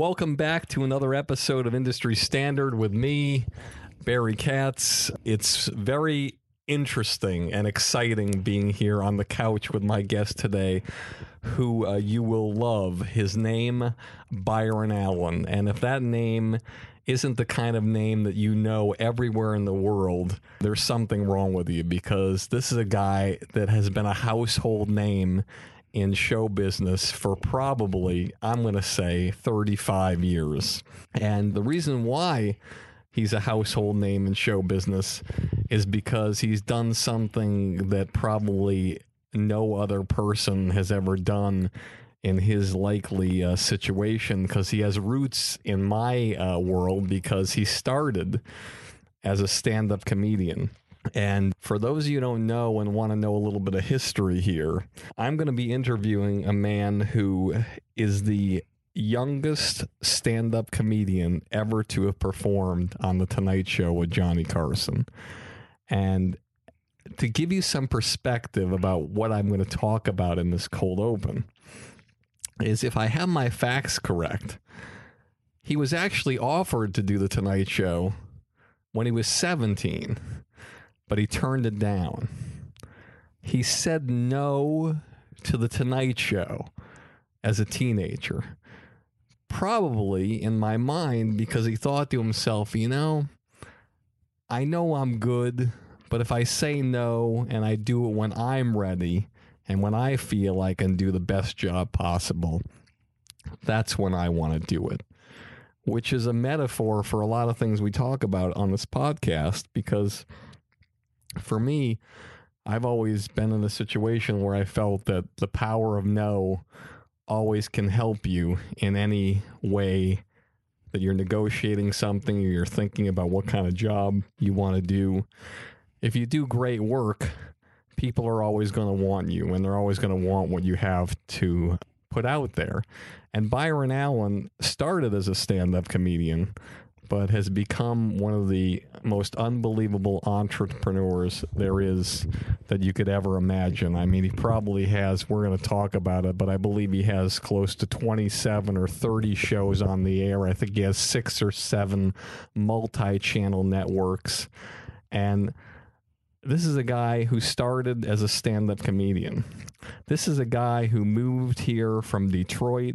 Welcome back to another episode of Industry Standard with me, Barry Katz. It's very interesting and exciting being here on the couch with my guest today, who uh, you will love. His name, Byron Allen. And if that name isn't the kind of name that you know everywhere in the world, there's something wrong with you because this is a guy that has been a household name in show business for probably, I'm going to say, 35 years. And the reason why he's a household name in show business is because he's done something that probably no other person has ever done in his likely uh, situation because he has roots in my uh, world because he started as a stand up comedian. And for those of you who don't know and want to know a little bit of history here, I'm going to be interviewing a man who is the youngest stand up comedian ever to have performed on The Tonight Show with Johnny Carson. And to give you some perspective about what I'm going to talk about in this cold open, is if I have my facts correct, he was actually offered to do The Tonight Show when he was 17 but he turned it down. He said no to the Tonight Show as a teenager. Probably in my mind because he thought to himself, you know, I know I'm good, but if I say no and I do it when I'm ready and when I feel I can do the best job possible, that's when I want to do it. Which is a metaphor for a lot of things we talk about on this podcast because for me, I've always been in a situation where I felt that the power of no always can help you in any way that you're negotiating something or you're thinking about what kind of job you want to do. If you do great work, people are always going to want you and they're always going to want what you have to put out there. And Byron Allen started as a stand up comedian but has become one of the most unbelievable entrepreneurs there is that you could ever imagine. I mean, he probably has, we're going to talk about it, but I believe he has close to 27 or 30 shows on the air. I think he has six or seven multi channel networks. And this is a guy who started as a stand up comedian. This is a guy who moved here from Detroit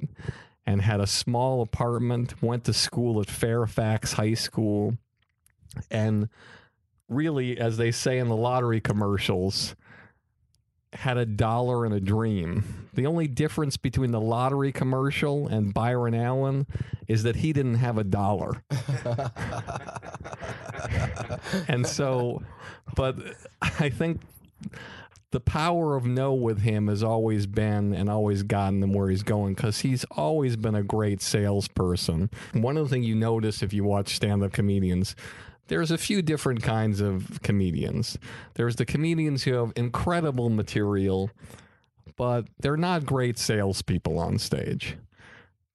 and had a small apartment, went to school at Fairfax High School, and really, as they say in the lottery commercials, had a dollar and a dream. The only difference between the lottery commercial and Byron Allen is that he didn't have a dollar. and so, but I think the power of no with him has always been and always gotten him where he's going because he's always been a great salesperson. One of the things you notice if you watch stand up comedians, there's a few different kinds of comedians. There's the comedians who have incredible material, but they're not great salespeople on stage.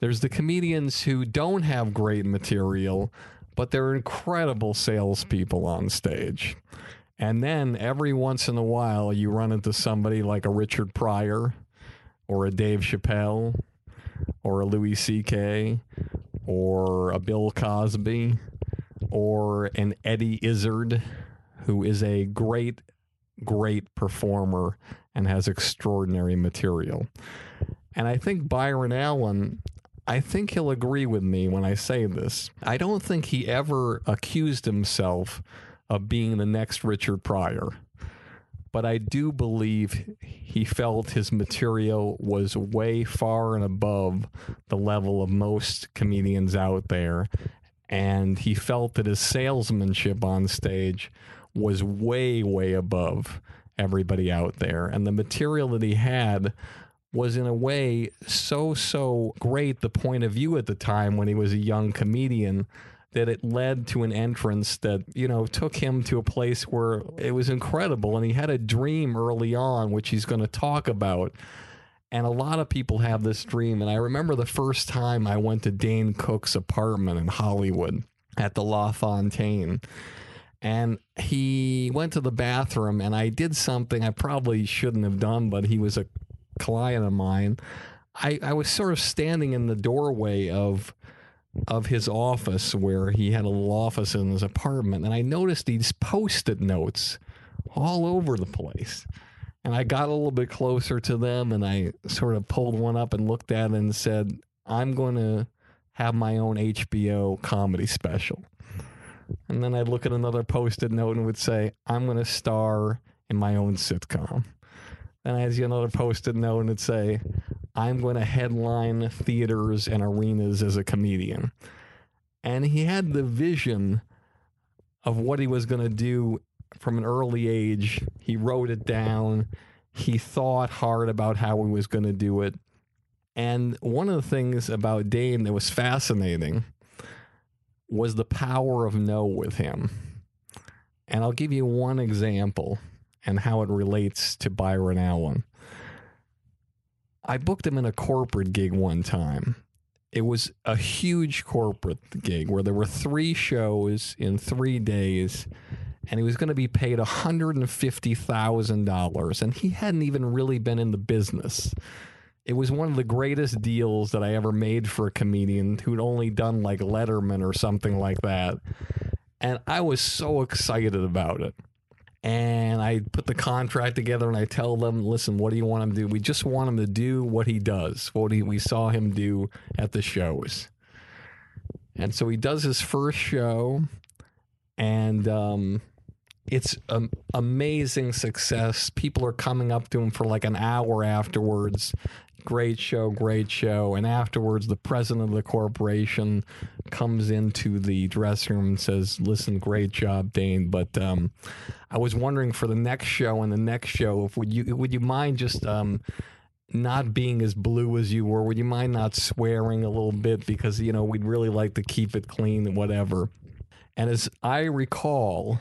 There's the comedians who don't have great material, but they're incredible salespeople on stage. And then every once in a while, you run into somebody like a Richard Pryor or a Dave Chappelle or a Louis C.K. or a Bill Cosby or an Eddie Izzard, who is a great, great performer and has extraordinary material. And I think Byron Allen, I think he'll agree with me when I say this. I don't think he ever accused himself of being the next Richard Pryor. But I do believe he felt his material was way far and above the level of most comedians out there. And he felt that his salesmanship on stage was way, way above everybody out there. And the material that he had was, in a way, so, so great, the point of view at the time when he was a young comedian that it led to an entrance that you know took him to a place where it was incredible. And he had a dream early on which he's going to talk about. And a lot of people have this dream. And i remember the first time i went to dane cook's apartment in hollywood at the la fontaine. And he went to the bathroom and i did something i probably shouldn't have done but he was a client of mine. I, I was sort of standing in the doorway of of his office where he had a little office in his apartment and I noticed these post-it notes all over the place. And I got a little bit closer to them and I sort of pulled one up and looked at it and said, I'm going to have my own HBO comedy special. And then I'd look at another post it note and would say, I'm going to star in my own sitcom. Then I'd see another post it note and it'd say, I'm going to headline theaters and arenas as a comedian. And he had the vision of what he was going to do from an early age. He wrote it down. He thought hard about how he was going to do it. And one of the things about Dane that was fascinating was the power of no with him. And I'll give you one example and how it relates to Byron Allen. I booked him in a corporate gig one time. It was a huge corporate gig where there were three shows in three days, and he was going to be paid $150,000. And he hadn't even really been in the business. It was one of the greatest deals that I ever made for a comedian who'd only done like Letterman or something like that. And I was so excited about it and I put the contract together and I tell them, listen, what do you want him to do? We just want him to do what he does, what he, we saw him do at the shows. And so he does his first show, and um, it's an amazing success. People are coming up to him for like an hour afterwards. Great show, great show. And afterwards, the president of the corporation comes into the dressing room and says, Listen, great job, Dane. But um, I was wondering for the next show and the next show, if would you would you mind just um, not being as blue as you were? Would you mind not swearing a little bit? Because, you know, we'd really like to keep it clean and whatever. And as I recall,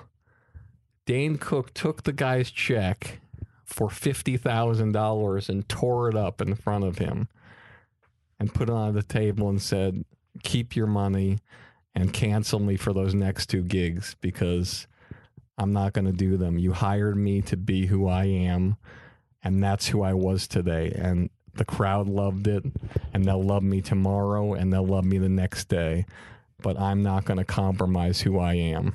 Dane Cook took the guy's check for $50,000 and tore it up in front of him and put it on the table and said, Keep your money and cancel me for those next two gigs because I'm not going to do them. You hired me to be who I am, and that's who I was today. And the crowd loved it, and they'll love me tomorrow, and they'll love me the next day. But I'm not going to compromise who I am.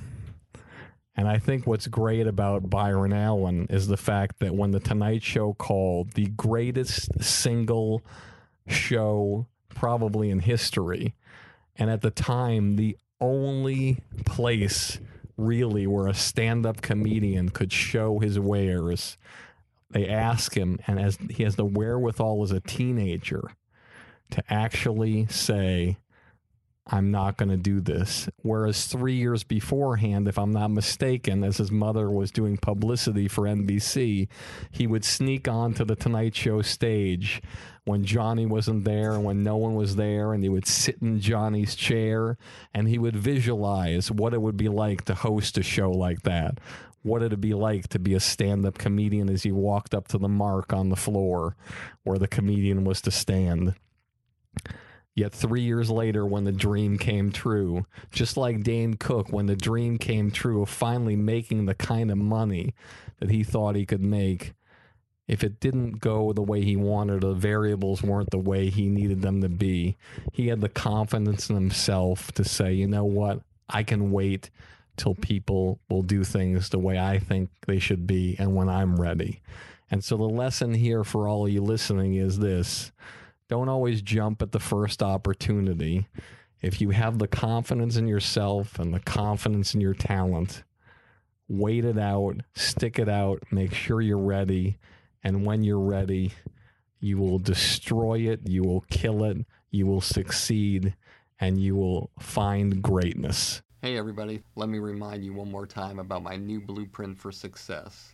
And I think what's great about Byron Allen is the fact that when The Tonight Show called the greatest single show probably in history, and at the time, the only place really where a stand up comedian could show his wares. They ask him, and as he has the wherewithal as a teenager to actually say, I'm not going to do this. Whereas three years beforehand, if I'm not mistaken, as his mother was doing publicity for NBC, he would sneak onto the Tonight Show stage when Johnny wasn't there and when no one was there, and he would sit in Johnny's chair and he would visualize what it would be like to host a show like that. What it'd be like to be a stand up comedian as he walked up to the mark on the floor where the comedian was to stand. Yet three years later, when the dream came true, just like Dane Cook, when the dream came true of finally making the kind of money that he thought he could make, if it didn't go the way he wanted, the variables weren't the way he needed them to be, he had the confidence in himself to say, you know what, I can wait till people will do things the way I think they should be and when I'm ready. And so the lesson here for all of you listening is this don't always jump at the first opportunity. If you have the confidence in yourself and the confidence in your talent, wait it out, stick it out, make sure you're ready. And when you're ready, you will destroy it, you will kill it, you will succeed, and you will find greatness. Hey, everybody, let me remind you one more time about my new blueprint for success.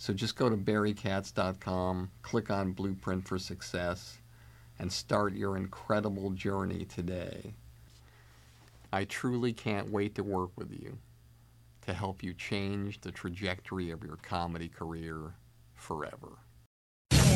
So just go to barrykatz.com, click on Blueprint for Success, and start your incredible journey today. I truly can't wait to work with you to help you change the trajectory of your comedy career forever.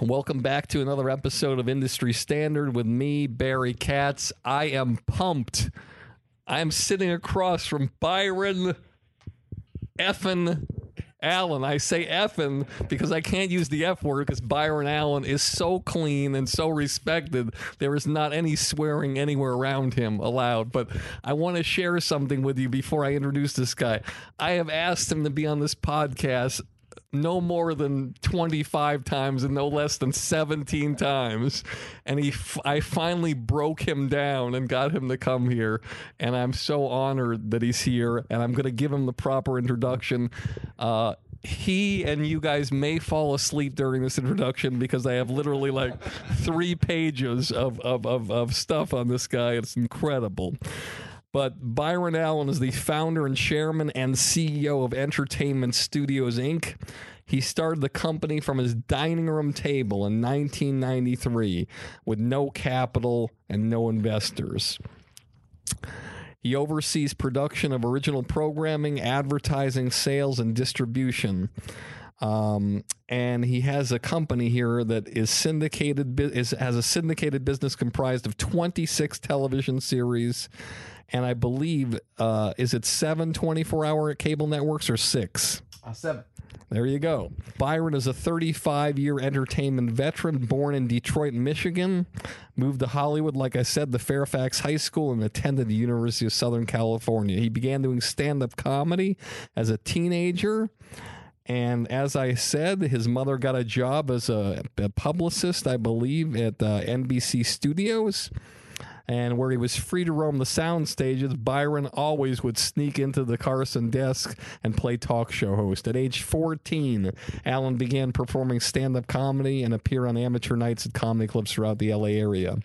Welcome back to another episode of Industry Standard with me, Barry Katz. I am pumped. I am sitting across from Byron Effin Allen. I say effin because I can't use the F word because Byron Allen is so clean and so respected. There is not any swearing anywhere around him allowed. But I want to share something with you before I introduce this guy. I have asked him to be on this podcast no more than 25 times and no less than 17 times and he f- I finally broke him down and got him to come here and I'm so honored that he's here and I'm going to give him the proper introduction uh, he and you guys may fall asleep during this introduction because I have literally like three pages of, of, of, of stuff on this guy. It's incredible. But Byron Allen is the founder and chairman and CEO of Entertainment Studios Inc. He started the company from his dining room table in 1993 with no capital and no investors. He oversees production of original programming, advertising, sales, and distribution. Um, and he has a company here that is syndicated is has a syndicated business comprised of 26 television series and I believe uh, is it seven 24 hour cable networks or six? seven. There you go. Byron is a 35 year entertainment veteran born in Detroit, Michigan. Moved to Hollywood, like I said, the Fairfax High School and attended the University of Southern California. He began doing stand up comedy as a teenager. And as I said, his mother got a job as a, a publicist, I believe, at uh, NBC Studios. And where he was free to roam the sound stages, Byron always would sneak into the Carson desk and play talk show host. At age 14, Allen began performing stand up comedy and appear on amateur nights at comedy clubs throughout the LA area.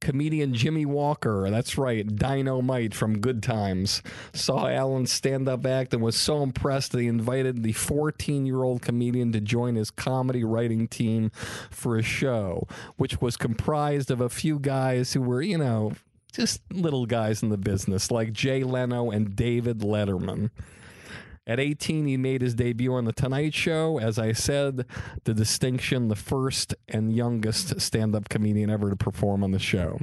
Comedian Jimmie Walker, that's right, Dynamite from Good Times, saw Allen's stand up act and was so impressed that he invited the 14 year old comedian to join his comedy writing team for a show, which was comprised of a few guys who were, you know, just little guys in the business, like Jay Leno and David Letterman. At 18, he made his debut on The Tonight Show. As I said, the distinction, the first and youngest stand up comedian ever to perform on the show.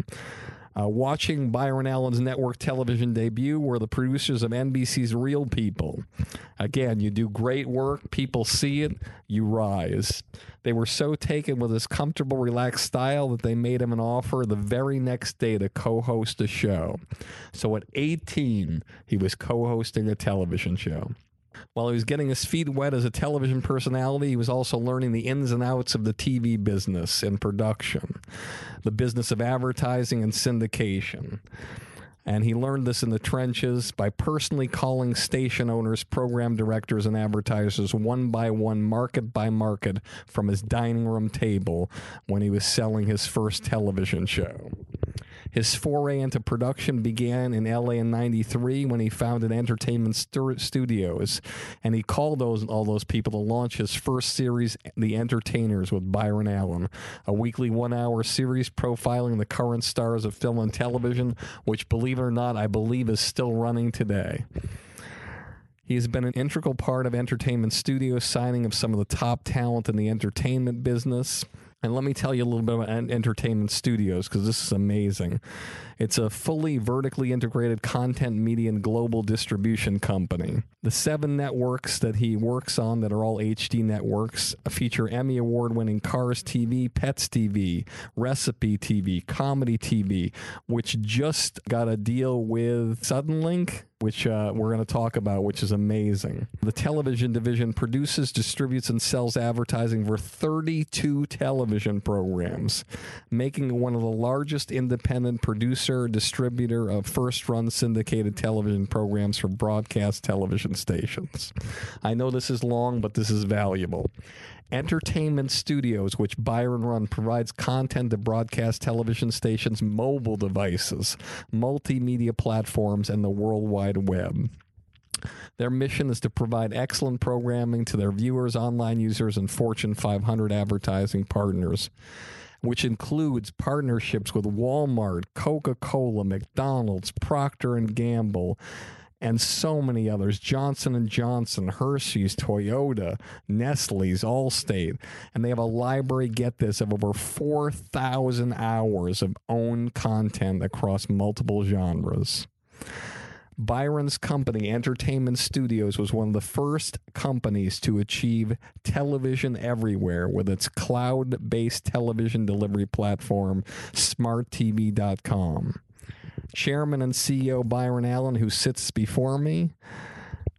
Uh, watching Byron Allen's network television debut were the producers of NBC's Real People. Again, you do great work, people see it, you rise. They were so taken with his comfortable, relaxed style that they made him an offer the very next day to co host a show. So at 18, he was co hosting a television show. While he was getting his feet wet as a television personality, he was also learning the ins and outs of the TV business and production, the business of advertising and syndication. And he learned this in the trenches by personally calling station owners, program directors, and advertisers one by one, market by market, from his dining room table when he was selling his first television show. His foray into production began in LA in 93 when he founded Entertainment Stu- Studios. And he called those all those people to launch his first series, The Entertainers, with Byron Allen, a weekly one hour series profiling the current stars of film and television, which, believe it or not, I believe is still running today. He has been an integral part of Entertainment Studios, signing of some of the top talent in the entertainment business. And let me tell you a little bit about Entertainment Studios because this is amazing. It's a fully vertically integrated content, media, and global distribution company. The seven networks that he works on, that are all HD networks, feature Emmy Award winning Cars TV, Pets TV, Recipe TV, Comedy TV, which just got a deal with Suddenlink which uh, we're going to talk about, which is amazing. The television division produces, distributes, and sells advertising for 32 television programs, making one of the largest independent distributor of first run syndicated television programs for broadcast television stations. I know this is long, but this is valuable. Entertainment Studios, which Byron Run provides content to broadcast television stations, mobile devices, multimedia platforms, and the World Wide Web. Their mission is to provide excellent programming to their viewers, online users, and Fortune 500 advertising partners, which includes partnerships with Walmart, Coca-Cola, McDonald's, Procter and Gamble, and so many others. Johnson and johnson hershey's toyota nestle's allstate. And they have a library get this of over 4000 hours of own content across multiple genres Byron's company, Entertainment Studios, was one of the first companies to achieve television everywhere with its cloud based television delivery platform, smarttv.com. Chairman and CEO Byron Allen, who sits before me,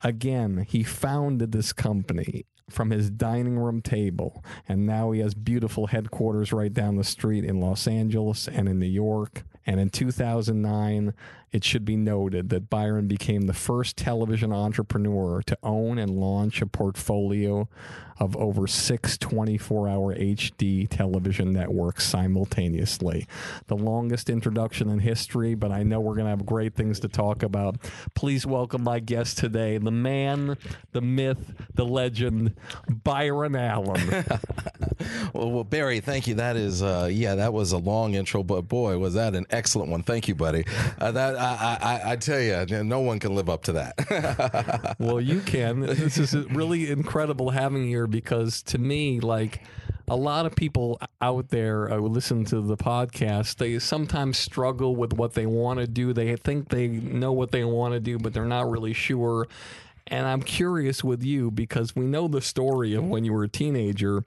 again, he founded this company from his dining room table, and now he has beautiful headquarters right down the street in Los Angeles and in New York. And in 2009, it should be noted that Byron became the first television entrepreneur to own and launch a portfolio of over six 24 hour HD television networks simultaneously. The longest introduction in history, but I know we're going to have great things to talk about. Please welcome my guest today, the man, the myth, the legend, Byron Allen. well, well, Barry, thank you. That is, uh, yeah, that was a long intro, but boy, was that an excellent one. Thank you, buddy. Uh, that I, I, I tell you, no one can live up to that. well, you can. This is really incredible having you here because to me, like a lot of people out there uh, who listen to the podcast, they sometimes struggle with what they want to do. They think they know what they want to do, but they're not really sure. And I'm curious with you because we know the story of when you were a teenager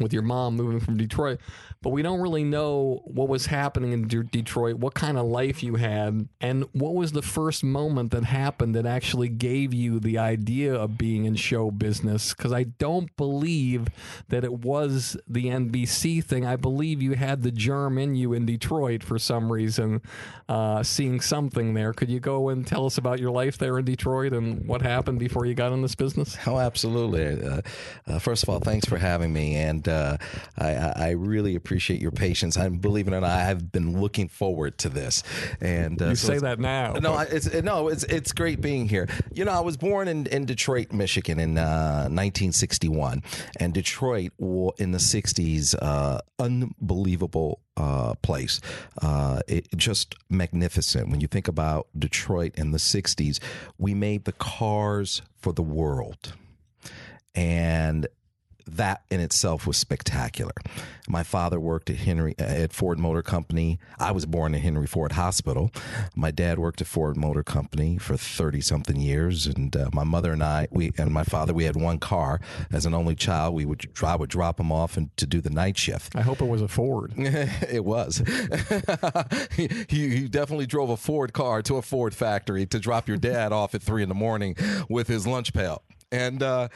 with your mom moving from Detroit, but we don't really know what was happening in De- Detroit, what kind of life you had, and what was the first moment that happened that actually gave you the idea of being in show business. Because I don't believe that it was the NBC thing. I believe you had the germ in you in Detroit for some reason, uh, seeing something there. Could you go and tell us about your life there in Detroit and what happened before you got in this business? Oh, absolutely. Uh, uh, first of all, thanks for having me, and uh, I, I really appreciate your patience. I'm believe it or not, I have been looking forward to this. And uh, you so say that now. No, it's no, it's it's great being here. You know, I was born in, in Detroit, Michigan, in uh, 1961, and Detroit in the 60s, uh, unbelievable uh, place. Uh, it, just magnificent. When you think about Detroit in the 60s, we made the cars for the world, and that in itself was spectacular. My father worked at Henry at Ford Motor Company. I was born at Henry Ford Hospital. My dad worked at Ford Motor Company for thirty something years, and uh, my mother and I, we and my father, we had one car. As an only child, we would I would drop him off and to do the night shift. I hope it was a Ford. it was. he, he definitely drove a Ford car to a Ford factory to drop your dad off at three in the morning with his lunch pail. And uh,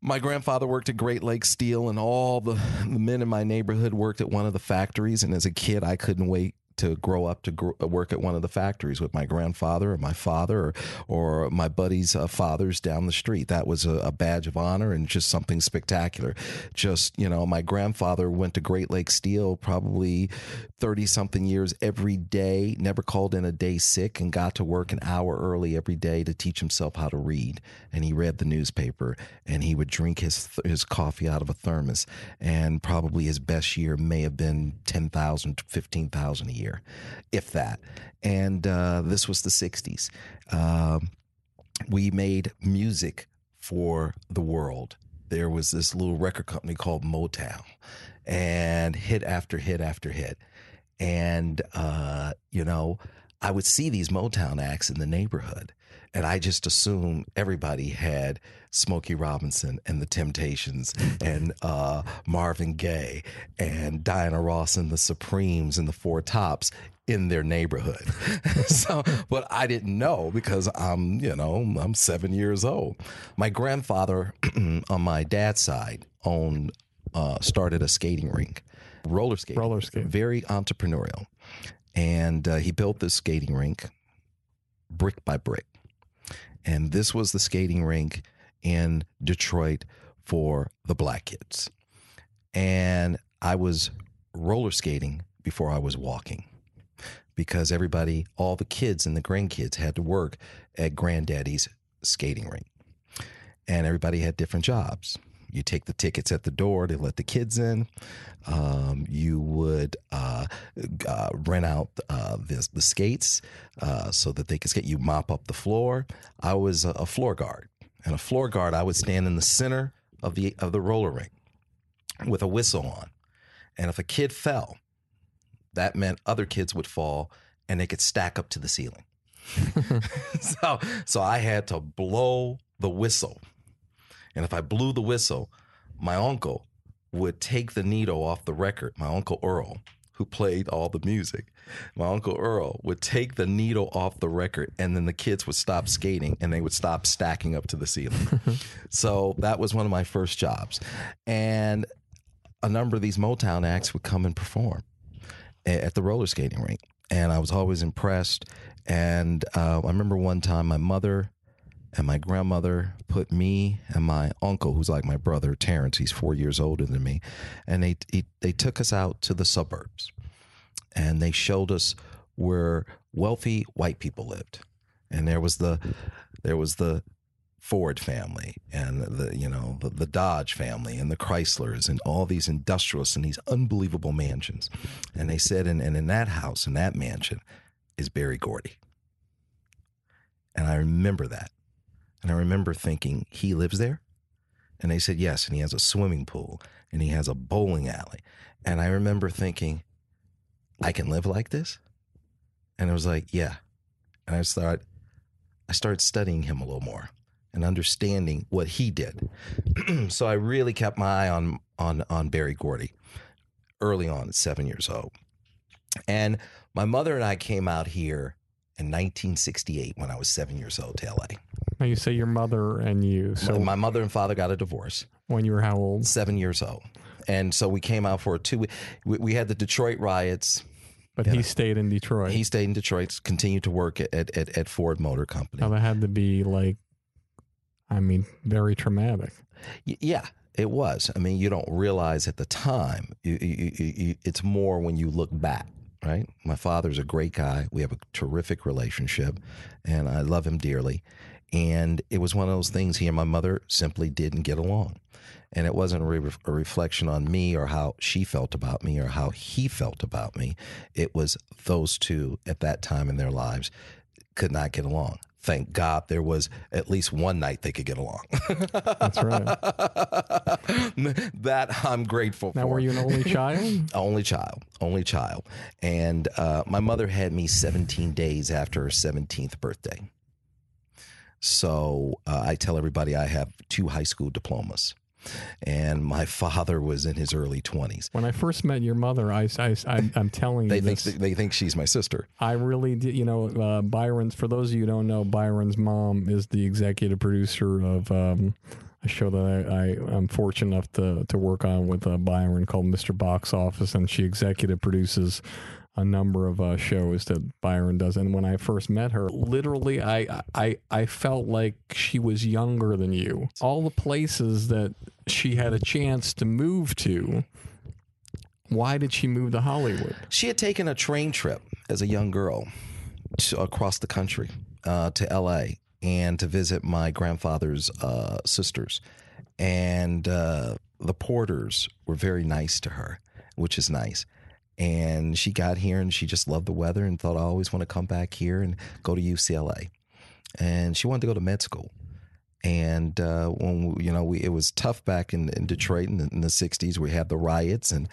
my grandfather worked at Great Lakes Steel, and all the, the men in my neighborhood worked at one of the factories. And as a kid, I couldn't wait to grow up to gr- work at one of the factories with my grandfather or my father or, or my buddy's uh, fathers down the street. That was a, a badge of honor and just something spectacular. Just, you know, my grandfather went to Great Lakes Steel probably 30 something years every day, never called in a day sick, and got to work an hour early every day to teach himself how to read. And he read the newspaper and he would drink his, his coffee out of a thermos. And probably his best year may have been 10,000, 15,000 a year, if that. And uh, this was the 60s. Um, we made music for the world. There was this little record company called Motown, and hit after hit after hit. And, uh, you know, I would see these Motown acts in the neighborhood, and I just assumed everybody had Smokey Robinson and the Temptations and uh, Marvin Gaye and Diana Ross and the Supremes and the Four Tops in their neighborhood. so, but I didn't know because I'm, you know, I'm seven years old. My grandfather on my dad's side owned, uh, started a skating rink, roller skating, Roller skating. very entrepreneurial, and uh, he built this skating rink brick by brick. And this was the skating rink in Detroit for the black kids. And I was roller skating before I was walking because everybody, all the kids and the grandkids had to work at granddaddy's skating rink. And everybody had different jobs. You take the tickets at the door to let the kids in. Um, you would uh, uh, rent out uh, the, the skates uh, so that they could skate. You mop up the floor. I was a, a floor guard, and a floor guard. I would stand in the center of the of the roller rink with a whistle on, and if a kid fell, that meant other kids would fall, and they could stack up to the ceiling. so, so I had to blow the whistle. And if I blew the whistle, my uncle would take the needle off the record. My uncle Earl, who played all the music, my uncle Earl would take the needle off the record, and then the kids would stop skating and they would stop stacking up to the ceiling. so that was one of my first jobs. And a number of these Motown acts would come and perform at the roller skating rink. And I was always impressed. And uh, I remember one time my mother and my grandmother put me and my uncle, who's like my brother Terrence, he's four years older than me, and they he, they took us out to the suburbs, and they showed us where wealthy white people lived, and there was the there was the Ford family and the you know the, the Dodge family and the Chryslers and all these industrialists and these unbelievable mansions, and they said and, and in that house in that mansion is Berry Gordy, and I remember that. And I remember thinking, he lives there? And they said, yes. And he has a swimming pool and he has a bowling alley. And I remember thinking, I can live like this? And I was like, yeah. And I started, I started studying him a little more. and understanding what he did. so I really kept my eye on on on Berry Gordy early on at seven years old. And my mother and I came out here in 1968 when I was seven years old to LA. Now you say your mother and you. So my, my mother and father got a divorce. When you were how old? Seven years old. And so we came out for a two. We, we had the Detroit riots. But he stayed in Detroit. He stayed in Detroit, continued to work at, at, at Ford Motor Company. Now that had to be like, I mean, very traumatic. Y- yeah, it was. I mean, you don't realize at the time. You, you, you, it's more when you look back, right? My father's a great guy. We have a terrific relationship, and I love him dearly. And it was one of those things he and my mother simply didn't get along. And it wasn't a, re- a reflection on me or how she felt about me or how he felt about me. It was those two at that time in their lives could not get along. Thank God there was at least one night they could get along. That's right. that I'm grateful for. Now, for. were you an only child? Only child, only child. And uh, my mother had me 17 days after her 17th birthday. So uh, I tell everybody I have two high school diplomas. And my father was in his early 20s. When I first met your mother, I, I, I, am telling you They think this. they think she's my sister. I really did. You know, uh, Byron's. For those of you who don't know, Byron's mom is the executive producer of um, a show that I, I am fortunate enough to to work on with uh, Byron called Mr. Box Office, and she executive produces a number of uh, shows that Byron does. And when I first met her, literally, I I I felt like she was younger than you. All the places that she had a chance to move to. Why did she move to Hollywood? She had taken a train trip as a young girl to, across the country uh, to LA and to visit my grandfather's uh, sisters. And uh, the porters were very nice to her, which is nice. And she got here and she just loved the weather and thought, I always want to come back here and go to UCLA. And she wanted to go to med school. And uh, when we, you know, we, it was tough back in, in Detroit in the, in the '60s. We had the riots, and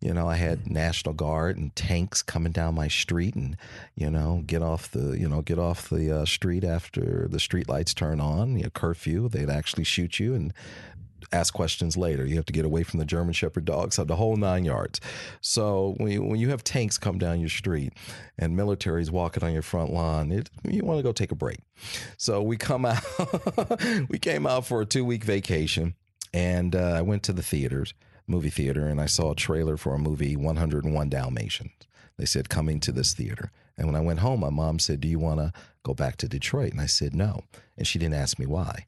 you know, I had National Guard and tanks coming down my street, and you know, get off the, you know, get off the uh, street after the street lights turn on. You know, curfew. They'd actually shoot you and ask questions later. You have to get away from the German Shepherd dogs, have the whole nine yards. So when you, when you have tanks come down your street and military's walking on your front lawn, it, you want to go take a break. So we come out, we came out for a two week vacation, and uh, I went to the theaters, movie theater, and I saw a trailer for a movie, 101 Dalmatians. They said coming to this theater. And when I went home, my mom said, "Do you want to go back to Detroit?" And I said, "No." And she didn't ask me why.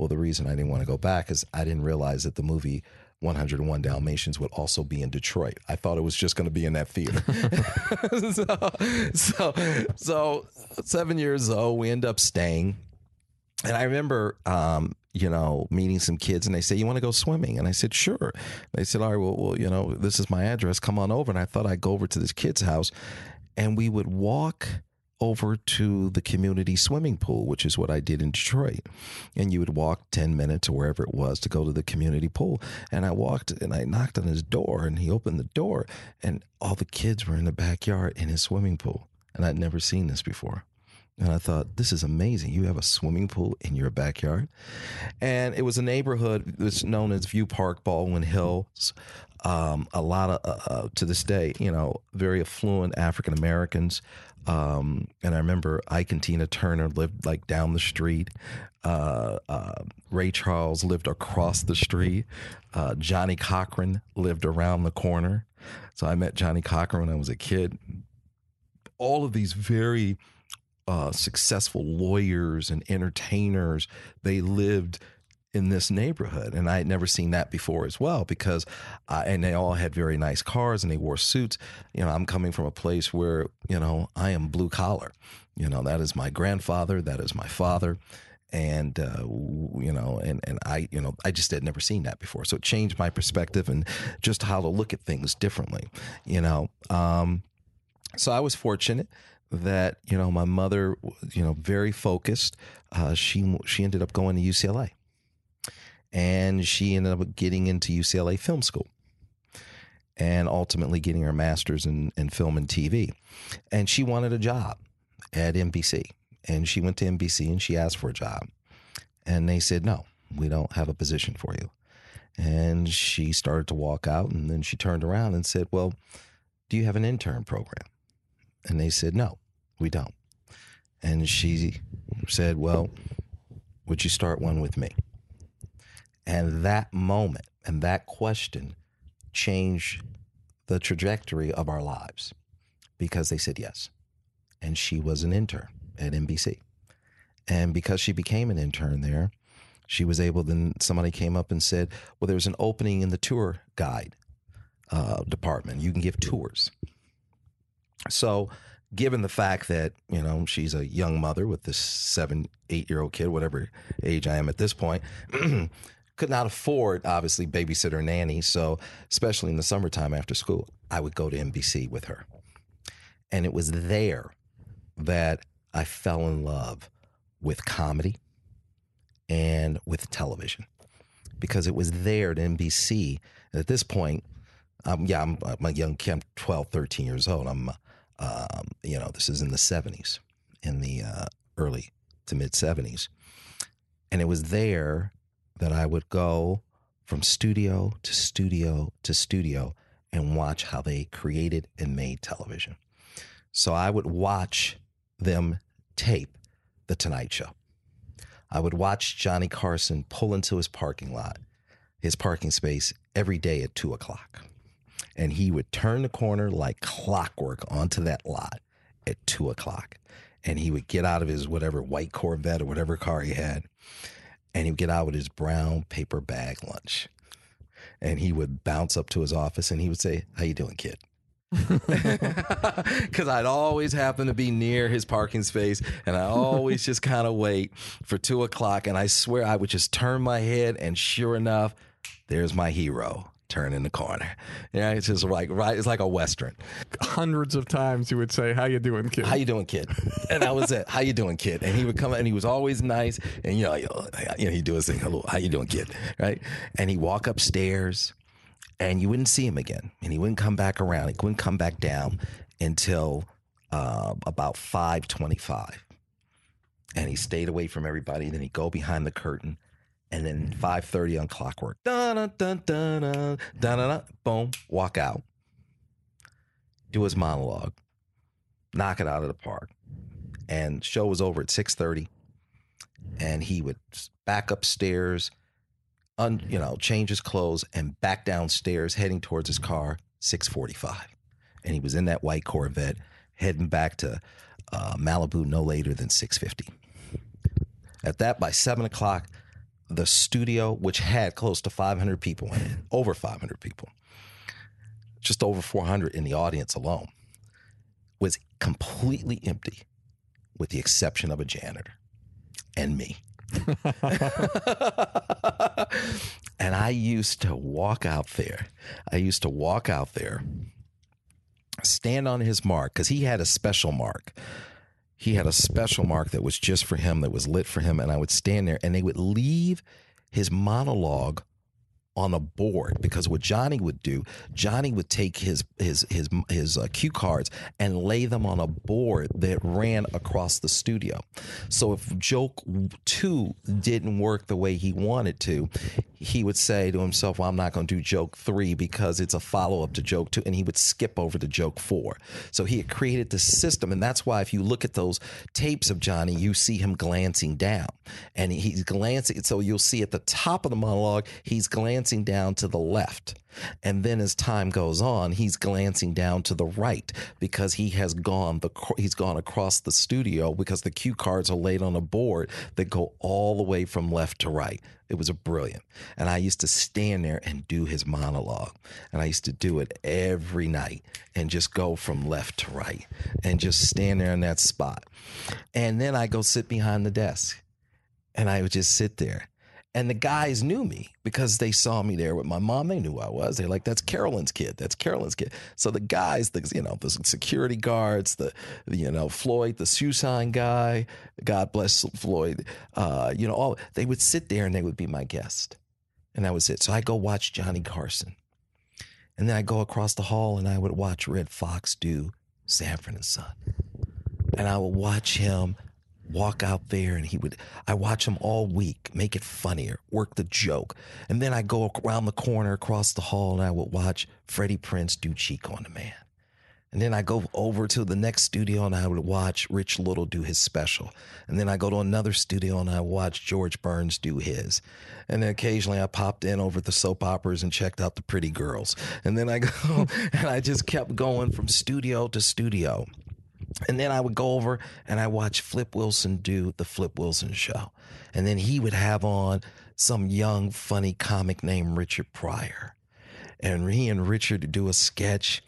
Well, the reason I didn't want to go back is I didn't realize that the movie 101 Dalmatians would also be in Detroit. I thought it was just going to be in that theater. so, so, so, seven years old, we end up staying. And I remember, um, you know, meeting some kids and they say, You want to go swimming? And I said, Sure. They said, All right, well, well, you know, this is my address. Come on over. And I thought I'd go over to this kid's house and we would walk over to the community swimming pool, which is what I did in Detroit. And you would walk 10 minutes or wherever it was to go to the community pool. And I walked and I knocked on his door and he opened the door and all the kids were in the backyard in his swimming pool. And I'd never seen this before. And I thought, this is amazing. You have a swimming pool in your backyard. And it was a neighborhood that's known as View Park, Baldwin Hills. Um, a lot of, uh, uh, to this day, you know, very affluent African Americans. Um, and I remember Ike and Tina Turner lived like down the street. Uh, uh, Ray Charles lived across the street. Uh, Johnnie Cochran lived around the corner. So I met Johnnie Cochran when I was a kid. All of these very uh, successful lawyers and entertainers, they lived in this neighborhood and i had never seen that before as well because I, and they all had very nice cars and they wore suits. You know i'm coming from a place where you know i am blue collar. You know that is my grandfather that is my father and uh, you know and and i you know i just had never seen that before. So it changed my perspective and just how to look at things differently you know um, so i was fortunate that you know my mother you know very focused. Uh, she she ended up going to ucla and she ended up getting into UCLA Film School and ultimately getting her master's in, in film and TV. And she wanted a job at NBC. And she went to NBC and she asked for a job. And they said, no, we don't have a position for you. And she started to walk out, and then she turned around and said, well, do you have an intern program? And they said, no, we don't. And she said, well, would you start one with me? And that moment and that question changed the trajectory of our lives because they said yes. And she was an intern at NBC. And because she became an intern there, she was able, then somebody came up and said, Well, there's an opening in the tour guide uh, department. You can give tours. So, given the fact that, you know, she's a young mother with this seven, eight year old kid, whatever age I am at this point, could not afford, obviously, babysitter nanny. So, especially in the summertime after school, I would go to NBC with her. And it was there that I fell in love with comedy and with television because it was there at NBC. And at this point, um, yeah, I'm, I'm a young kid, I'm 12, 13 years old. I'm, um, you know, this is in the 70s, in the uh, early to mid 70s. And it was there that I would go from studio to studio to studio and watch how they created and made television. So I would watch them tape The Tonight Show. I would watch Johnny Carson pull into his parking lot, his parking space, every day at two o'clock. And he would turn the corner like clockwork onto that lot at two o'clock. And he would get out of his whatever white Corvette or whatever car he had, and he would get out with his brown paper bag lunch. And he would bounce up to his office and he would say, How you doing, kid? Because I'd always happen to be near his parking space, and I always just kind of wait for two o'clock. And I swear I would just turn my head, and sure enough, there's my hero turning the corner. Yeah, it's just like right. It's like a western. Hundreds of times you would say, "How you doing, kid?" How you doing, kid? And that was it. How you doing, kid? And he would come, and he was always nice. And you know, you know, he'd do his thing. Hello, how you doing, kid? Right? And he walk upstairs and you wouldn't see him again, and he wouldn't come back around. He wouldn't come back down until uh, about five twenty-five, and he stayed away from everybody. Then he'd go behind the curtain, and then five thirty on clockwork, dun dun dun dun dun dun dun, boom, walk out, do his monologue, knock it out of the park, and show was over at six thirty, and he would back upstairs un, you know, change his clothes and back downstairs, heading towards his car. Six forty-five, and he was in that white Corvette, heading back to uh, Malibu no later than six fifty. At that, by seven o'clock, the studio, which had close to five hundred people in it, over five hundred people, just over four hundred in the audience alone, was completely empty, with the exception of a janitor and me. and I used to walk out there. I used to walk out there, stand on his mark, because he had a special mark. He had a special mark that was just for him, that was lit for him. And I would stand there, and they would leave his monologue on a board because what Johnny would do, Johnny would take his his his his uh, cue cards and lay them on a board that ran across the studio. So if joke 2 didn't work the way he wanted to, he would say to himself, "Well, I'm not going to do joke 3 because it's a follow-up to joke 2." And he would skip over to joke 4. So he had created this system and that's why if you look at those tapes of Johnny, you see him glancing down. And he's glancing so you'll see at the top of the monologue, he's glancing down to the left. And then as time goes on, he's glancing down to the right because he has gone the he's gone across the studio because the cue cards are laid on a board that go all the way from left to right. It was a brilliant. And I used to stand there and do his monologue. And I used to do it every night and just go from left to right and just stand there in that spot. And then I go sit behind the desk and I would just sit there and the guys knew me because they saw me there with my mom. They knew who I was. They're like, "That's Carolyn's kid. That's Carolyn's kid." So the guys, the you know, the security guards, the you know Floyd, the sign guy, God bless Floyd. Uh, you know, all they would sit there and they would be my guest, and that was it. So I go watch Johnny Carson, and then I go across the hall and I would watch Redd Foxx do Sanford and Son, and I would watch him walk out there and he would I watch him all week, make it funnier, work the joke. And then I go around the corner across the hall and I would watch Freddie Prinze do Chico and the Man. And then I go over to the next studio and I would watch Rich Little do his special. And then I go to another studio and I watch George Burns do his. And then occasionally I popped in over the soap operas and checked out the pretty girls. And then I go and I just kept going from studio to studio. And then I would go over and I watch Flip Wilson do the Flip Wilson show. And then he would have on some young, funny comic named Richard Pryor. And he and Richard do a sketch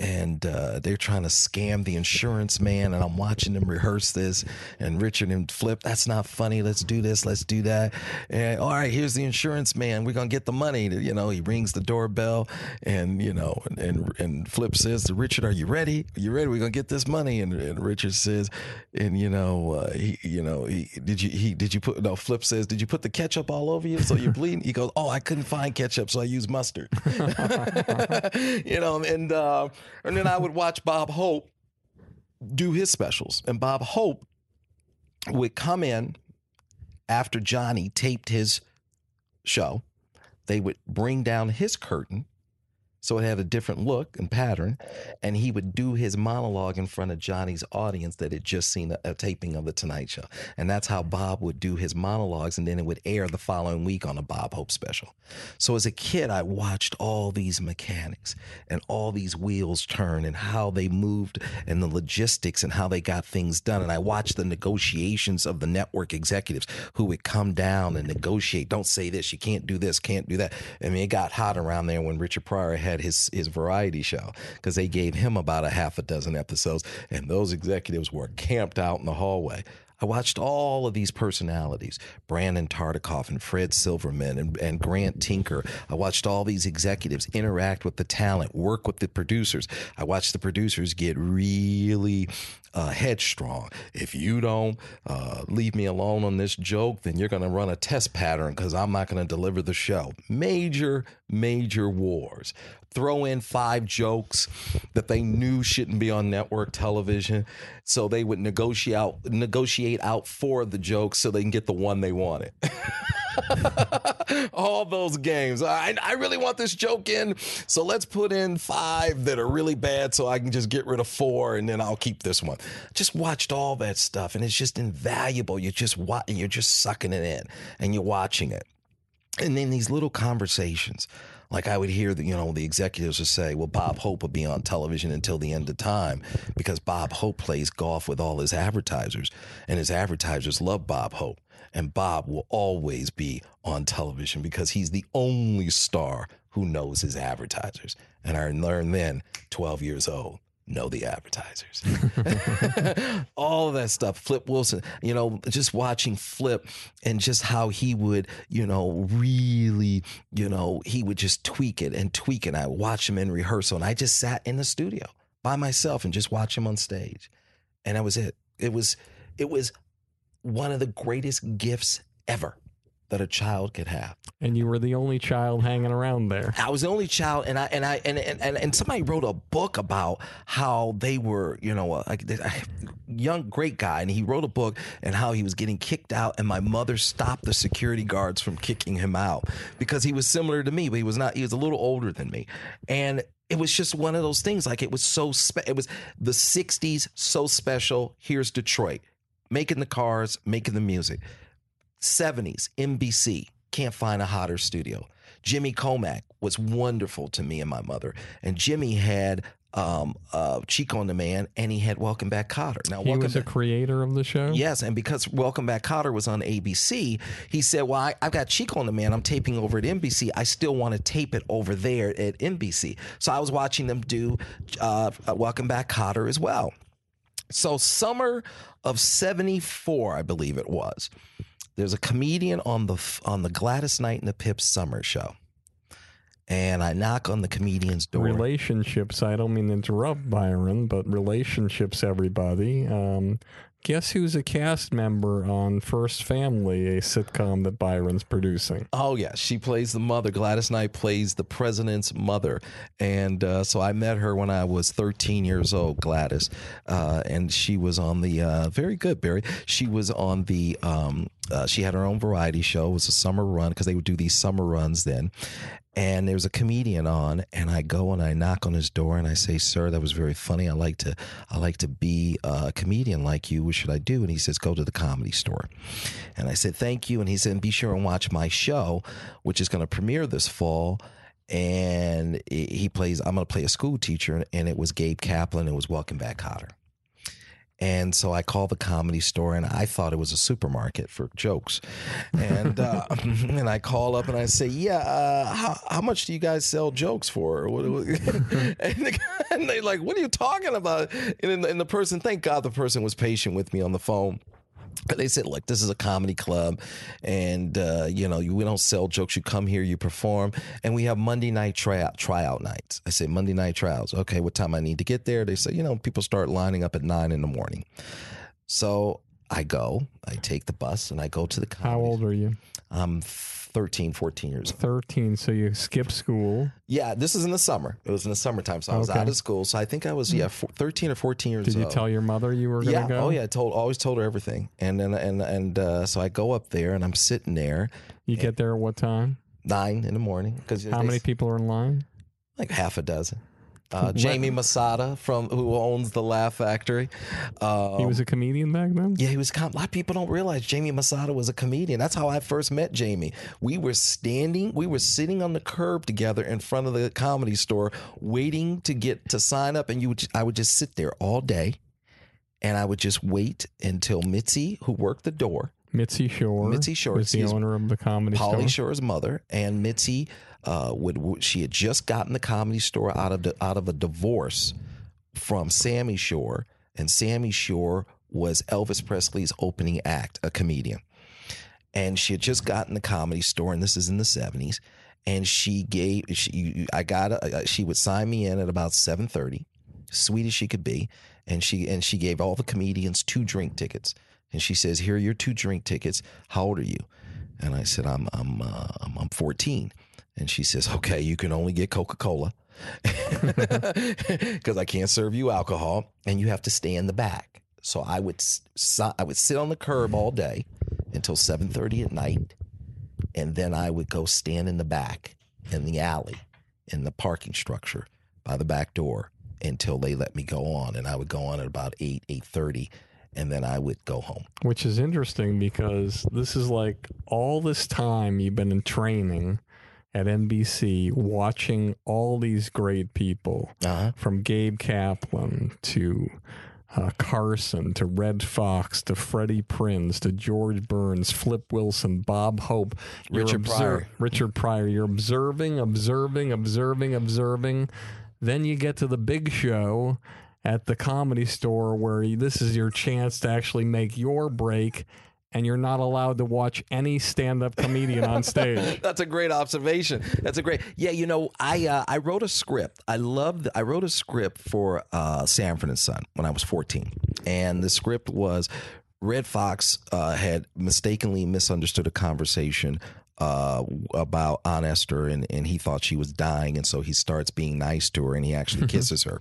and uh, they're trying to scam the insurance man and i'm watching them rehearse this and richard and flip that's not funny. Let's do this. Let's do that. And all right here's the insurance man. We're gonna get the money. You know he rings the doorbell and you know and and, and flip says to richard are you ready? Are you ready? We're gonna get this money. And, and richard says and you know uh, he you know he did you he did you put no flip says did you put the ketchup all over you so you're bleeding? He goes oh i couldn't find ketchup so i used mustard. You know and uh and then I would watch Bob Hope do his specials. And Bob Hope would come in after Johnny taped his show. They would bring down his curtain so it had a different look and pattern. And he would do his monologue in front of Johnny's audience that had just seen a, a, taping of The Tonight Show. And that's how Bob would do his monologues. And then it would air the following week on a Bob Hope special. So as a kid, I watched all these mechanics and all these wheels turn and how they moved and the logistics and how they got things done. And I watched the negotiations of the network executives who would come down and negotiate. Don't say this. You can't do this. Can't do that. I mean, it got hot around there when Richard Pryor had his his variety show because they gave him about a half a dozen episodes, and those executives were camped out in the hallway. I watched all of these personalities, Brandon Tartikoff and Fred Silverman and, and Grant Tinker. I watched all these executives interact with the talent, work with the producers. I watched the producers get really uh, headstrong. If you don't uh, leave me alone on this joke, then you're going to run a test pattern because I'm not going to deliver the show. Major, major wars throw in five jokes that they knew shouldn't be on network television. So they would negotiate out, negotiate out four of the jokes so they can get the one they wanted. All those games. I, I really want this joke in. So let's put in five that are really bad so I can just get rid of four and then I'll keep this one. Just watched all that stuff and it's just invaluable. You're just you're just sucking it in and you're watching it. And then these little conversations like I would hear the, you know, the executives would say, well, Bob Hope will be on television until the end of time because Bob Hope plays golf with all his advertisers and his advertisers love Bob Hope. And Bob will always be on television because he's the only star who knows his advertisers. And I learned then, 12 years old, know the advertisers. All that stuff. Flip Wilson, you know, just watching Flip and just how he would, you know, really, you know, he would just tweak it and tweak it. I watch him in rehearsal and I just sat in the studio by myself and just watch him on stage. And that was it. It was it was one of the greatest gifts ever that a child could have. And you were the only child hanging around there. I was the only child, and I and I and and, and somebody wrote a book about how they were, you know, uh, a, a young great guy, and he wrote a book and how he was getting kicked out, and my mother stopped the security guards from kicking him out because he was similar to me, but he was not. He was a little older than me, and it was just one of those things. Like it was so spe- it was the '60s, so special. Here's Detroit, making the cars, making the music. 70s, NBC, can't find a hotter studio. Jimmy Komack was wonderful to me and my mother. And Jimmy had um, uh, Chico and the Man, and he had Welcome Back Kotter. Now, he Welcome was a creator of the show. Yes, and because Welcome Back Kotter was on ABC, he said, "Well, I, have got Chico and the Man. I'm taping over at NBC. I still want to tape it over there at NBC." So I was watching them do uh, Welcome Back Kotter as well. So summer of '74, I believe it was. There's a comedian on the on the Gladys Knight and the Pips summer show. And I knock on the comedian's door. Relationships. I don't mean to interrupt Byron, but relationships. Everybody. Um, Guess who's a cast member on First Family, a sitcom that Byron's producing? Oh yeah, she plays the mother. Gladys Knight plays the president's mother, and uh, so I met her when I was 13 years old. Gladys, uh, and she was on the uh, very good Barry. She was on the. Um, uh, she had her own variety show. It was a summer run because they would do these summer runs then. And there was a comedian on, and I go and I knock on his door and I say, "Sir, that was very funny. I like to, I like to be a comedian like you. What should I do?" And he says, "Go to the comedy store." And I said, "Thank you." And he said, "Be sure and watch my show, which is going to premiere this fall." And he plays. I'm going to play a school teacher, and it was Gabe Kaplan. It was Welcome Back, Kotter. And so I called the comedy store, and I thought it was a supermarket for jokes. And uh, and I call up and I say, "Yeah, uh, how how much do you guys sell jokes for?" and, the, and they like, "What are you talking about?" And, and the person, thank God, the person was patient with me on the phone. They said, "Look, this is a comedy club, and uh, you know you, we don't sell jokes. You come here, you perform, and we have Monday night tryout tryout nights." I say "Monday night tryouts. Okay, what time I need to get there?" They say, "You know, people start lining up at nine in the morning." So I go, I take the bus, and I go to the. Comedy. How old are you? I'm 13, 14 years old. 13. So you skip school. Yeah, this is in the summer. It was in the summertime, so I was Okay. out of school. So I think I was yeah, four, 13 or 14 years old. Did you tell your mother you were going to yeah. go? Oh yeah. I told always told her everything. And then and and uh, so I go up there and I'm sitting there You get there at what time? nine in the morning because How many people are in line? like half a dozen. Uh, Jamie Masada from who owns the Laugh Factory. Uh, he was a comedian back then? yeah, he was. com- A lot of people don't realize Jamie Masada was a comedian. That's how I first met Jamie. We were standing, we were sitting on the curb together in front of the comedy store, waiting to get to sign up, and you would. I would just sit there all day, and I would just wait until Mitzi, who worked the door, Mitzi Shore. Mitzi Shore, was the owner of the comedy store. Pauly store. Shore's mother, and Mitzi uh, would, would she had just gotten the comedy store out of the, out of a divorce from Sammy Shore, and Sammy Shore was Elvis Presley's opening act, a comedian, and she had just gotten the comedy store, and this is in the seventies, and she gave she I got a, she would sign me in at about seven thirty, sweet as she could be, and she and she gave all the comedians two drink tickets, and she says, "Here are your two drink tickets. How old are you?" And I said, "I'm I'm uh, I'm, I'm 14." And she says, "Okay, you can only get Coca Cola because I can't serve you alcohol, and you have to stay in the back." So I would I would sit on the curb all day until 7:30 at night, and then I would go stand in the back in the alley in the parking structure by the back door until they let me go on, and I would go on at about eight eight thirty, and then I would go home. Which is interesting because this is like all this time you've been in training at NBC watching all these great people Uh-huh. from Gabe Kaplan to uh, Carson to Redd Foxx to Freddie Prinze to George Burns, Flip Wilson, Bob Hope, You're Richard Pryor. Richard Pryor. You're observing, observing, observing, observing. Then you get to the big show at the comedy store where this is your chance to actually make your break. And you're not allowed to watch any stand-up comedian on stage. That's a great observation. That's a great. Yeah, you know, I uh, I wrote a script. I loved. I wrote a script for uh, Sanford and Son when I was 14, and the script was Redd Foxx uh, had mistakenly misunderstood a conversation uh, about Aunt Esther, and, and he thought she was dying, and so he starts being nice to her, and he actually kisses her,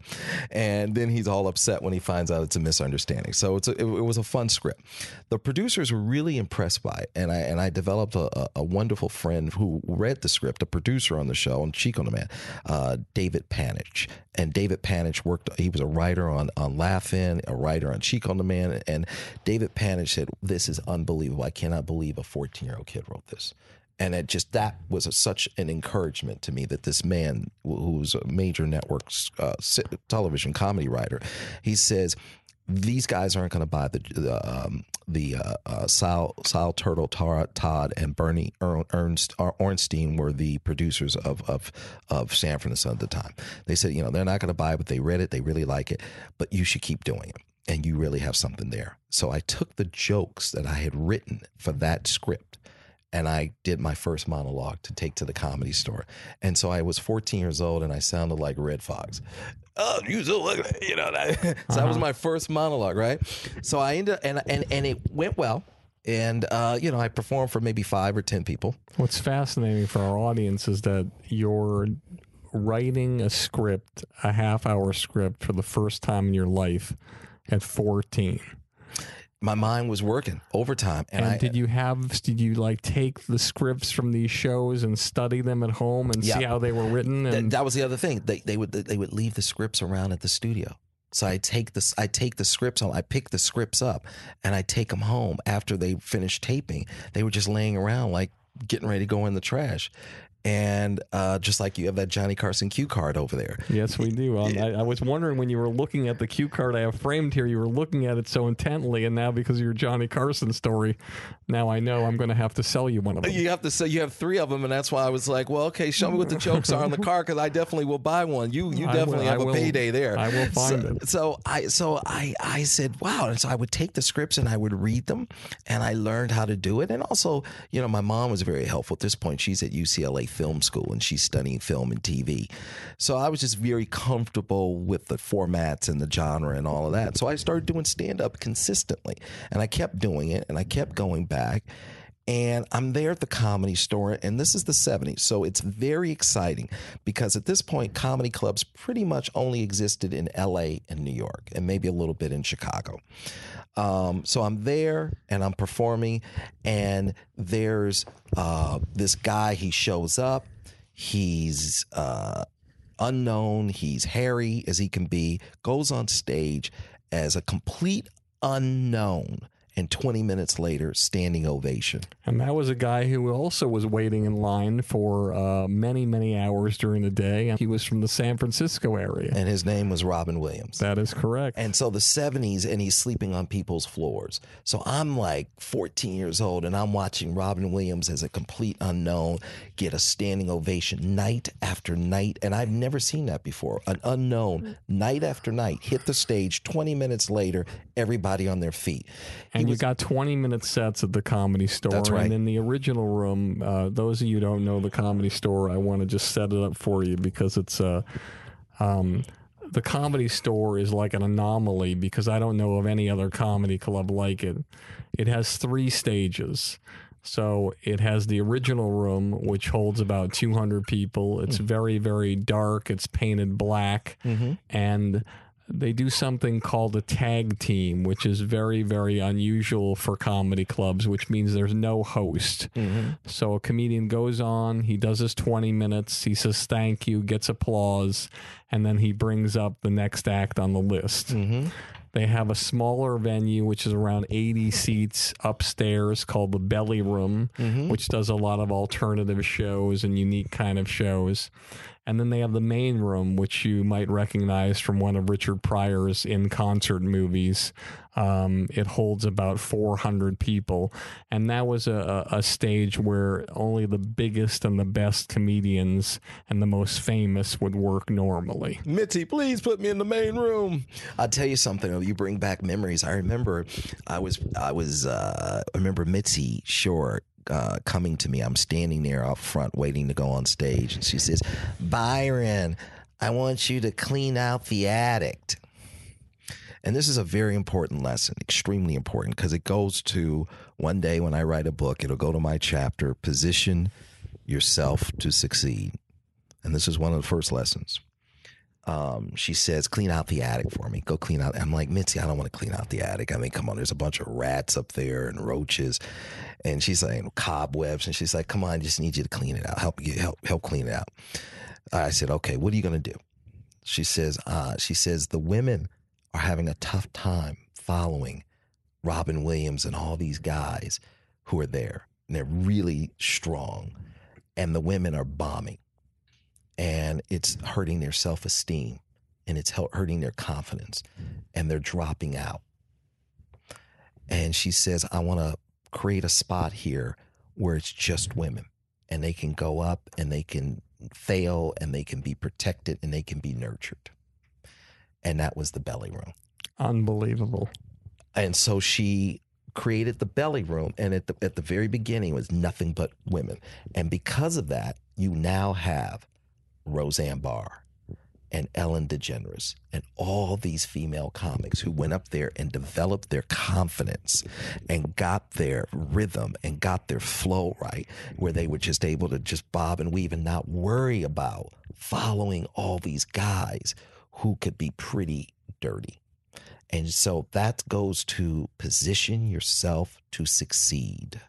and then he's all upset when he finds out it's a misunderstanding. So it's a, it, it was a fun script. The producers were really impressed by it, and I and I developed a, a, a wonderful friend who read the script, a producer on the show, on Chico and the Man, uh, David Panich, and David Panich worked. He was a writer on on Laugh-In, a writer on Chico and the Man, and David Panich said, "This is unbelievable. I cannot believe a 14 year old kid wrote this." And it just that was a, such an encouragement to me that this man wh- who's a major network uh, television comedy writer he says these guys aren't going to buy the the, um, the uh, uh, Sal Sal Turtle Tar- Todd and Bernie Ern- Ernst Or- Ornstein were the producers of of of Sanford and Son at the time. They said you know they're not going to buy it, but they read it, they really like it, but you should keep doing it, and you really have something there. So I took the jokes that I had written for that script and I did my first monologue to take to the comedy store. And so I was 14 years old and I sounded like Redd Foxx. oh, you so ugly, you know. That, so that was my first monologue, right? So I ended and and and it went well, and uh, you know I performed for maybe five or ten people. What's fascinating for our audience is that you're writing a script, a half hour script for the first time in your life at 14. My mind was working overtime, and, And, I did you have, did you like take the scripts from these shows and study them at home and see how they were written? Th- And that was the other thing. They they would they would leave the scripts around at the studio. So I take this I take the scripts home. I pick the scripts up and I take them home after they finished taping. They were just laying around like getting ready to go in the trash. And uh, just like you have that Johnny Carson cue card over there. Yes, we do. Um, I, I was wondering when you were looking at the cue card I have framed here, you were looking at it so intently, and now because of your Johnny Carson story, now I know I'm going to have to sell you one of them. You have to say you have three of them, and that's why I was like, "Well, okay, show me what the jokes are on the card, because I definitely will buy one. You you I definitely will- I have a will- payday there. I will find so, it. So I so I I said, wow, and so I would take the scripts and I would read them, and I learned how to do it. And also, you know, my mom was very helpful. At this point, she's at UCLA Film School and she's studying film and TV. So I was just very comfortable with the formats and the genre and all of that. So I started doing stand up consistently, and I kept doing it, and I kept going back. And I'm there at the comedy store, and this is the 70s. So it's very exciting because at this point, comedy clubs pretty much only existed in LA and New York, and maybe a little bit in Chicago. Um, so I'm there and I'm performing, and there's uh, this guy, he shows up. He's uh, unknown, he's hairy as he can be, goes on stage as a complete unknown. And 20 minutes later, standing ovation. And that was a guy who also was waiting in line for uh, many, many hours during the day. And he was from the San Francisco area. And his name was Robin Williams. That is correct. And so the 70s, and he's sleeping on people's floors. So I'm like 14 years old, and I'm watching Robin Williams as a complete unknown get a standing ovation night after night. And I've never seen that before. An unknown, night after night, hit the stage. 20 minutes later, everybody on their feet. And you got 20 minute sets at the comedy store. That's right. And in the original room, uh, those of you who don't know the comedy store, I want to just set it up for you because it's uh, um, the comedy store is like an anomaly because I don't know of any other comedy club like it. It has three stages. So it has the original room, which holds about 200 people. It's very, very dark. It's painted black. And they do something called a tag team, which is very, very unusual for comedy clubs, which means there's no host. Mm-hmm. So a comedian goes on, he does his 20 minutes, he says thank you, gets applause, and then he brings up the next act on the list. Mm-hmm. They have a smaller venue, which is around 80 seats upstairs called the Belly Room, mm-hmm. which does a lot of alternative shows and unique kind of shows. And then they have the main room, which you might recognize from one of Richard Pryor's in concert movies. Um, it holds about 400 people. And that was a, a a stage where only the biggest and the best comedians and the most famous would work normally. Mitzi, please put me in the main room. I'll tell you something. You bring back memories. I remember, I was, I was, uh, I remember Mitzi Shore uh, coming to me. I'm standing there up front, waiting to go on stage, and she says, "Byron, I want you to clean out the attic." And this is a very important lesson, extremely important, because it goes to one day when I write a book, it'll go to my chapter, position yourself to succeed. And this is one of the first lessons um, she says, clean out the attic for me. Go clean out. I'm like, Mitzi, I don't want to clean out the attic. I mean, come on, there's a bunch of rats up there and roaches. And she's saying cobwebs. And she's like, come on, I just need you to clean it out. Help you help help clean it out. I said, okay, what are you gonna do? She says, uh, she says the women are having a tough time following Robin Williams and all these guys who are there. And they're really strong. And the women are bombing and it's hurting their self esteem and it's hurting their confidence and they're dropping out. And she says, I want to create a spot here where it's just women and they can go up and they can fail and they can be protected and they can be nurtured. And that was the belly room. Unbelievable. And so she created the belly room and at the at the very beginning it was nothing but women. And because of that, you now have Roseanne Barr and Ellen DeGeneres and all these female comics who went up there and developed their confidence and got their rhythm and got their flow right, where they were just able to just bob and weave and not worry about following all these guys who could be pretty dirty. And so that goes to position yourself to succeed.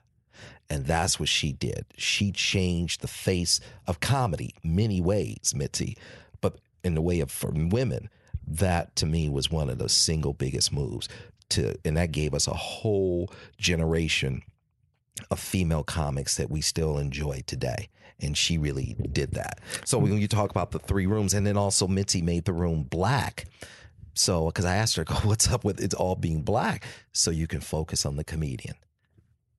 And that's what she did. She changed the face of comedy many ways, Mitzi. But in the way of for women, that to me was one of the single biggest moves. To and that gave us a whole generation of female comics that we still enjoy today. And she really did that. So when you talk about the three rooms, and then also Mitzi made the room black. So, because I asked her, what's up with it all being black? So you can focus on the comedian.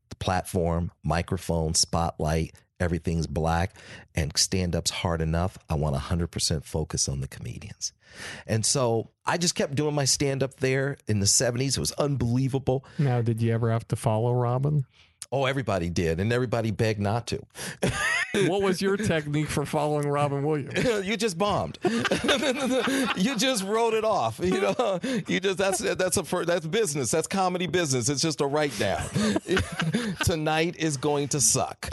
The platform, microphone, spotlight, everything's black, and stand up's hard enough. I want 100% focus on the comedians. And so I just kept doing my stand up there in the 70s. It was unbelievable. Now, did you ever have to follow Robin? Oh, everybody did, and everybody begged not to. what was your technique for following Robin Williams? you just bombed. you just wrote it off. You know, you just that's that's a that's business. That's comedy business. It's just a write down. Tonight is going to suck,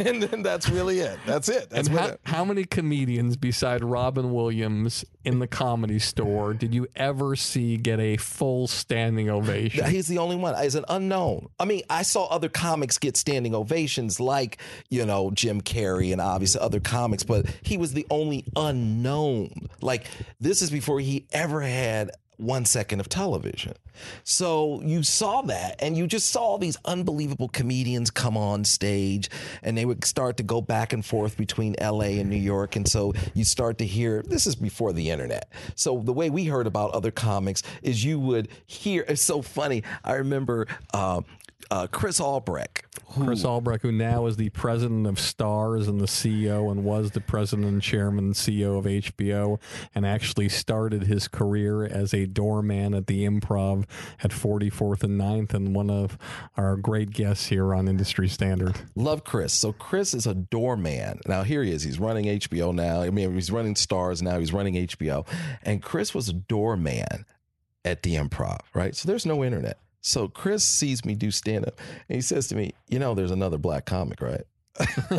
and then that's really it. That's it. That's and how, it. how many comedians beside Robin Williams in the comedy store did you ever see get a full standing ovation? He's the only one. As an unknown. I mean, I saw other comics get standing ovations, like you know Jim Carrey and obviously other comics, but he was the only unknown. Like this is before he ever had one second of television. So you saw that and you just saw these unbelievable comedians come on stage and they would start to go back and forth between LA and New York. And so you start to hear this is before the internet. So the way we heard about other comics is you would hear it's so funny. I remember uh, uh, Chris Albrecht. Who, Chris Albrecht, who now is the president of Starz and the CEO, and was the president and chairman and CEO of HBO, and actually started his career as a doorman at the Improv at 44th and 9th, and one of our great guests here on Industry Standard. Love Chris. So Chris is a doorman. Now here he is. He's running HBO now. I mean, he's running Starz now. He's running HBO, and Chris was a doorman at the Improv. Right. So there's no internet. So Chris sees me do stand up and he says to me, You know, there's another black comic, right?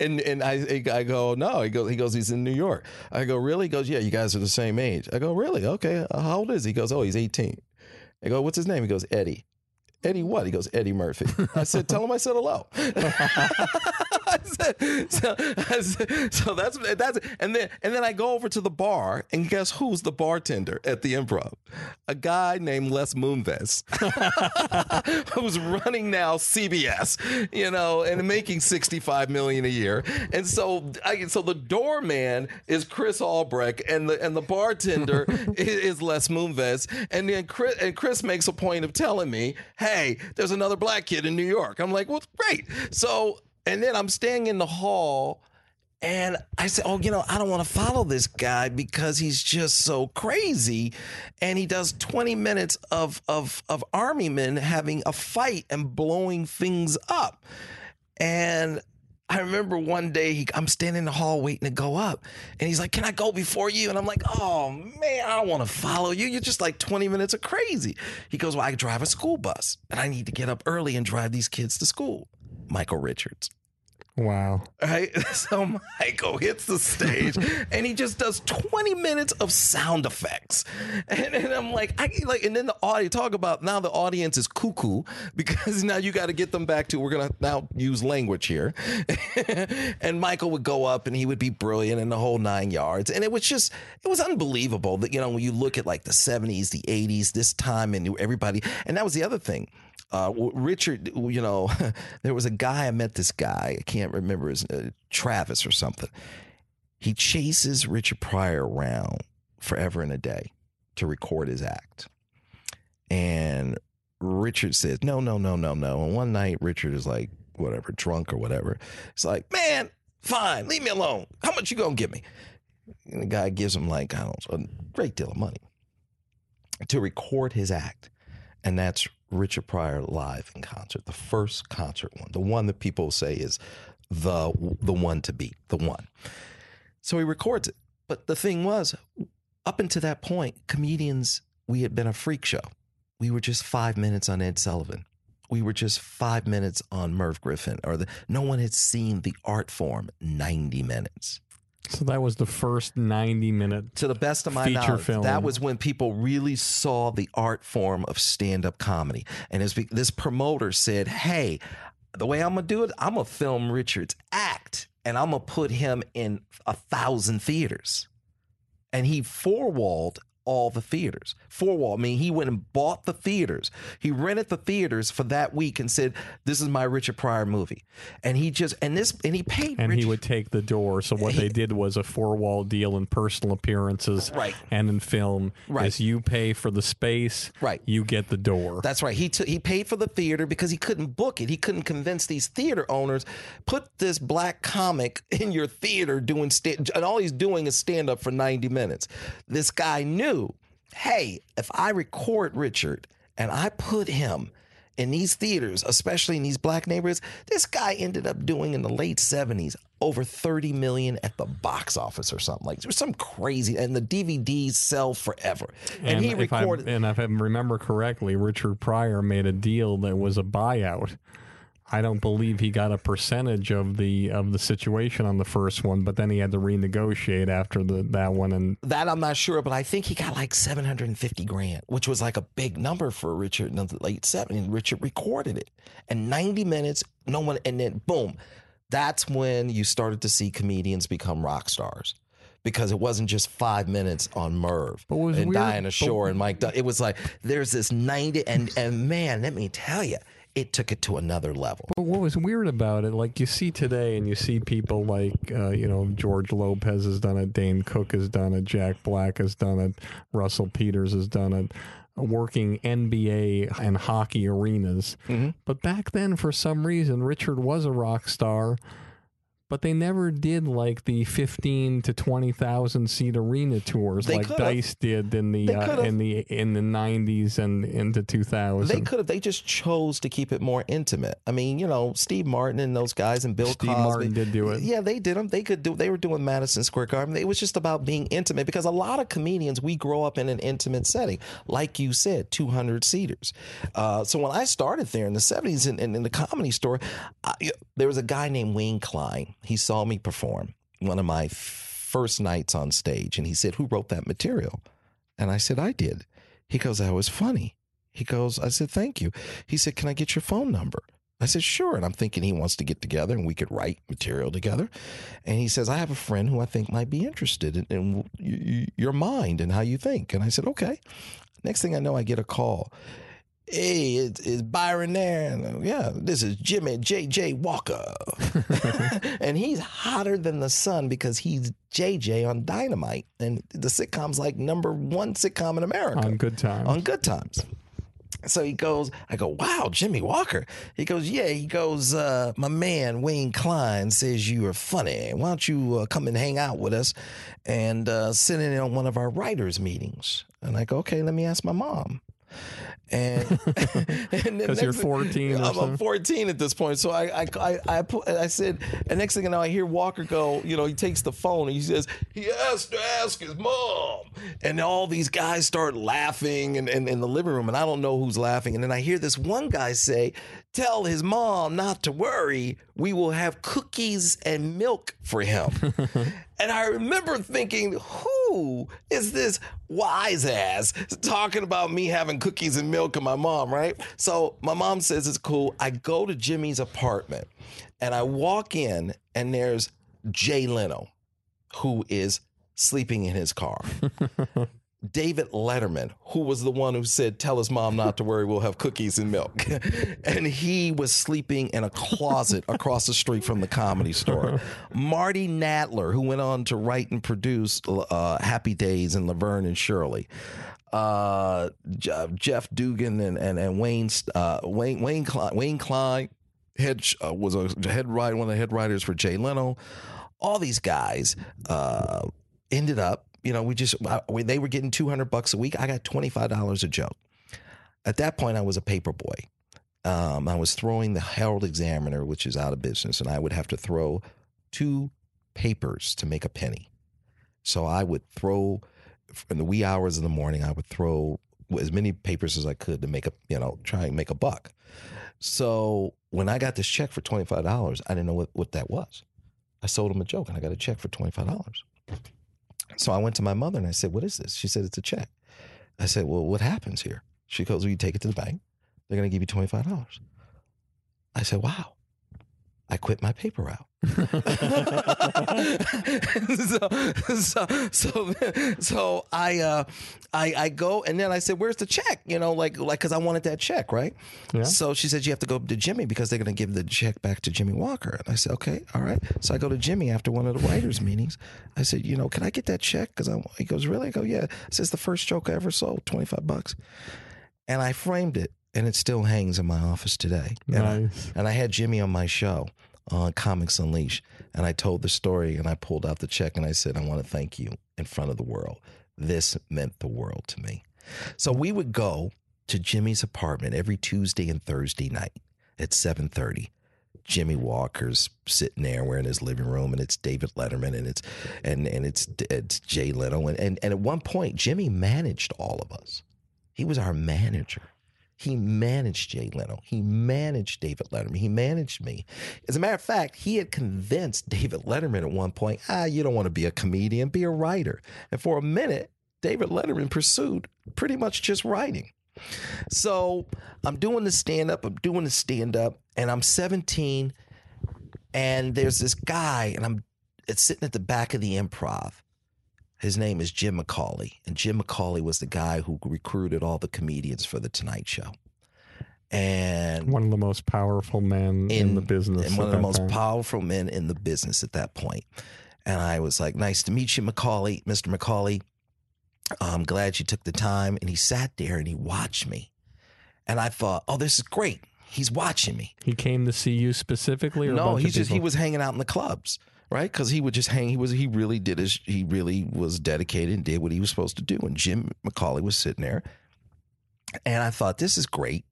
and and I I go no. He goes he goes he's in New York. I go really? He goes yeah you guys are the same age. I go really? Okay. Uh, how old is he, he goes oh he's 18 I go what's his name? He goes Eddie Eddie what? He goes, Eddie Murphy. I said, tell him I said hello. I said, so, I said, so, that's that's and then and then I go over to the bar and guess who's the bartender at the improv? A guy named Les Moonves, who's running now CBS, you know, and making 65 million a year. And so I so the doorman is Chris Albrecht and the and the bartender is Les Moonves. And then Chris and Chris makes a point of telling me, hey, hey, there's another black kid in New York. I'm like, well, great. So, and then I'm staying in the hall. And I said, Oh, you know, I don't want to follow this guy because he's just so crazy. And he does 20 minutes of, of, of army men having a fight and blowing things up. And I remember one day he, I'm standing in the hall waiting to go up, and he's like, "Can I go before you?" And I'm like, "Oh man, I want to follow you. You're just like 20 minutes of crazy." He goes, "Well, I drive a school bus, and I need to get up early and drive these kids to school." Michael Richards. Wow. Right? So Michael hits the stage and he just does 20 minutes of sound effects. And, and I'm like, I like, and then the audience talk about now the audience is cuckoo because now you got to get them back to, we're going to now use language here. and Michael would go up and he would be brilliant in the whole nine yards. And it was just, it was unbelievable that, you know, when you look at like the 70s, the 80s, this time and everybody, and that was the other thing uh, Richard, you know, there was a guy I met. This guy I can't remember his uh, Travis or something. He chases Richard Pryor around forever and a day to record his act, and Richard says, "No, no, no, no, no." And one night, Richard is like, whatever, drunk or whatever. It's like, man, fine, leave me alone. How much you gonna give me? And the guy gives him like I don't know, a great deal of money to record his act, and that's Richard Pryor live in concert, the first concert one, the one that people say is the the one to beat, the one. So he records it. But the thing was, up until that point, comedians, we had been a freak show. We were just five minutes on Ed Sullivan. We were just five minutes on Merv Griffin, or the, no one had seen the art form 90 minutes. So that was the first 90 minute. To the best of my knowledge, film. that was when people really saw the art form of stand up comedy. And as this promoter said, hey, the way I'm going to do it, I'm going to film Richard's act and I'm going to put him in a thousand theaters. And he four walled all the theaters. Four wall. I mean, he went and bought the theaters. He rented the theaters for that week and said, "This is my Richard Pryor movie." And he just and this and he paid. And he would take the door. So what they did was a four wall deal in personal appearances Right. and in film. Right. Is you pay for the space, Right. you get the door. That's right. He took he paid for the theater because he couldn't book it. He couldn't convince these theater owners put this black comic in your theater doing stand and all he's doing is stand up for 90 minutes. This guy knew, hey, if I record Richard and I put him in these theaters, especially in these black neighborhoods, this guy ended up doing in the late 70s over 30 million at the box office or something like there's some crazy and the DVDs sell forever. And, he if I- recorded and if I remember correctly, Richard Pryor made a deal that was a buyout. I don't believe he got a percentage of the of the situation on the first one, but then he had to renegotiate after the that one. And That I'm not sure, but I think he got like 750 grand, which was like a big number for Richard in the late 70s. Richard recorded it. And 90 minutes, no one, and then boom. That's when you started to see comedians become rock stars. Because it wasn't just five minutes on Merv But and weird- Dinah but- Shore and Mike. It was like there's this 90 and and man, let me tell you, it took it to another level. But what was weird about it, like you see today, and you see people like, uh, you know, George Lopez has done it, Dane Cook has done it, Jack Black has done it, Russell Peters has done it, working NBA and hockey arenas. But back then, for some reason, Richard was a rock star. But they never did like the fifteen to twenty thousand seat arena tours They like could've. Dice did in the uh, in the in the nineties and into two thousand. They could have. They just chose to keep it more intimate. I mean, you know, Steve Martin and those guys and Bill Steve Cosby. Martin did do it. Yeah, they did them. They could do. They were doing Madison Square Garden. It was just about being intimate because a lot of comedians we grow up in an intimate setting, like you said, two hundred seaters. Uh, so when I started there in the seventies in, in, in the comedy store, I, there was a guy named Wayne Klein. He saw me perform one of my first nights on stage, and he said, "Who wrote that material?" And I said, "I did." He goes, "That was funny." He goes, I said, thank you. He said, can I get your phone number? I said, sure. And I'm thinking he wants to get together and we could write material together. And he says, I have a friend who I think might be interested in, in your mind and how you think. And I said, okay. Next thing I know, I get a call. Hey, it's, it's Byron there. And, uh, yeah, this is Jimmie J.J. Walker. and he's hotter than the sun because he's JJ on Dynamite. And the sitcom's like number one sitcom in America on good times. on good times. So he goes, I go, wow, Jimmie Walker. He goes, yeah. He goes, uh, my man Wayne Klein says you are funny. Why don't you uh, come and hang out with us and uh, sit in on one of our writers' meetings? And I go, okay, let me ask my mom. And Because you're 14 or I'm, I'm 14 at this point. So I I I I, put, I said, and next thing I know, I hear Walker go. You know, he takes the phone and he says he has to ask his mom, and all these guys start laughing in, in, in the living room, and I don't know who's laughing. And then I hear this one guy say, "Tell his mom not to worry. We will have cookies and milk for him." And I remember thinking, who is this wise ass talking about me having cookies and milk and my mom, right? So my mom says it's cool. I go to Jimmy's apartment and I walk in and there's Jay Leno, who is sleeping in his car. David Letterman, who was the one who said, Tell his mom not to worry, we'll have cookies and milk. and he was sleeping in a closet across the street from the comedy store. Marty Nadler, who went on to write and produce uh, Happy Days and Laverne and Shirley. Uh, Jeff Dugan and, and, and Wayne, uh, Wayne, Wayne, Klein, Wayne Klein head, uh, was a head writer, one of the head writers for Jay Leno. All these guys uh, ended up you know, we just I- we, they were getting two hundred bucks a week. I got twenty five dollars a joke. At that point, I was a paper boy. Um, I was throwing the Herald Examiner, which is out of business, and I would have to throw two papers to make a penny. So I would throw in the wee hours of the morning. I would throw as many papers as I could to make a you know try and make a buck. So when I got this check for twenty five dollars, I didn't know what, what that was. I sold him a joke and I got a check for twenty five dollars. So I went to my mother and I said, "What is this?" She said, "It's a check." I said, "Well, what happens here?" She goes, "Well, you take it to the bank. They're going to give you twenty five dollars." I said, "Wow." I quit my paper route. so, so, so, so I, uh, I, I go and then I said, "Where's the check?" You know, like, like, because I wanted that check, right? Yeah. So she said, "You have to go to Jimmy because they're going to give the check back to Jimmie Walker." And I said, "Okay, all right." So I go to Jimmy after one of the writers' meetings. I said, "You know, can I get that check?" Because he goes, "Really?" I go, "Yeah." I said, "It's the first joke I ever sold, twenty five bucks," and I framed it and it still hangs in my office today. And, Nice. I, and I had Jimmie on my show on Comics Unleashed, and I told the story and I pulled out the check and I said, I want to thank you in front of the world. This meant the world to me. So we would go to Jimmie's apartment every Tuesday and Thursday night at 7:30. Jimmie Walker's sitting there. We're in his living room, and it's David Letterman, and it's and and it's it's Jay Leno, and and, and at one point, Jimmie managed all of us. He was our manager. He managed Jay Leno. He managed David Letterman. He managed me. As a matter of fact, he had convinced David Letterman at one point, ah, you don't want to be a comedian, be a writer. And for a minute, David Letterman pursued pretty much just writing. So I'm doing the stand up, I'm doing the stand up, and I'm 17, and there's this guy, and I'm it's sitting at the back of the improv. His name is Jim McCawley, and Jim McCawley was the guy who recruited all the comedians for the Tonight Show. And One of the most powerful men in, the business. and one of the most time. powerful men in the business at that point. And I was like, "Nice to meet you, McCawley, Mr. McCawley. I'm glad you took the time." And he sat there and he watched me, and I thought, "Oh, this is great. He's watching me." He came to see you specifically? Or No, he just he was hanging out in the clubs, right? Because he would just hang. He was he really did his. He really was dedicated and did what he was supposed to do. And Jim McCawley was sitting there, and I thought, "This is great."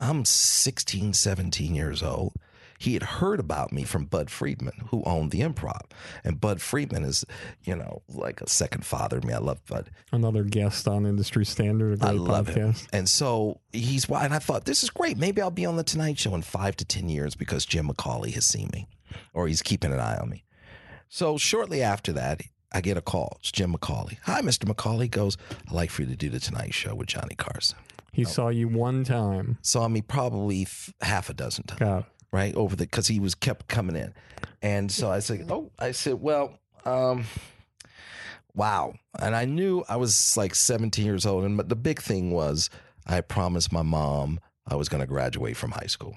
I'm 16, 17 years old. He had heard about me from Bud Friedman, who owned the improv. And Bud Friedman is, you know, like a second father to me. I love Bud. Another guest on Industry Standard, a great I love podcast. him. And so he's why, and I thought this is great. Maybe I'll be on the Tonight Show in five to ten years because Jim McCawley has seen me, or he's keeping an eye on me. So shortly after that, I get a call. It's Jim McCawley. Hi, Mr. McCawley. He Goes, I'd like for you to do the Tonight Show with Johnny Carson. He saw you one time. Saw me probably f- half a dozen times right over the because he was kept coming in and so i said oh i said well um wow and i knew i was like 17 years old and the big thing was i promised my mom i was going to graduate from high school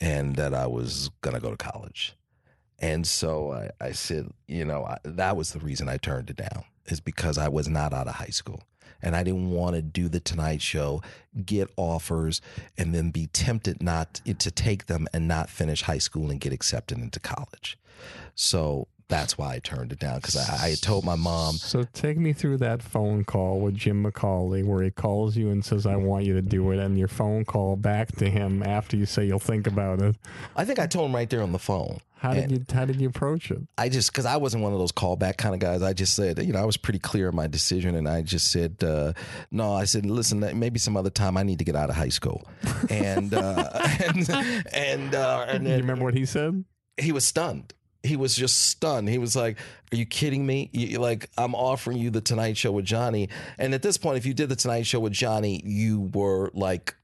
and that i was going to go to college and so I, I said you know I, that was the reason i turned it down is because i was not out of high school and I didn't want to do the Tonight Show, get offers, and then be tempted not to take them and not finish high school and get accepted into college. So that's why I turned it down because I, I had told my mom. So take me through that phone call with Jim McCawley where he calls you and says, I want you to do it. And your phone call back to him after you say you'll think about it. I think I told him right there on the phone. How did you how did you approach it? I just because I wasn't one of those callback kind of guys. I just said, you know, I was pretty clear in my decision, and I just said, uh, no. I said, listen, maybe some other time I need to get out of high school, and uh, and and uh, and you remember what he said? he was stunned. He was just stunned. He was like, "Are you kidding me? You, like I'm offering you the Tonight Show with Johnny." And at this point, if you did the Tonight Show with Johnny, you were like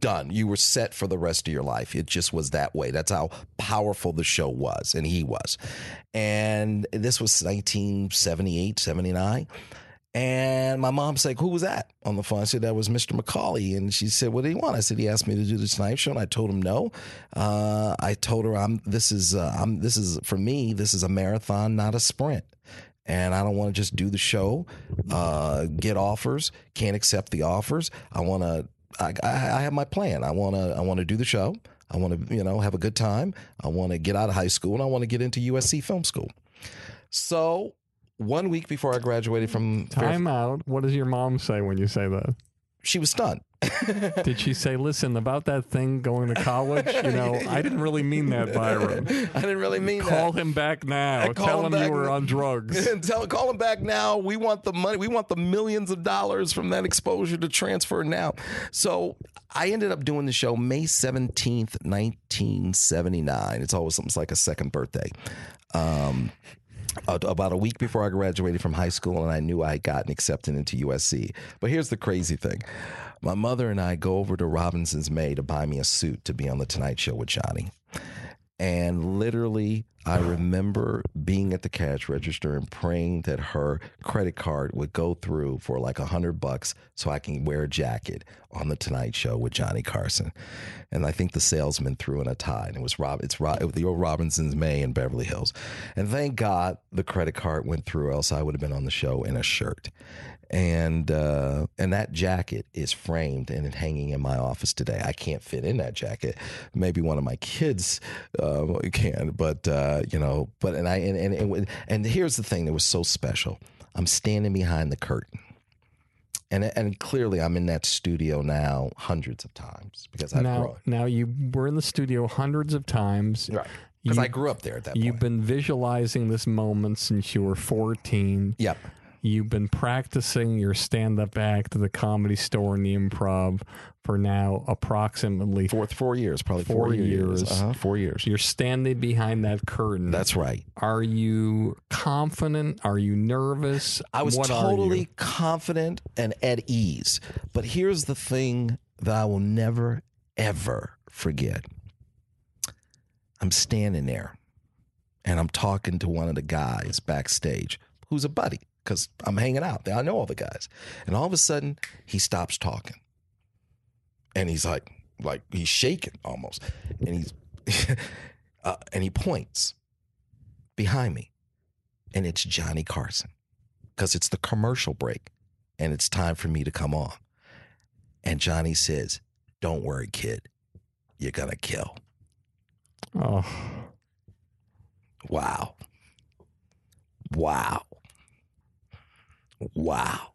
done. You were set for the rest of your life. It just was that way. That's how powerful the show was, and he was. And this was 1978, 79. And my mom's like, "Who was that on the phone?" I said, "That was Mr. McCawley." And she said, "What did he want?" I said, "He asked me to do the Tonight Show," and I told him no. Uh, I told her, "I'm this is uh, I'm this is for me. This is a marathon, not a sprint." And I don't want to just do the show, uh, get offers, can't accept the offers. I want to. I, I I have my plan. I want to. I want to do the show. I want to, you know, have a good time. I want to get out of high school and I want to get into USC Film School. So one week before I graduated from Time out. What does your mom say when you say that? she was stunned. Did she say, "Listen about that thing going to college"? You know, I didn't really mean that, Byron. I didn't really mean Call that. him back now. Tell him him, you were on drugs. Tell, call him back now. We want the money. We want the millions of dollars from that exposure to transfer now. So I ended up doing the show May 17th, 1979. It's always something like a second birthday. Um, Uh, about a week before I graduated from high school, and I knew I had gotten accepted into USC. But here's the crazy thing my mother and I go over to Robinson's May to buy me a suit to be on The Tonight Show with Johnny. And literally, I remember being at the cash register and praying that her credit card would go through for like a hundred bucks so I can wear a jacket on the Tonight Show with Johnny Carson. And I think the salesman threw in a tie, and it was Rob. It's Rob, the old Robinson's May in Beverly Hills. And thank God the credit card went through, else I would have been on the show in a shirt. And uh, and that jacket is framed and hanging in my office today. I can't fit in that jacket. Maybe one of my kids uh, can, but uh, you know. But and I and, and and and here's the thing that was so special. I'm standing behind the curtain. And, and clearly, I'm in that studio now hundreds of times because I've now, grown. now you were in the studio hundreds of times. Right. Because I grew up there at that You've point. been visualizing this moment since you were 14. Yep. You've been practicing your stand up act at the comedy store and the improv for now approximately Four, four years, probably four, Four years. years. Uh-huh, four years. You're standing behind that curtain. That's right. Are you confident? Are you nervous? I was What totally confident and at ease. But here's the thing that I will never, ever forget. I'm standing there and I'm talking to one of the guys backstage who's a buddy because I'm hanging out there. I know all the guys. And all of a sudden, he stops talking. And he's like, like he's shaking almost. And he's, uh, and he points behind me. And it's Johnny Carson because it's the commercial break and it's time for me to come on. And Johnny says, Don't worry, kid. You're going to kill. Oh, Wow. Wow. Wow.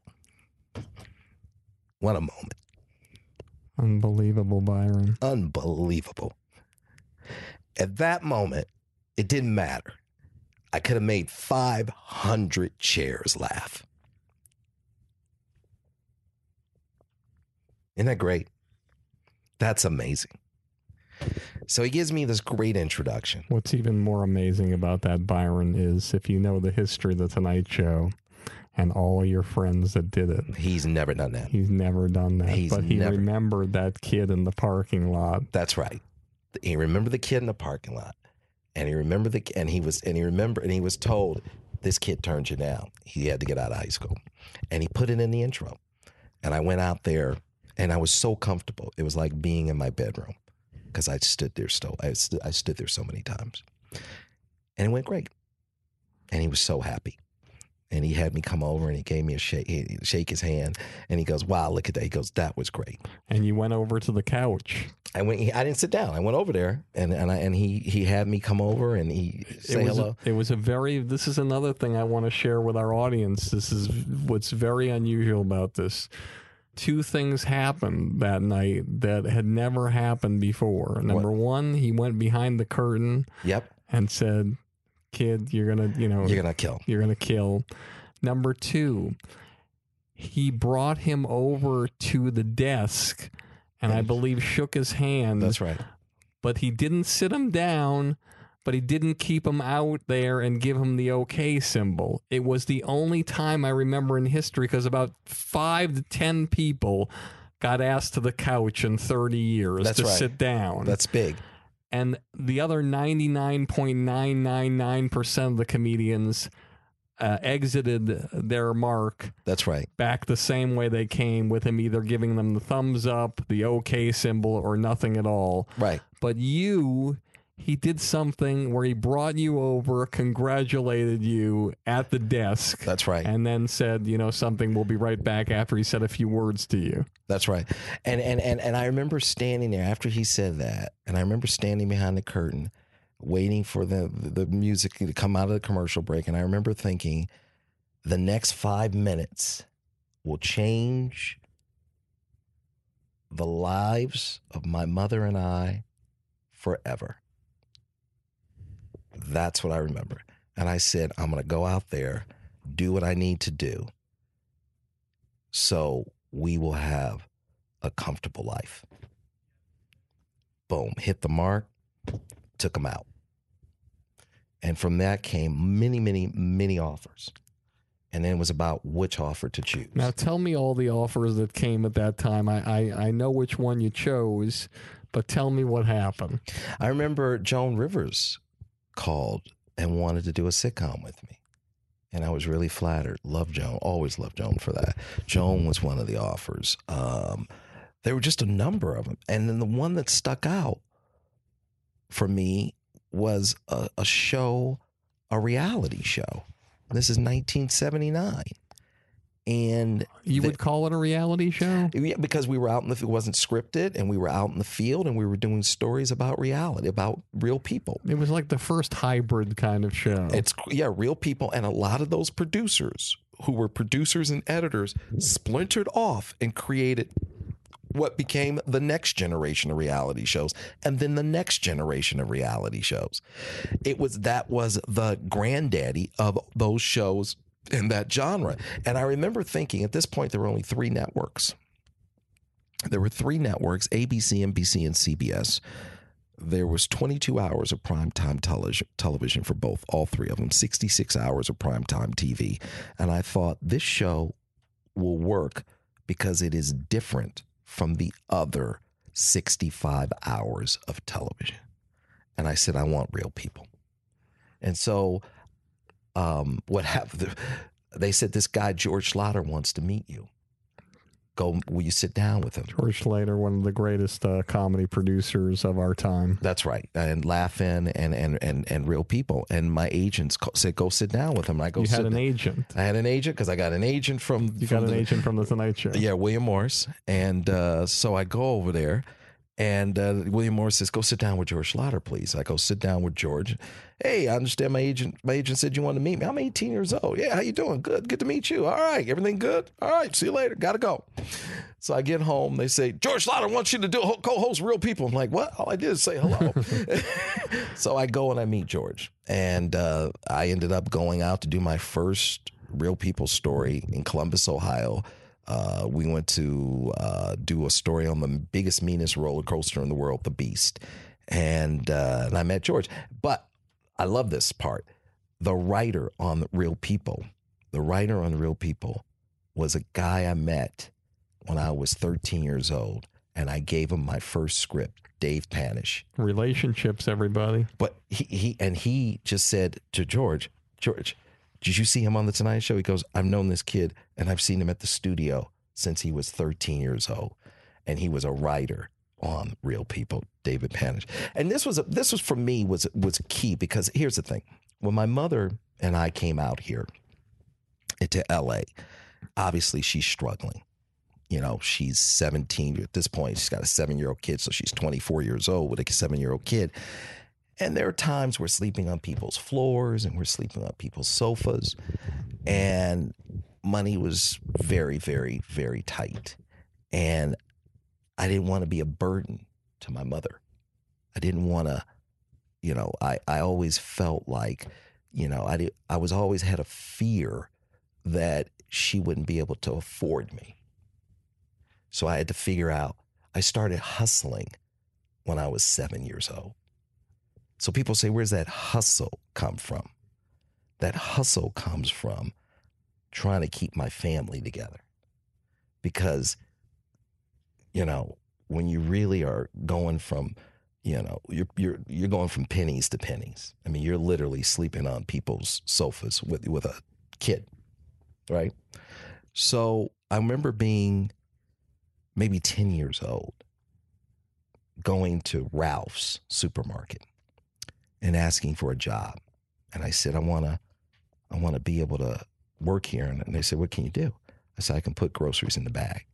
What a moment. unbelievable, Byron. Unbelievable. At that moment, it didn't matter. I could have made 500 chairs laugh. Isn't that great? That's amazing. So he gives me this great introduction. What's even more amazing about that, Byron, is if you know the history of the Tonight Show and all your friends that did it, He's never done that. he's never done that. He's but he never- remembered that kid in the parking lot. That's right. He remembered the kid in the parking lot, and he remembered the and he was and he remembered and he was told this kid turned you down. He had to get out of high school, and he put it in the intro. And I went out there, and I was so comfortable. It was like being in my bedroom because I stood there still. I stood, I stood there so many times, and it went great. And he was so happy. And he had me come over and he gave me a shake, he- shake his hand, and he goes, "Wow, look at that!" He goes, "That was great." And you went over to the couch. I went. I didn't sit down. I went over there, and and I and he he had me come over, and he say it was hello. A, it was a very. This is another thing I want to share with our audience. This is what's very unusual about this. Two things happened that night that had never happened before. Number one, he went behind the curtain yep, and said, "Kid, you're gonna, you know, you're gonna kill. you're gonna kill." Number two, he brought him over to the desk, and I believe shook his hand That's right. but he didn't sit him down, but he didn't keep him out there and give him the okay symbol. It was the only time I remember in history because about five to 10 people got asked to the couch in 30 years That's to right. sit down. That's big. And the other 99.999% of the comedians uh, exited their mark That's right. back the same way they came with him either giving them the thumbs up, the okay symbol, or nothing at all. Right. But you, he did something where he brought you over, congratulated you at the desk. That's right. And then said, you know, something, we'll be right back after he said a few words to you. That's right. And and and and I remember standing there after he said that, and I remember standing behind the curtain, waiting for the the music to come out of the commercial break, and I remember thinking, the next five minutes will change the lives of my mother and I forever. That's what I remember. And I said, I'm going to go out there, do what I need to do so we will have a comfortable life. Boom, hit the mark, took them out. And from that came many, many, many offers. And then it was about which offer to choose. Now tell me all the offers that came at that time. I, I, I know which one you chose, but tell me what happened. I remember Joan Rivers called and wanted to do a sitcom with me. And I was really flattered. Love Joan. Always loved Joan for that. Joan was one of the offers. Um, there were just a number of them. And then the one that stuck out for me was a, a show, a reality show. This is 1979. And you would call it a reality show? Yeah, because we were out in the it wasn't scripted and we were out in the field and we were doing stories about reality, about real people. It was like the first hybrid kind of show. It's yeah, real people and a lot of those producers who were producers and editors splintered off and created what became the next generation of reality shows and then the next generation of reality shows. It was that was the granddaddy of those shows in that genre. And I remember thinking at this point there were only three networks. There were three networks, ABC, NBC, and CBS. There was 22 hours of primetime television, television for both, all three of them, 66 hours of primetime TV. And I thought this show will work because it is different from the other 65 hours of television. And I said, I want real people. And so um, what happened? They said this guy George Schlatter wants to meet you. Go, will you sit down with him? George Schlatter, one of the greatest uh, comedy producers of our time. That's right, and Laugh-In and and and and Real People. And my agents said, "Go sit down with him." And I go. You had an down. agent. I had an agent because I got an agent from. You from got an the, agent from the Tonight Show. Yeah, William Morris, and uh, so I go over there. And uh, William Morris says, "Go sit down with George Schlatter, please." I go sit down with George. Hey, I understand my agent. My agent said you wanted to meet me. I'm 18 years old. Yeah, how you doing? Good. Good to meet you. All right, everything good. All right, see you later. Gotta go. So I get home. They say George Schlatter wants you to do co-host Real People. I'm like, what? All I did is say hello. so I go and I meet George, and uh, I ended up going out to do my first Real People story in Columbus, Ohio. Uh, we went to uh, do a story on the biggest, meanest roller coaster in the world, the Beast, and uh, and I met George. But I love this part. The writer on Real People, the writer on Real People, was a guy I met when I was 13 years old, and I gave him my first script, Dave Panish. Relationships, everybody. But he, he and he just said to George, George, did you see him on the Tonight Show? He goes, I've known this kid and I've seen him at the studio since he was 13 years old. And he was a writer on Real People, David Panish. And this was a, this was for me was was key because here's the thing. When my mother and I came out here to LA, obviously she's struggling. You know, she's 17 at this point. She's got a seven year old kid, so she's 24 years old with a seven year old kid. And there are times we're sleeping on people's floors and we're sleeping on people's sofas. And money was very, very, very tight. And I didn't want to be a burden to my mother. I didn't want to, you know, I, I always felt like, you know, I, did, I was always had a fear that she wouldn't be able to afford me. So I had to figure out, I started hustling when I was seven years old. So people say, where's that hustle come from? That hustle comes from trying to keep my family together. Because, you know, when you really are going from, you know, you're you're you're going from pennies to pennies. I mean, you're literally sleeping on people's sofas with with a kid, right? So I remember being maybe 10 years old, going to Ralph's supermarket and asking for a job. And I said, I want to, I want to be able to work here. And they said, what can you do? I said, I can put groceries in the bag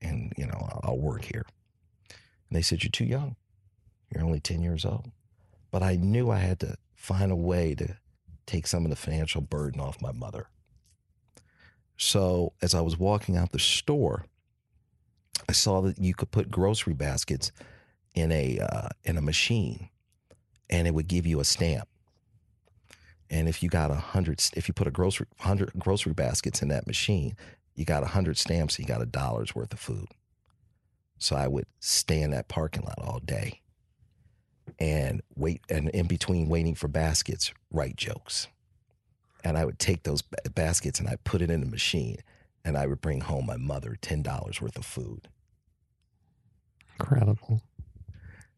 and, you know, I'll, I'll work here. And they said, you're too young. You're only 10 years old. But I knew I had to find a way to take some of the financial burden off my mother. So as I was walking out the store, I saw that you could put grocery baskets in a uh, in a machine, and it would give you a stamp. And if you got a hundred, if you put a grocery hundred grocery baskets in that machine, you got a hundred stamps. You got a dollar's worth of food. So I would stay in that parking lot all day, and wait, and in between waiting for baskets, write jokes. And I would take those baskets and I put it in the machine, and I would bring home my mother ten dollars worth of food. Incredible.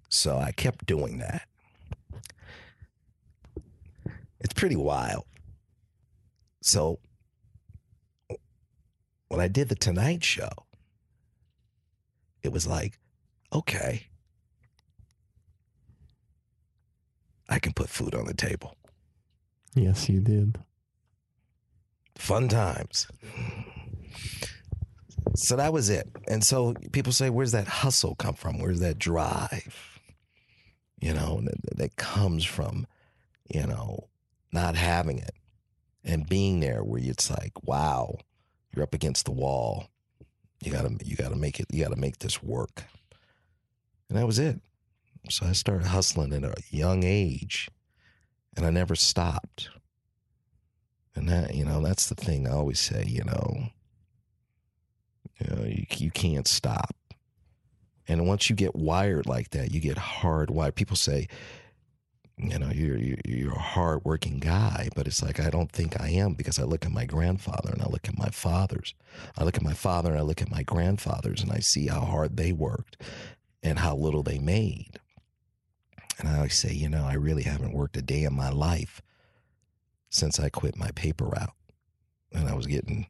So I kept doing that. It's pretty wild. So when I did the Tonight Show, it was like, okay, I can put food on the table. Yes, you did. Fun times. So that was it. And so people say, where's that hustle come from? Where's that drive? You know, that, that comes from, you know, not having it and being there where it's like, wow, you're up against the wall. You gotta you gotta make it you gotta make this work. And that was it. So I started hustling at a young age and I never stopped. And that, you know, that's the thing I always say, you know, you know, you, you can't stop. And once you get wired like that, you get hardwired. People say, you know, you're, you're a hardworking guy, but it's like I don't think I am because I look at my grandfather and I look at my fathers. I look at my father and I look at my grandfathers and I see how hard they worked and how little they made. And I always say, you know, I really haven't worked a day in my life since I quit my paper route. And I was getting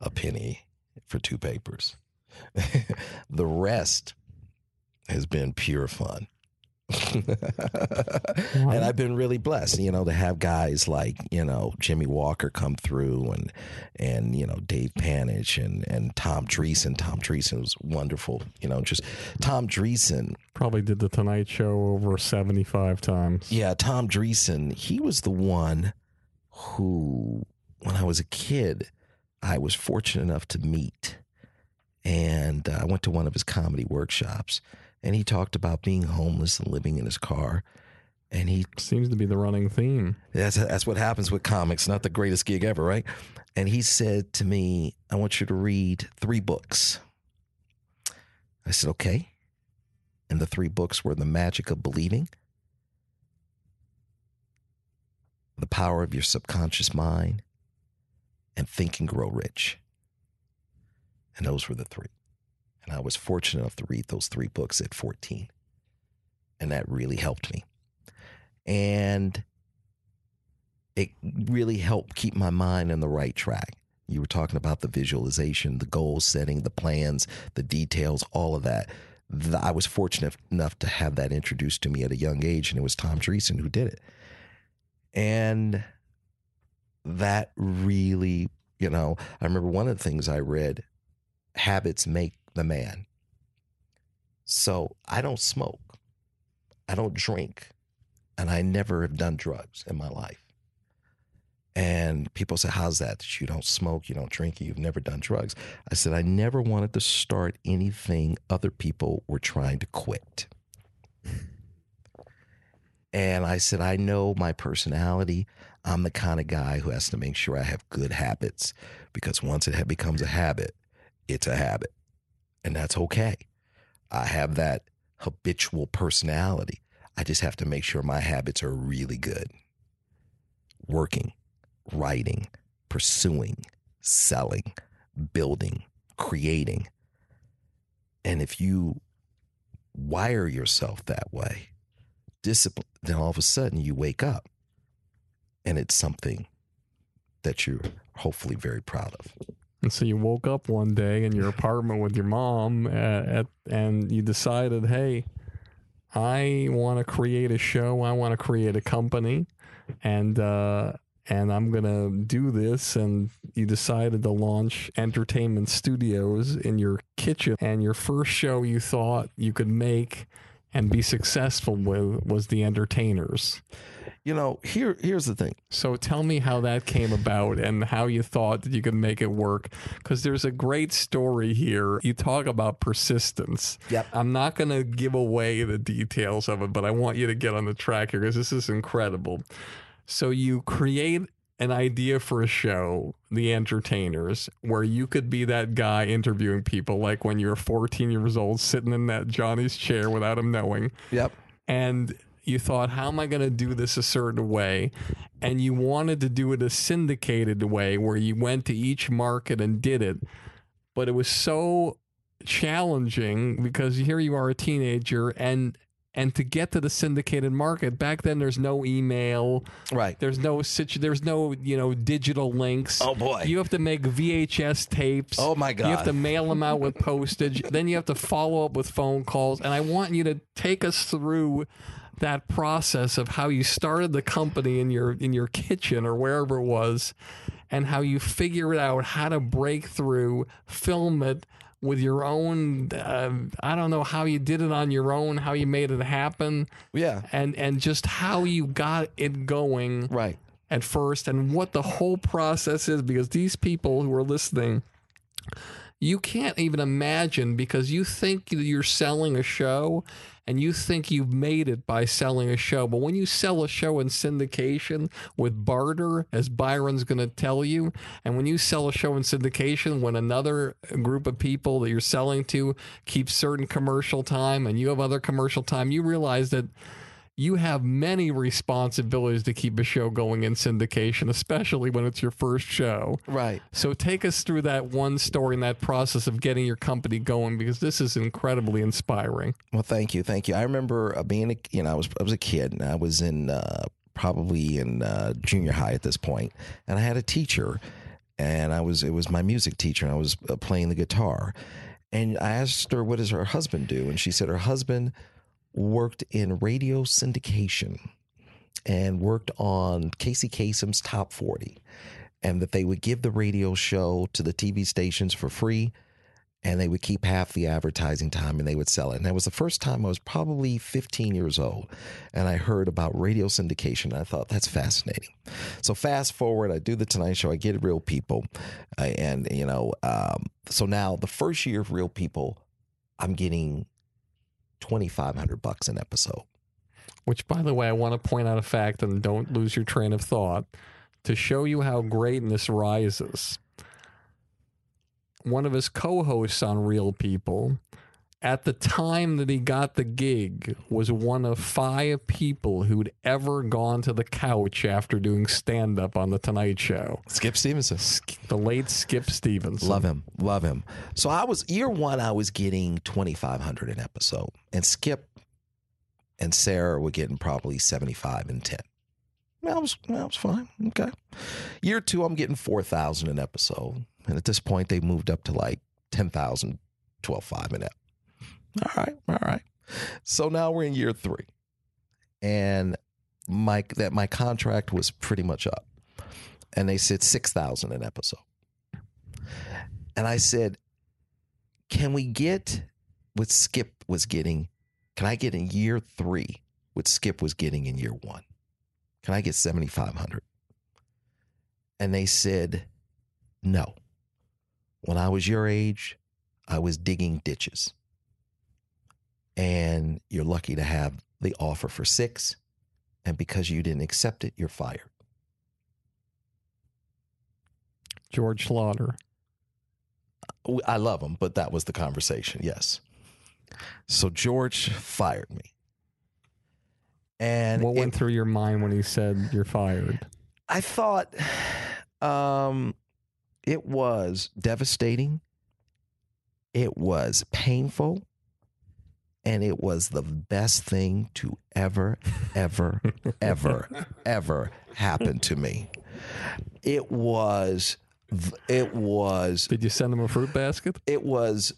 a penny for two papers. the rest has been pure fun. And I've been really blessed, you know, to have guys like, you know, Jimmie Walker come through and and, you know, Dave Panich and and Tom Dreesen. Tom Dreesen was wonderful. You know, just Tom Dreesen. Probably did the Tonight Show over 75 times. Yeah, Tom Dreesen, he was the one who when I was a kid, I was fortunate enough to meet. And uh, I went to one of his comedy workshops and he talked about being homeless and living in his car. And he seems to be the running theme. That's that's what happens with comics. Not the greatest gig ever, right? And he said to me, "I want you to read three books." I said, "Okay." And the three books were The Magic of Believing, The Power of Your Subconscious Mind, and Think and Grow Rich. And those were the three. And I was fortunate enough to read those three books at 14. And that really helped me. And it really helped keep my mind on the right track. You were talking about the visualization, the goal setting, the plans, the details, all of that. I was fortunate enough to have that introduced to me at a young age, and it was Tom Dreesen who did it. And that really, you know, I remember one of the things I read habits make the man. So I don't smoke, I don't drink, and I never have done drugs in my life. And people say, How's that? That you don't smoke, you don't drink, you've never done drugs. I said, I never wanted to start anything other people were trying to quit. And I said, I know my personality. I'm the kind of guy who has to make sure I have good habits because once it becomes a habit, it's a habit. And that's okay. I have that habitual personality. I just have to make sure my habits are really good. Working, writing, pursuing, selling, building, creating. And if you wire yourself that way, discipline, then all of a sudden you wake up and it's something that you're hopefully very proud of. And so you woke up one day in your apartment with your mom at, at and you decided, hey, I want to create a show. I want to create a company, and uh, and I'm gonna do this. And you decided to launch entertainment studios in your kitchen. And your first show you thought you could make and be successful with was The Entertainers. You know, here here's the thing. So tell me how that came about and how you thought that you could make it work. Because there's a great story here. You talk about persistence. Yep. I'm not going to give away the details of it, but I want you to get on the track here because this is incredible. So you create an idea for a show, The Entertainers, where you could be that guy interviewing people, like when you're 14 years old, sitting in that Johnny's chair without him knowing Yep. and you thought, how am I going to do this a certain way? And you wanted to do it a syndicated way where you went to each market and did it. But it was so challenging because here you are a teenager and and to get to the syndicated market back then there's no email Right. there's no situ- there's no you know digital links Oh, boy. you have to make vhs tapes Oh, my god you have to mail them out with postage then you have to follow up with phone calls and i want you to take us through that process of how you started the company in your in your kitchen or wherever it was and how you figured out how to break through film it with your own uh, i don't know how you did it on your own how you made it happen Yeah. and and just how you got it going Right. at first and what the whole process is because these people who are listening you can't even imagine because you think you're selling a show and you think you've made it by selling a show. But when you sell a show in syndication with barter, as Byron's going to tell you, and when you sell a show in syndication, when another group of people that you're selling to keeps certain commercial time and you have other commercial time, you realize that you have many responsibilities to keep a show going in syndication, especially when it's your first show. Right. So take us through that one story and that process of getting your company going because this is incredibly inspiring. Well, thank you, thank you. I remember uh, being a you know I was I was a kid and I was in uh, probably in uh, junior high at this point, and I had a teacher, and I was it was my music teacher, and I was uh, playing the guitar, and I asked her what does her husband do, and she said her husband worked in radio syndication and worked on Casey Kasem's Top 40 and that they would give the radio show to the TV stations for free and they would keep half the advertising time and they would sell it. And that was the first time I was probably 15 years old and I heard about radio syndication. And I thought that's fascinating. So fast forward, I do the Tonight Show, I get Real People, uh, and you know, um, so now the first year of Real People, I'm getting 2,500 bucks an episode. Which, by the way, I want to point out a fact and don't lose your train of thought to show you how greatness rises. One of his co hosts on Real People, at the time that he got the gig, was one of five people who'd ever gone to the couch after doing stand up on The Tonight Show. Skip Stevenson. The late Skip Stevens. Love him, love him. So I was year one. I was getting twenty five hundred an episode, and Skip and Sarah were getting probably seventy five and ten. That was that was fine. Okay. Year two, I'm getting four thousand an episode, and at this point, they moved up to like 10,000, 12,500 an ep. All right, all right. So now we're in year three, and my that my contract was pretty much up, and they said six thousand an episode. And I said, Can we get what Skip was getting? Can I get in year three what Skip was getting in year one? Can I get 7,500? And they said, No. When I was your age, I was digging ditches. And you're lucky to have the offer for six. And because you didn't accept it, you're fired. George Schlatter. I love him, but that was the conversation. Yes. So George fired me. And what went it- through your mind when he said you're fired? I thought um, it was devastating. It was painful. And it was the best thing to ever, ever, ever, ever happen to me. It was, it was, Did you send him a fruit basket? it was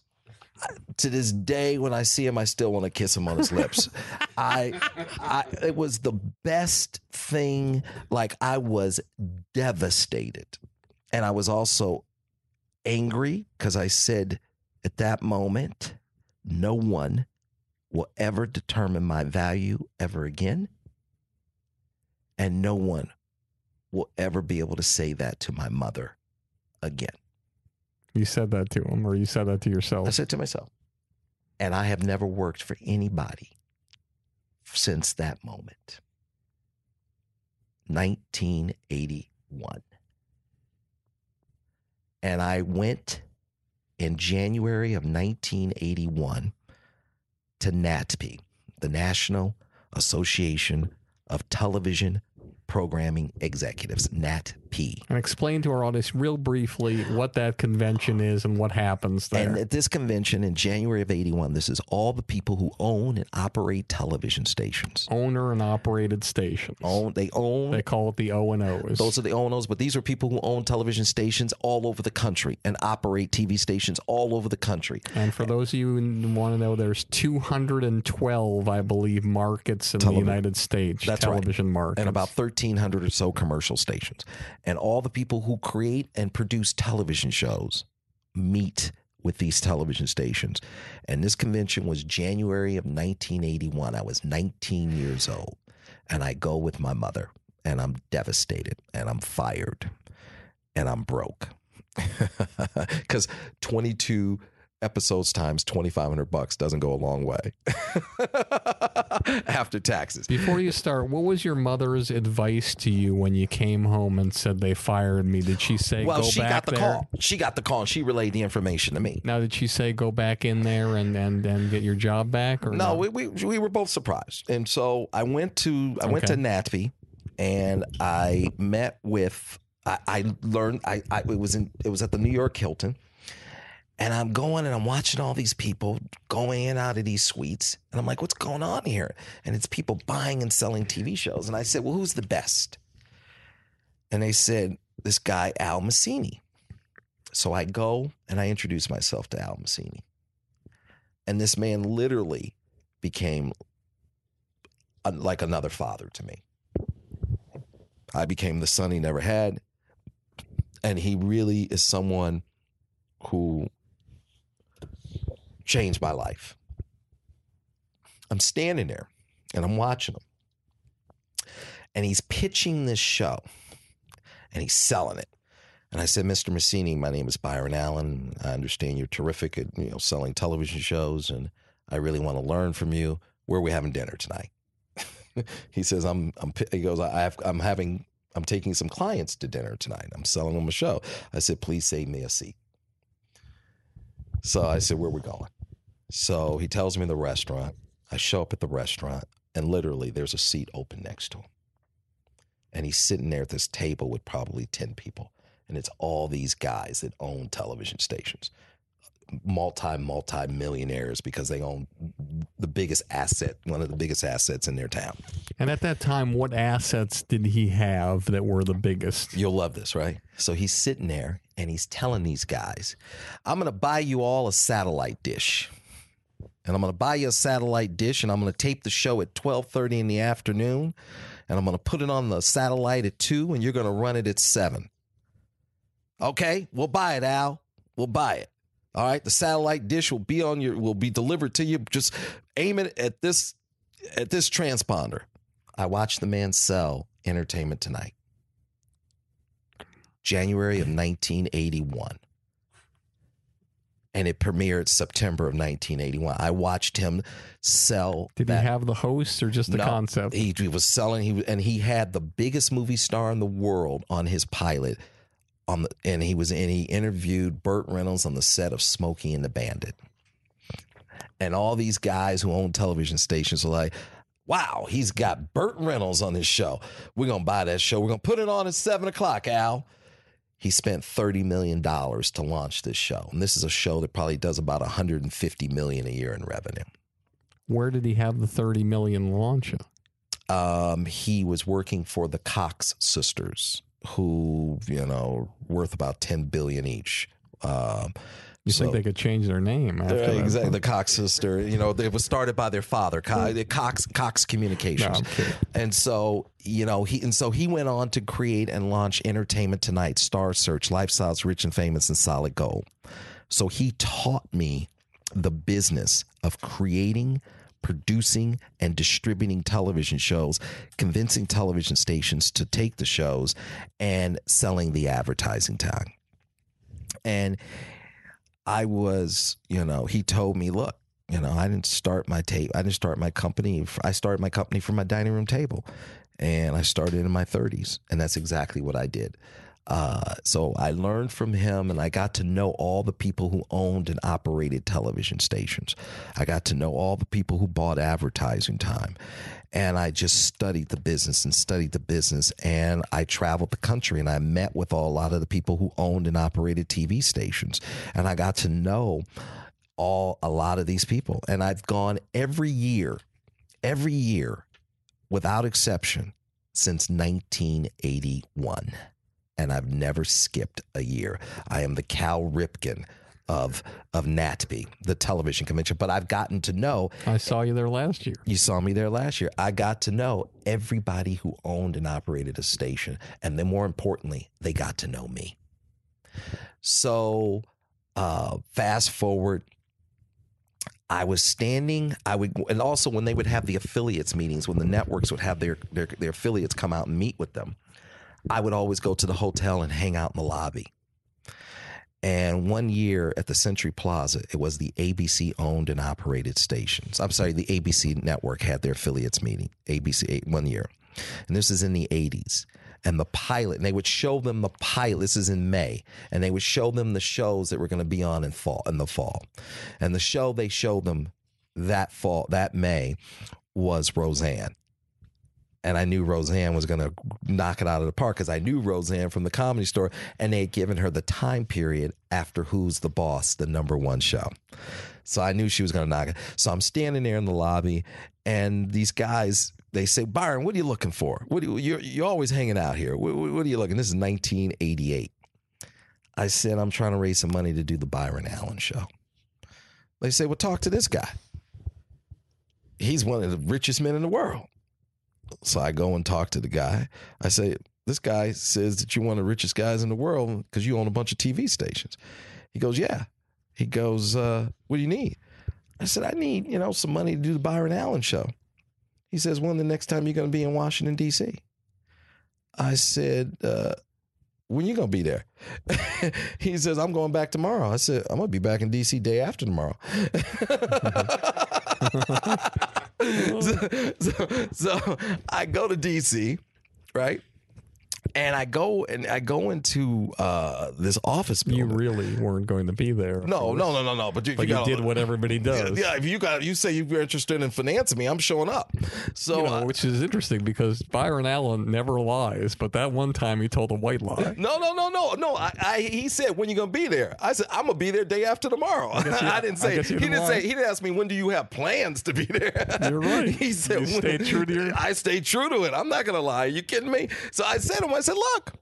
to this day when I see him, I still want to kiss him on his lips. I, I, it was the best thing. Like I was devastated, and I was also angry because I said at that moment, no one will ever determine my value ever again. And no one will ever be able to say that to my mother again. You said that to him, or you said that to yourself. I said to myself, and I have never worked for anybody since that moment. 1981. And I went in January of 1981 to NATPE, the National Association of Television Programming Executives, And explain to our audience real briefly what that convention is and what happens there. And at this convention in January of 81, this is all the people who own and operate television stations. Owner and operated stations. Own, they own. They call it the O and O's. Those are the O and O's, but these are people who own television stations all over the country and operate TV stations all over the country. And for those of you who want to know, there's 212, I believe, markets in the United States. That's television right. markets. And about 1,300 or so commercial stations. And all the people who create and produce television shows meet with these television stations. And this convention was January of 1981. I was 19 years old. And I go with my mother, and I'm devastated, and I'm fired, and I'm broke. Because 22 episodes times 2500 bucks doesn't go a long way after taxes Before you start, what was your mother's advice to you when you came home and said they fired me? Did she say well go she back got the there? call she got the call and she relayed the information to me Now, did she say go back in there and, and, and get your job back? Or no we, we, we were both surprised and so i went to i went to Okay. NATPE and i met with i, I learned I, I it was in it was at the new york hilton and i'm going and i'm watching all these people going in and out of these suites and i'm like what's going on here and it's people buying and selling tv shows and i said well who's the best and they said this guy al Masini. so i go and i introduce myself to al Masini. and this man literally became a, like another father to me. I became the son he never had. And he really is someone who changed my life. I'm standing there and I'm watching him. And he's pitching this show and he's selling it. And I said, Mr. Masini, my name is Byron Allen. I understand you're terrific at you know selling television shows, and I really want to learn from you. Where are we having dinner tonight? he says, I'm, I'm, he goes, I have, I'm having, I'm taking some clients to dinner tonight. I'm selling them a show. I said, please save me a seat. So I said, where are we going? So he tells me the restaurant. I show up at the restaurant and literally there's a seat open next to him. And he's sitting there at this table with probably 10 people. And it's all these guys that own television stations multi multi millionaires because they own the biggest asset, one of the biggest assets in their town. And at that time, what assets did he have that were the biggest? You'll love this, right? So he's sitting there and he's telling these guys, "I'm going to buy you all a satellite dish." And I'm going to buy you a satellite dish and I'm going to tape the show at 12:30 in the afternoon and I'm going to put it on the satellite at 2 and you're going to run it at 7. Okay? We'll buy it, Al. We'll buy it. All right, the satellite dish will be on your will be delivered to you. Just aim it at this at this transponder. I watched the man sell Entertainment Tonight. January of 1981. And it premiered September of 1981. I watched him sell. Did that- he have the host or just the No, concept? He, he was selling. He and he had the biggest movie star in the world on his pilot. On the and he was and he interviewed Burt Reynolds on the set of Smokey and the Bandit. And all these guys who own television stations were like, "Wow, he's got Burt Reynolds on his show. We're gonna buy that show. We're gonna put it on at seven o'clock, Al." He spent thirty million dollars to launch this show, and this is a show that probably does about one hundred and fifty million a year in revenue. Where did he have the 30 million launch? um, he was working for the Cox sisters, who you know worth about ten billion each. Um, You so- think they could change their name exactly. The Cox sister, you know, it was started by their father, Co- hmm. Cox Cox Communications, No, and so you know he and so he went on to create and launch Entertainment Tonight, Star Search, Lifestyles, Rich and Famous, and Solid Gold. So he taught me the business of creating, producing and distributing television shows, convincing television stations to take the shows, and selling the advertising time. And I was, you know, he told me, look, you know, I didn't start my tape. I didn't start my company. I started my company from my dining room table, and I started in my 30s, and that's exactly what I did. Uh, so I learned from him, and I got to know all the people who owned and operated television stations. I got to know all the people who bought advertising time, and I just studied the business and studied the business. And I traveled the country, and I met with a lot of the people who owned and operated TV stations, and I got to know all a lot of these people. And I've gone every year, every year, without exception, since 1981 and I've never skipped a year. I am the Cal Ripken of of NATPE, the television convention. But I've gotten to know. I saw you there last year. You saw me there last year. I got to know everybody who owned and operated a station, and then more importantly, they got to know me. So, uh, fast forward. I was standing. I would, and also when they would have the affiliates meetings, when the networks would have their, their their affiliates come out and meet with them, I would always go to the hotel and hang out in the lobby. And one year at the Century Plaza, it was the ABC owned and operated stations. I'm sorry, the ABC network had their affiliates meeting, ABC eh, one year. And this is in the 80s. And the pilot, and they would show them the pilot. This is in May, and they would show them the shows that were going to be on in fall in the fall. And the show they showed them that fall, that May, was Roseanne and I knew Roseanne was going to knock it out of the park because I knew Roseanne from the comedy store, and they had given her the time period after Who's the Boss, the number one show. So I knew she was going to knock it. So I'm standing there in the lobby, and these guys they say, Byron, what are you looking for? What you, you're you're always hanging out here. What, what are you looking? This is 1988. I said I'm trying to raise some money to do the Byron Allen show. They say, well, talk to this guy. He's one of the richest men in the world. So I go and talk to the guy. I say, This guy says that you're one of the richest guys in the world because you own a bunch of TV stations. He goes, Yeah. He goes, uh, What do you need? I said, I need, you know, some money to do the Byron Allen show. He says, When the next time you're going to be in Washington, D.C.? I said, uh, when you gonna be there? he says, I'm going back tomorrow. I said, I'm gonna be back in DC day after tomorrow. so, so, so I go to DC, right? And I go and I go into uh, this office building. You really weren't going to be there. No, no, no, no, no. But you, but you, you did what everybody does. Yeah, if you got, you say you're interested in financing me, I'm showing up. So, you know, which is interesting because Byron Allen never lies, but that one time he told a white lie. No, no, no, no, no. I, I he said when you gonna be there. I said I'm gonna be there day after tomorrow. I, you, I didn't say. I he didn't, didn't say. He didn't ask me when do you have plans to be there. You're right. he said you stay true to your. I stay true to it. I'm not gonna lie. Are you kidding me? So I said him. I said, look.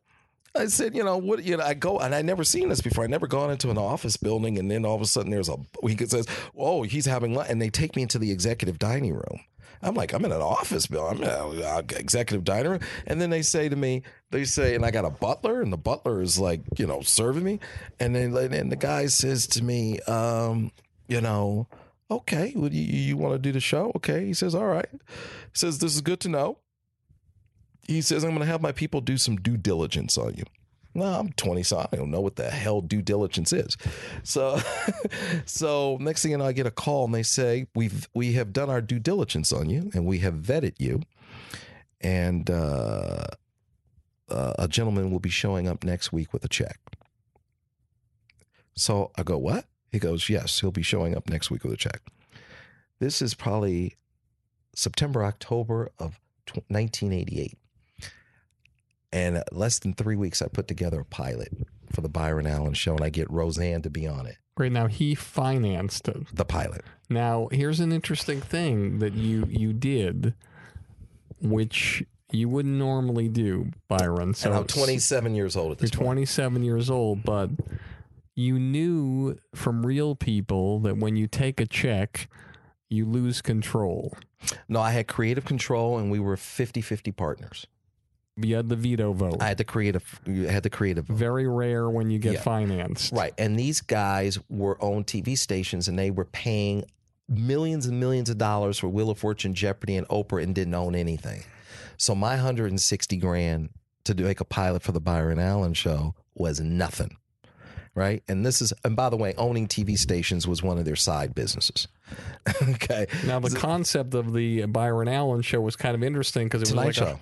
I said, you know what? You know, I go and I never seen this before. I never gone into an office building, and then all of a sudden there's a he says, "Oh, he's having lunch," and they take me into the executive dining room. I'm like, I'm in an office building. I'm in an executive dining room, and then they say to me, they say, and I got a butler, and the butler is like, you know, serving me, and then and the guy says to me, um, you know, okay, well, you, you want to do the show? Okay, he says, all right. He says this is good to know he says, I'm going to have my people do some due diligence on you. No, I'm 20, so I don't know what the hell due diligence is. So, so next thing you know, I get a call and they say, we've, we have done our due diligence on you and we have vetted you. And uh, uh, a gentleman will be showing up next week with a check. So I go, what? He goes, yes, he'll be showing up next week with a check. This is probably September, October of 1988. And less than three weeks, I put together a pilot for the Byron Allen show, and I get Roseanne to be on it. Great. Now he financed it. The pilot. Now here's an interesting thing that you you did, which you wouldn't normally do, Byron. So and I'm 27 years old at this You're point. 27 years old, but you knew from real people that when you take a check, you lose control. No, I had creative control, and we were 50 50 partners. You had the veto vote. I had the creative. You had the creative. Vote. Very rare when you get Yeah. financed. Right, and these guys were on TV stations, and they were paying millions and millions of dollars for Wheel of Fortune, Jeopardy, and Oprah and didn't own anything. So my 160 grand to make a pilot for the Byron Allen show was nothing. Right. And this is, and by the way, owning TV stations was one of their side businesses. okay. Now the concept of the Byron Allen show was kind of interesting because it was Tonight like Show. a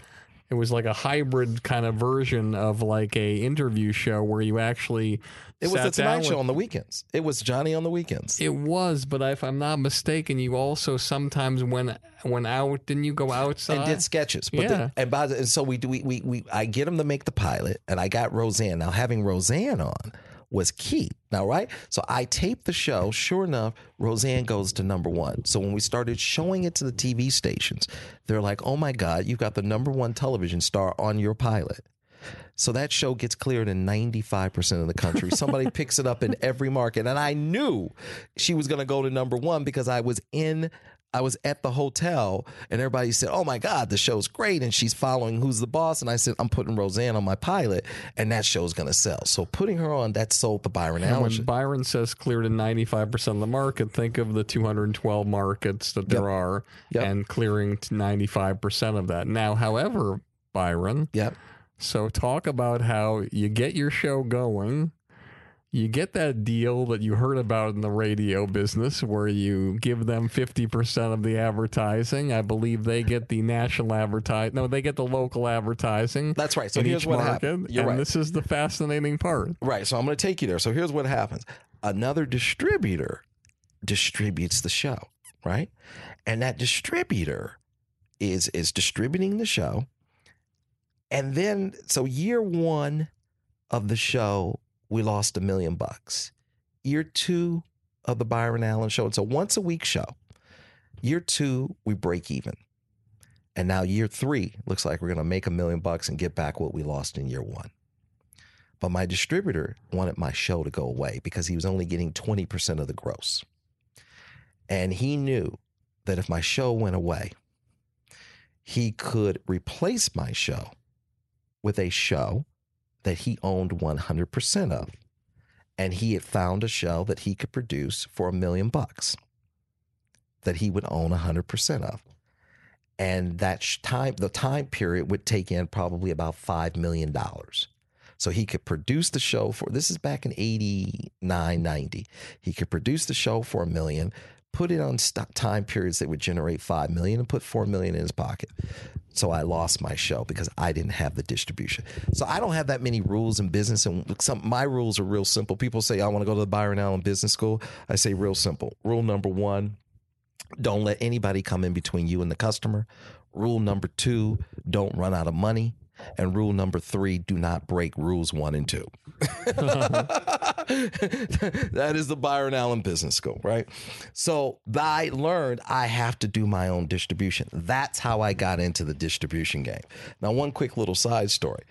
it was like a hybrid kind of version of like a interview show where you actually It was the Tonight Show with- on the weekends. It was Johnny on the weekends. It was, but if I'm not mistaken, you also sometimes went went out. Didn't you go outside and did sketches. But Yeah. and by the, and so we do we, we we I get him to make the pilot, and I got Roseanne. Now having Roseanne on was key. Now right, so I taped the show. Sure enough, Roseanne goes to number one. So when we started showing it to the TV stations, they're like, "Oh my God, you've got the number one television star on your pilot." So that show gets cleared in 95% of the country. Somebody picks it up in every market. And I knew she was going to go to number one because I was in, I was at the hotel and everybody said, Oh my God, the show's great. And she's following Who's the Boss. And I said, I'm putting Roseanne on my pilot and that show's going to sell. So putting her on, that sold the Byron And Allen when. Byron says cleared in 95% of the market, think of the 212 markets that there are Yep. and clearing to 95% of that. Now, however, Byron, Yep. so talk about how you get your show going. You get that deal that you heard about in the radio business where you give them 50% of the advertising. I believe they get the national advertising. No, they get the local advertising. That's right. So here's what. You're and right. this is the fascinating part. Right. So I'm going to take you there. So here's what happens another distributor distributes the show, right? And that distributor is is distributing the show. And then so year 1 of the show we lost a million bucks. Year 2 of the Byron Allen show, it's a once a week show. Year 2 we break even. And now year 3 looks like we're going to make a million bucks and get back what we lost in year 1. But my distributor wanted my show to go away because he was only getting 20% of the gross. And he knew that if my show went away, he could replace my show with a show that he owned 100% of. And he had found a show that he could produce for a million bucks that he would own 100% of. And that time, the time period would take in probably about $5 million. So he could produce the show for this is back in 89, 90. He could produce the show for a million, put it on st- time periods that would generate 5 million and put 4 million in his pocket. So I lost my show because I didn't have the distribution. So I don't have that many rules in business and some my rules are real simple. People say I want to go to the Byron Allen Business School. I say real simple. Rule number 1, don't let anybody come in between you and the customer. Rule number 2, don't run out of money. And rule number three, do not break rules one and two. that is the Byron Allen Business School, right? So I learned I have to do my own distribution. That's how I got into the distribution game. Now, one quick little side story.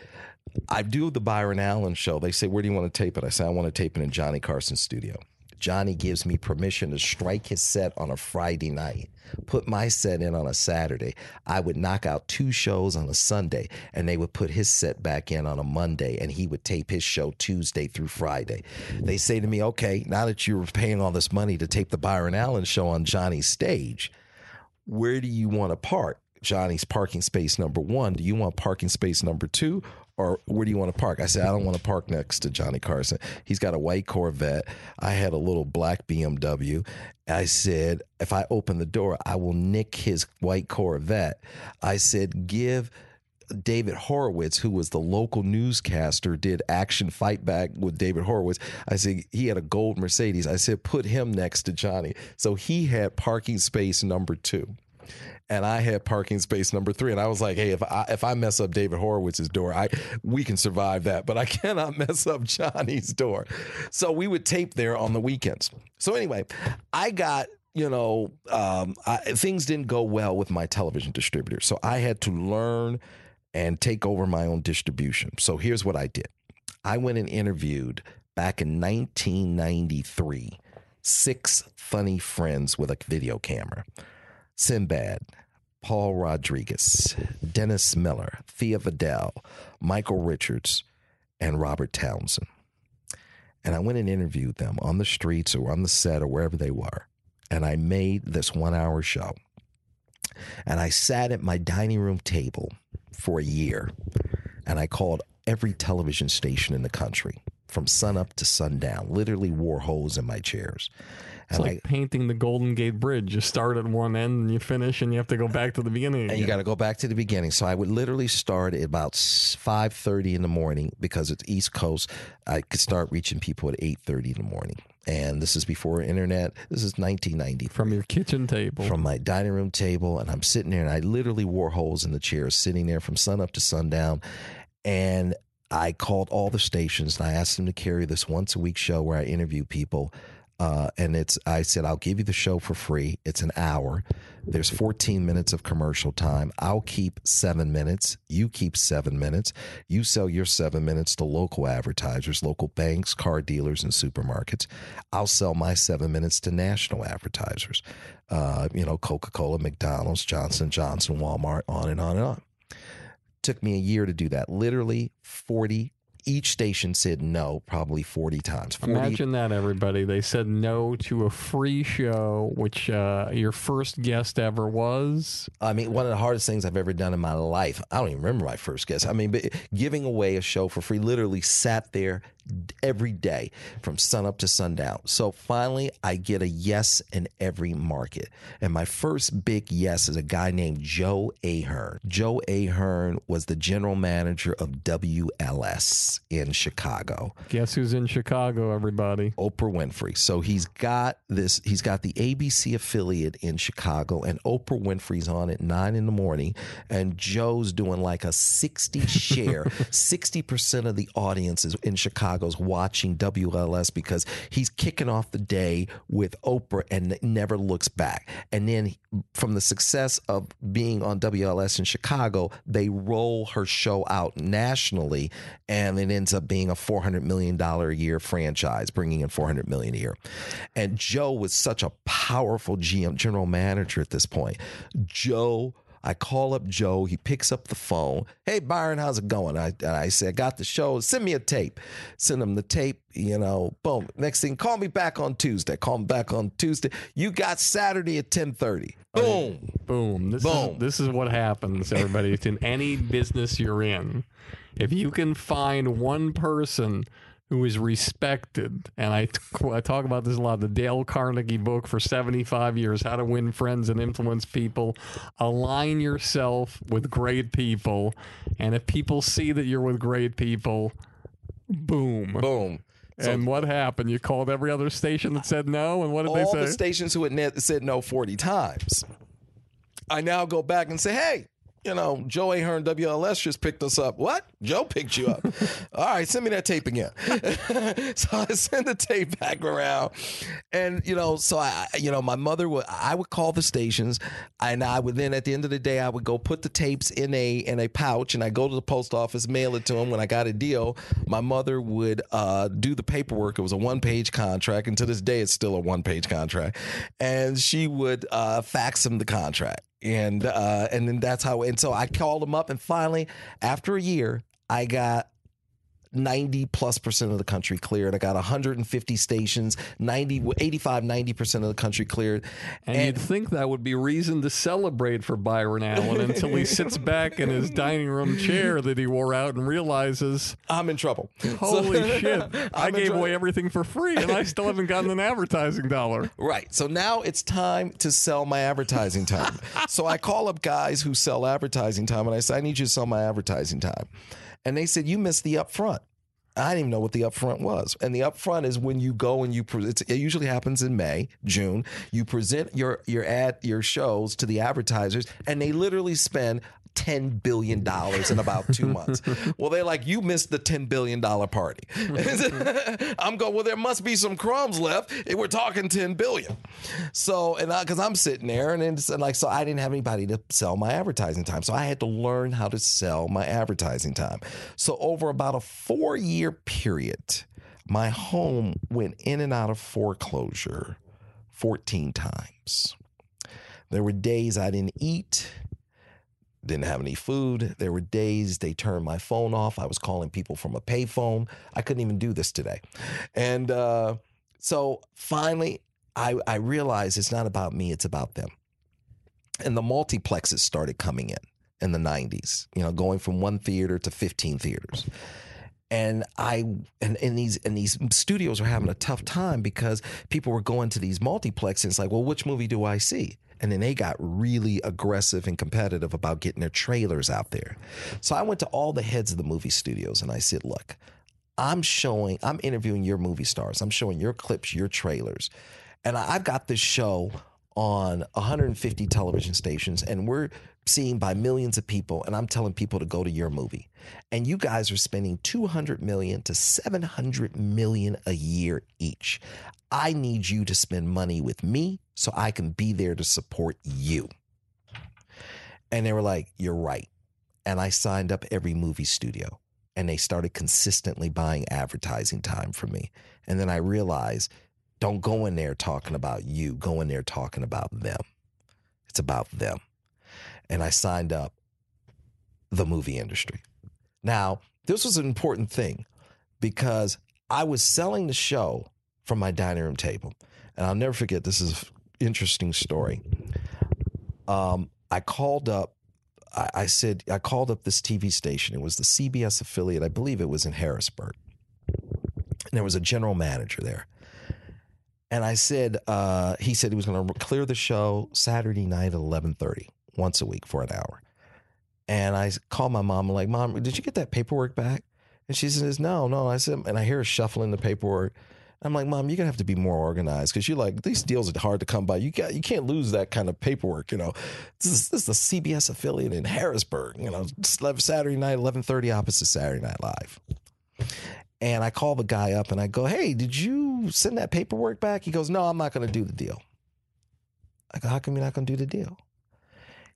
I do the Byron Allen show. They say, Where do you want to tape it? I say, I want to tape it in Johnny Carson's studio. Johnny gives me permission to strike his set on a Friday night, put my set in on a Saturday. I would knock out two shows on a Sunday, and they would put his set back in on a Monday, and he would tape his show Tuesday through Friday. They say to me, okay, now that you're paying all this money to tape the Byron Allen show on Johnny's stage, where do you want to park? Johnny's parking space number one. Do you want parking space number two? Or where do you want to park? I said, I don't want to park next to Johnny Carson. He's got a white Corvette. I had a little black BMW. I said, if I open the door, I will nick his white Corvette. I said, give David Horowitz, who was the local newscaster, did action fight back with David Horowitz. I said he had a gold Mercedes. I said put him next to Johnny. So he had parking space number two. And I had parking space number three, and I was like, "Hey, if I if I mess up David Horowitz's door, I we can survive that, but I cannot mess up Johnny's door." So we would tape there on the weekends. So anyway, I got you know um, I, things didn't go well with my television distributor, so I had to learn and take over my own distribution. So here's what I did: I went and interviewed back in 1993 six funny friends with a video camera. Sinbad, Paul Rodriguez, Dennis Miller, Thea Vidale, Michael Richards, and Robert Townsend. And I went and interviewed them on the streets or on the set or wherever they were. and I made this one hour show. And I sat at my dining room table for a year and I called every television station in the country from sunup to sundown, literally wore holes in my chairs. It's like I, painting the Golden Gate Bridge. You start at one end and you finish, and you have to go back to the beginning. Again. And you got to go back to the beginning. So I would literally start at about five thirty in the morning because it's East Coast. I could start reaching people at eight thirty in the morning. And this is before internet. This is 1990. From your kitchen table. From my dining room table. And I'm sitting there and I literally wore holes in the chairs, sitting there from sun up to sundown. And I called all the stations and I asked them to carry this once a week show where I interview people uh, and it's I said I'll give you the show for free. It's an hour. There's 14 minutes of commercial time. I'll keep seven minutes. You keep seven minutes. You sell your seven minutes to local advertisers, local banks, car dealers, and supermarkets. I'll sell my seven minutes to national advertisers. Uh, you know, Coca-Cola, McDonald's, Johnson Johnson, Walmart, on and on and on. Took me a year to do that. Literally 40 each station said no probably 40 times. 40. imagine that everybody. They said no to a free show which uh, your first guest ever was? I mean one of the hardest things i've ever done in my life. I don't even remember my first guest. I mean but giving away a show for free literally sat there every day from sunup to sundown. So finally, I get a yes in every market. And my first big yes is a guy named Joe Ahern. Joe Ahern was the general manager of WLS in Chicago. Guess who's in Chicago, everybody? Oprah Winfrey. So he's got this, he's got the ABC affiliate in Chicago, and Oprah Winfrey's on at nine in the morning, and Joe's doing like a 60 share. 60% of the audience is in Chicago Chicago's watching WLS because he's kicking off the day with Oprah and never looks back. And then from the success of being on WLS in Chicago, they roll her show out nationally, and it ends up being a four hundred million dollar a year franchise, bringing in 400 million a year. And Joe was such a powerful GM general manager at this point. Joe I call up Joe. He picks up the phone. Hey, Byron, how's it going? I, I say, I got the show. Send me a tape. Send him the tape. You know, boom. Next thing, call me back on Tuesday. Call me back on Tuesday. You got Saturday at 1030. Boom. Boom. This boom. Is, this is what happens, everybody. it's in any business you're in. If you can find one person who is respected. And I, I talk about this a lot. The Dale Carnegie book for 75 years How to Win Friends and Influence People. Align yourself with great people. And if people see that you're with great people, boom. Boom. So, and what happened? You called every other station that said no, and what did they say? All the stations who had said no 40 times. I now go back and say, hey, you know, Joe Ahern WLS just picked us up. What? Joe picked you up. All right, send me that tape again. so I send the tape back around. And, you know, so I, you know, my mother would, I would call the stations and I would then at the end of the day, I would go put the tapes in a, in a pouch and I go to the post office, mail it to them. When I got a deal, my mother would uh, do the paperwork. It was a one page contract. And to this day, it's still a one page contract. And she would uh, fax him the contract and uh, and then that's how. And so I called him up, and finally, after a year, I got 90 plus percent of the country cleared. I got 150 stations, 90, 85, 90 percent of the country cleared. And, and, you'd think that would be reason to celebrate for Byron Allen until he sits back in his dining room chair that he wore out and realizes I'm in trouble. Holy so, shit! I gave away everything for free, and I still haven't gotten an advertising dollar. Right. So now it's time to sell my advertising time. so I call up guys who sell advertising time, and I say, I need you to sell my advertising time. And they said, You missed the upfront. I didn't even know what the upfront was. And the upfront is when you go and you pre- it usually happens in May, June. You present your your ad your shows to the advertisers, and they literally spend $10 billion in about two months. well, they're like, you missed the $10 billion party. I'm going, well, there must be some crumbs left. We're talking 10 billion. So, and because I'm sitting there and, and like, so I didn't have anybody to sell my advertising time. So I had to learn how to sell my advertising time. So over about a four year period, my home went in and out of foreclosure 14 times. There were days I didn't eat didn't have any food. There were days they turned my phone off. I was calling people from a payphone. I couldn't even do this today. And uh, so finally, I, I realized it's not about me, it's about them. And the multiplexes started coming in in the 90s, you know, going from one theater to 15 theaters. And I and, and these and these studios were having a tough time because people were going to these multiplexes. It's like, well, which movie do I see? And then they got really aggressive and competitive about getting their trailers out there. So I went to all the heads of the movie studios and I said, look, I'm showing, I'm interviewing your movie stars. I'm showing your clips, your trailers. And I've got this show on 150 television stations and we're seen by millions of people and I'm telling people to go to your movie. And you guys are spending 200 million to 700 million a year each. I need you to spend money with me so I can be there to support you. And they were like, "You're right." And I signed up every movie studio and they started consistently buying advertising time from me. And then I realized don't go in there talking about you, go in there talking about them. It's about them. And I signed up the movie industry. Now, this was an important thing because I was selling the show from my dining room table. And I'll never forget this is interesting story. Um, I called up I, I said I called up this TV station. It was the CBS affiliate. I believe it was in Harrisburg. And there was a general manager there. And I said, uh, he said he was going to clear the show Saturday night at eleven thirty, once a week for an hour. And I called my mom. I'm like, Mom, did you get that paperwork back? And she says, No, no. I said, and I hear her shuffling the paperwork. I'm like, Mom, you're gonna have to be more organized because you're like these deals are hard to come by. You got you can't lose that kind of paperwork. You know, this is this is the CBS affiliate in Harrisburg. You know, Saturday night, 11:30 opposite Saturday Night Live. And I call the guy up and I go, Hey, did you send that paperwork back? He goes, No, I'm not gonna do the deal. I go, How come you're not gonna do the deal?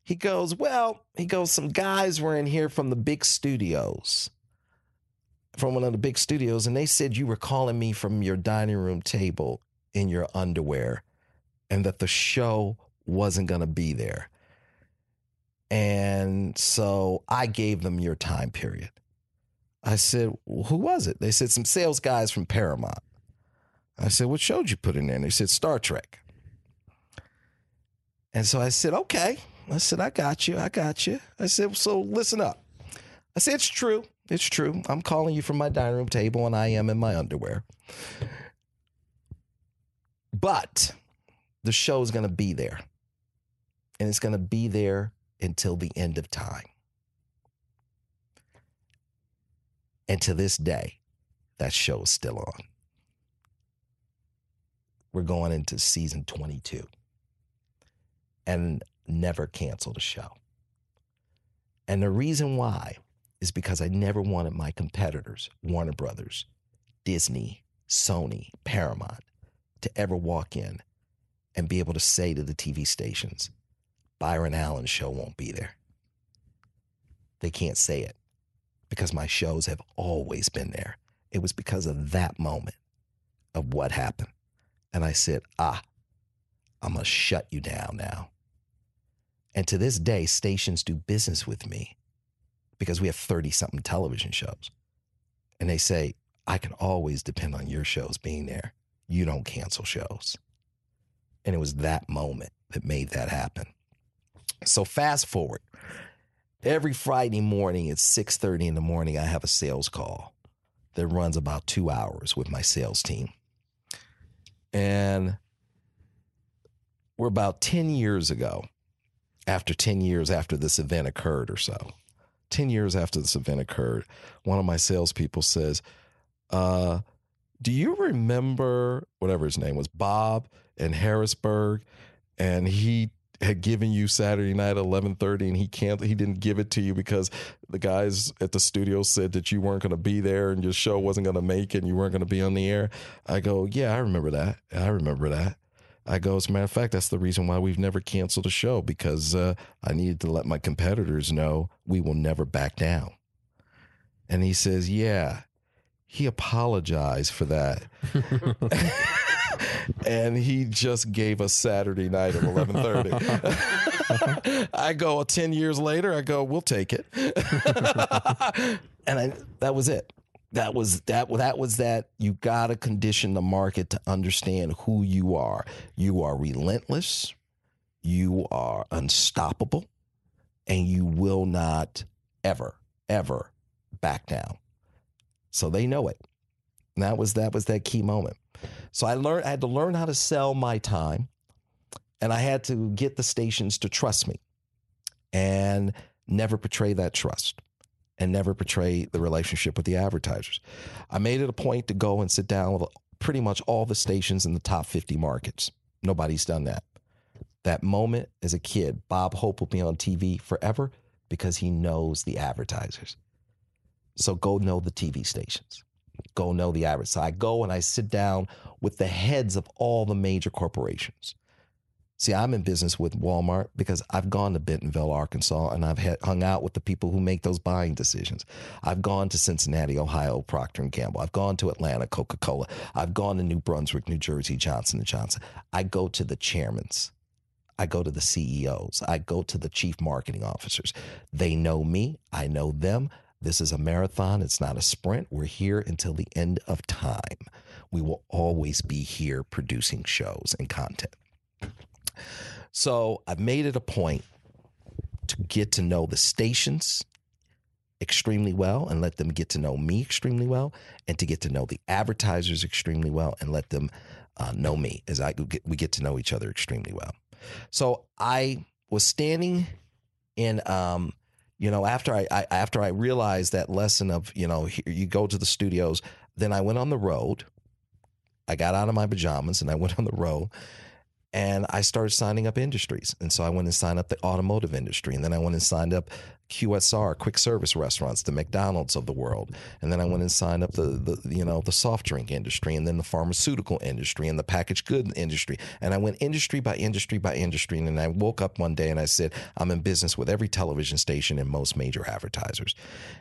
He goes, Well, he goes, some guys were in here from the big studios from one of the big studios and they said you were calling me from your dining room table in your underwear and that the show wasn't going to be there. And so I gave them your time period. I said, well, Who was it? They said, Some sales guys from Paramount. I said, What show did you put in there? And they said, Star Trek. And so I said, Okay. I said, I got you. I got you. I said, So listen up. I said, It's true. It's true. I'm calling you from my dining room table and I am in my underwear. But the show is going to be there. And it's going to be there until the end of time. And to this day, that show is still on. We're going into season 22 and never canceled a show. And the reason why is because I never wanted my competitors, Warner Brothers, Disney, Sony, Paramount, to ever walk in and be able to say to the TV stations, Byron Allen's show won't be there. They can't say it because my shows have always been there. It was because of that moment of what happened. And I said, ah, I'm going to shut you down now. And to this day, stations do business with me because we have 30 something television shows. And they say, I can always depend on your shows being there. You don't cancel shows. And it was that moment that made that happen. So fast forward. Every Friday morning at 6:30 in the morning, I have a sales call that runs about two hours with my sales team. And we're about 10 years ago, after 10 years after this event occurred or so. 10 years after this event occurred, one of my salespeople says, uh, Do you remember whatever his name was, Bob in Harrisburg? And he had given you Saturday night at 11:30 and he can't he didn't give it to you because the guys at the studio said that you weren't going to be there and your show wasn't going to make it and you weren't going to be on the air. I go, "Yeah, I remember that. I remember that." I go, as a matter of fact, that's the reason why we've never canceled a show because uh, I needed to let my competitors know we will never back down. And he says, Yeah, he apologized for that. and he just gave us Saturday night at 11:30. I go 10 years later, I go, "We'll take it." and I, that was it. That was that that was that you got to condition the market to understand who you are. You are relentless, you are unstoppable, and you will not ever ever back down. So they know it. And that was that was that key moment. So I learned I had to learn how to sell my time and I had to get the stations to trust me and never betray that trust and never portray the relationship with the advertisers. I made it a point to go and sit down with pretty much all the stations in the top 50 markets. Nobody's done that. That moment as a kid, Bob Hope will be on TV forever because he knows the advertisers. So go know the TV stations. Go know the advertisers. So I go and I sit down with the heads of all the major corporations. See, I'm in business with Walmart because I've gone to Bentonville, Arkansas, and I've had, hung out with the people who make those buying decisions. I've gone to Cincinnati, Ohio, Procter and Gamble. I've gone to Atlanta, Coca-Cola. I've gone to New Brunswick, New Jersey, Johnson and Johnson. I go to the chairmans. I go to the CEOs. I go to the chief marketing officers. They know me. I know them. This is a marathon. It's not a sprint. We're here until the end of time. We will always be here producing shows and content. So I've made it a point to get to know the stations extremely well and let them get to know me extremely well, and to get to know the advertisers extremely well and let them uh, know me as I we get to know each other extremely well. So I was standing in, um, you know, after I, I after I realized that lesson of you know here you go to the studios, then I went on the road. I got out of my pajamas and I went on the road and I started signing up industries. And so I went and signed up the automotive industry. And then I went and signed up QSR, quick service restaurants, the McDonald's of the world. And then I went and signed up the, the you know, the soft drink industry and then the pharmaceutical industry and the packaged good industry. And I went industry by industry by industry. And I woke up one day and I said, I'm in business with every television station and most major advertisers.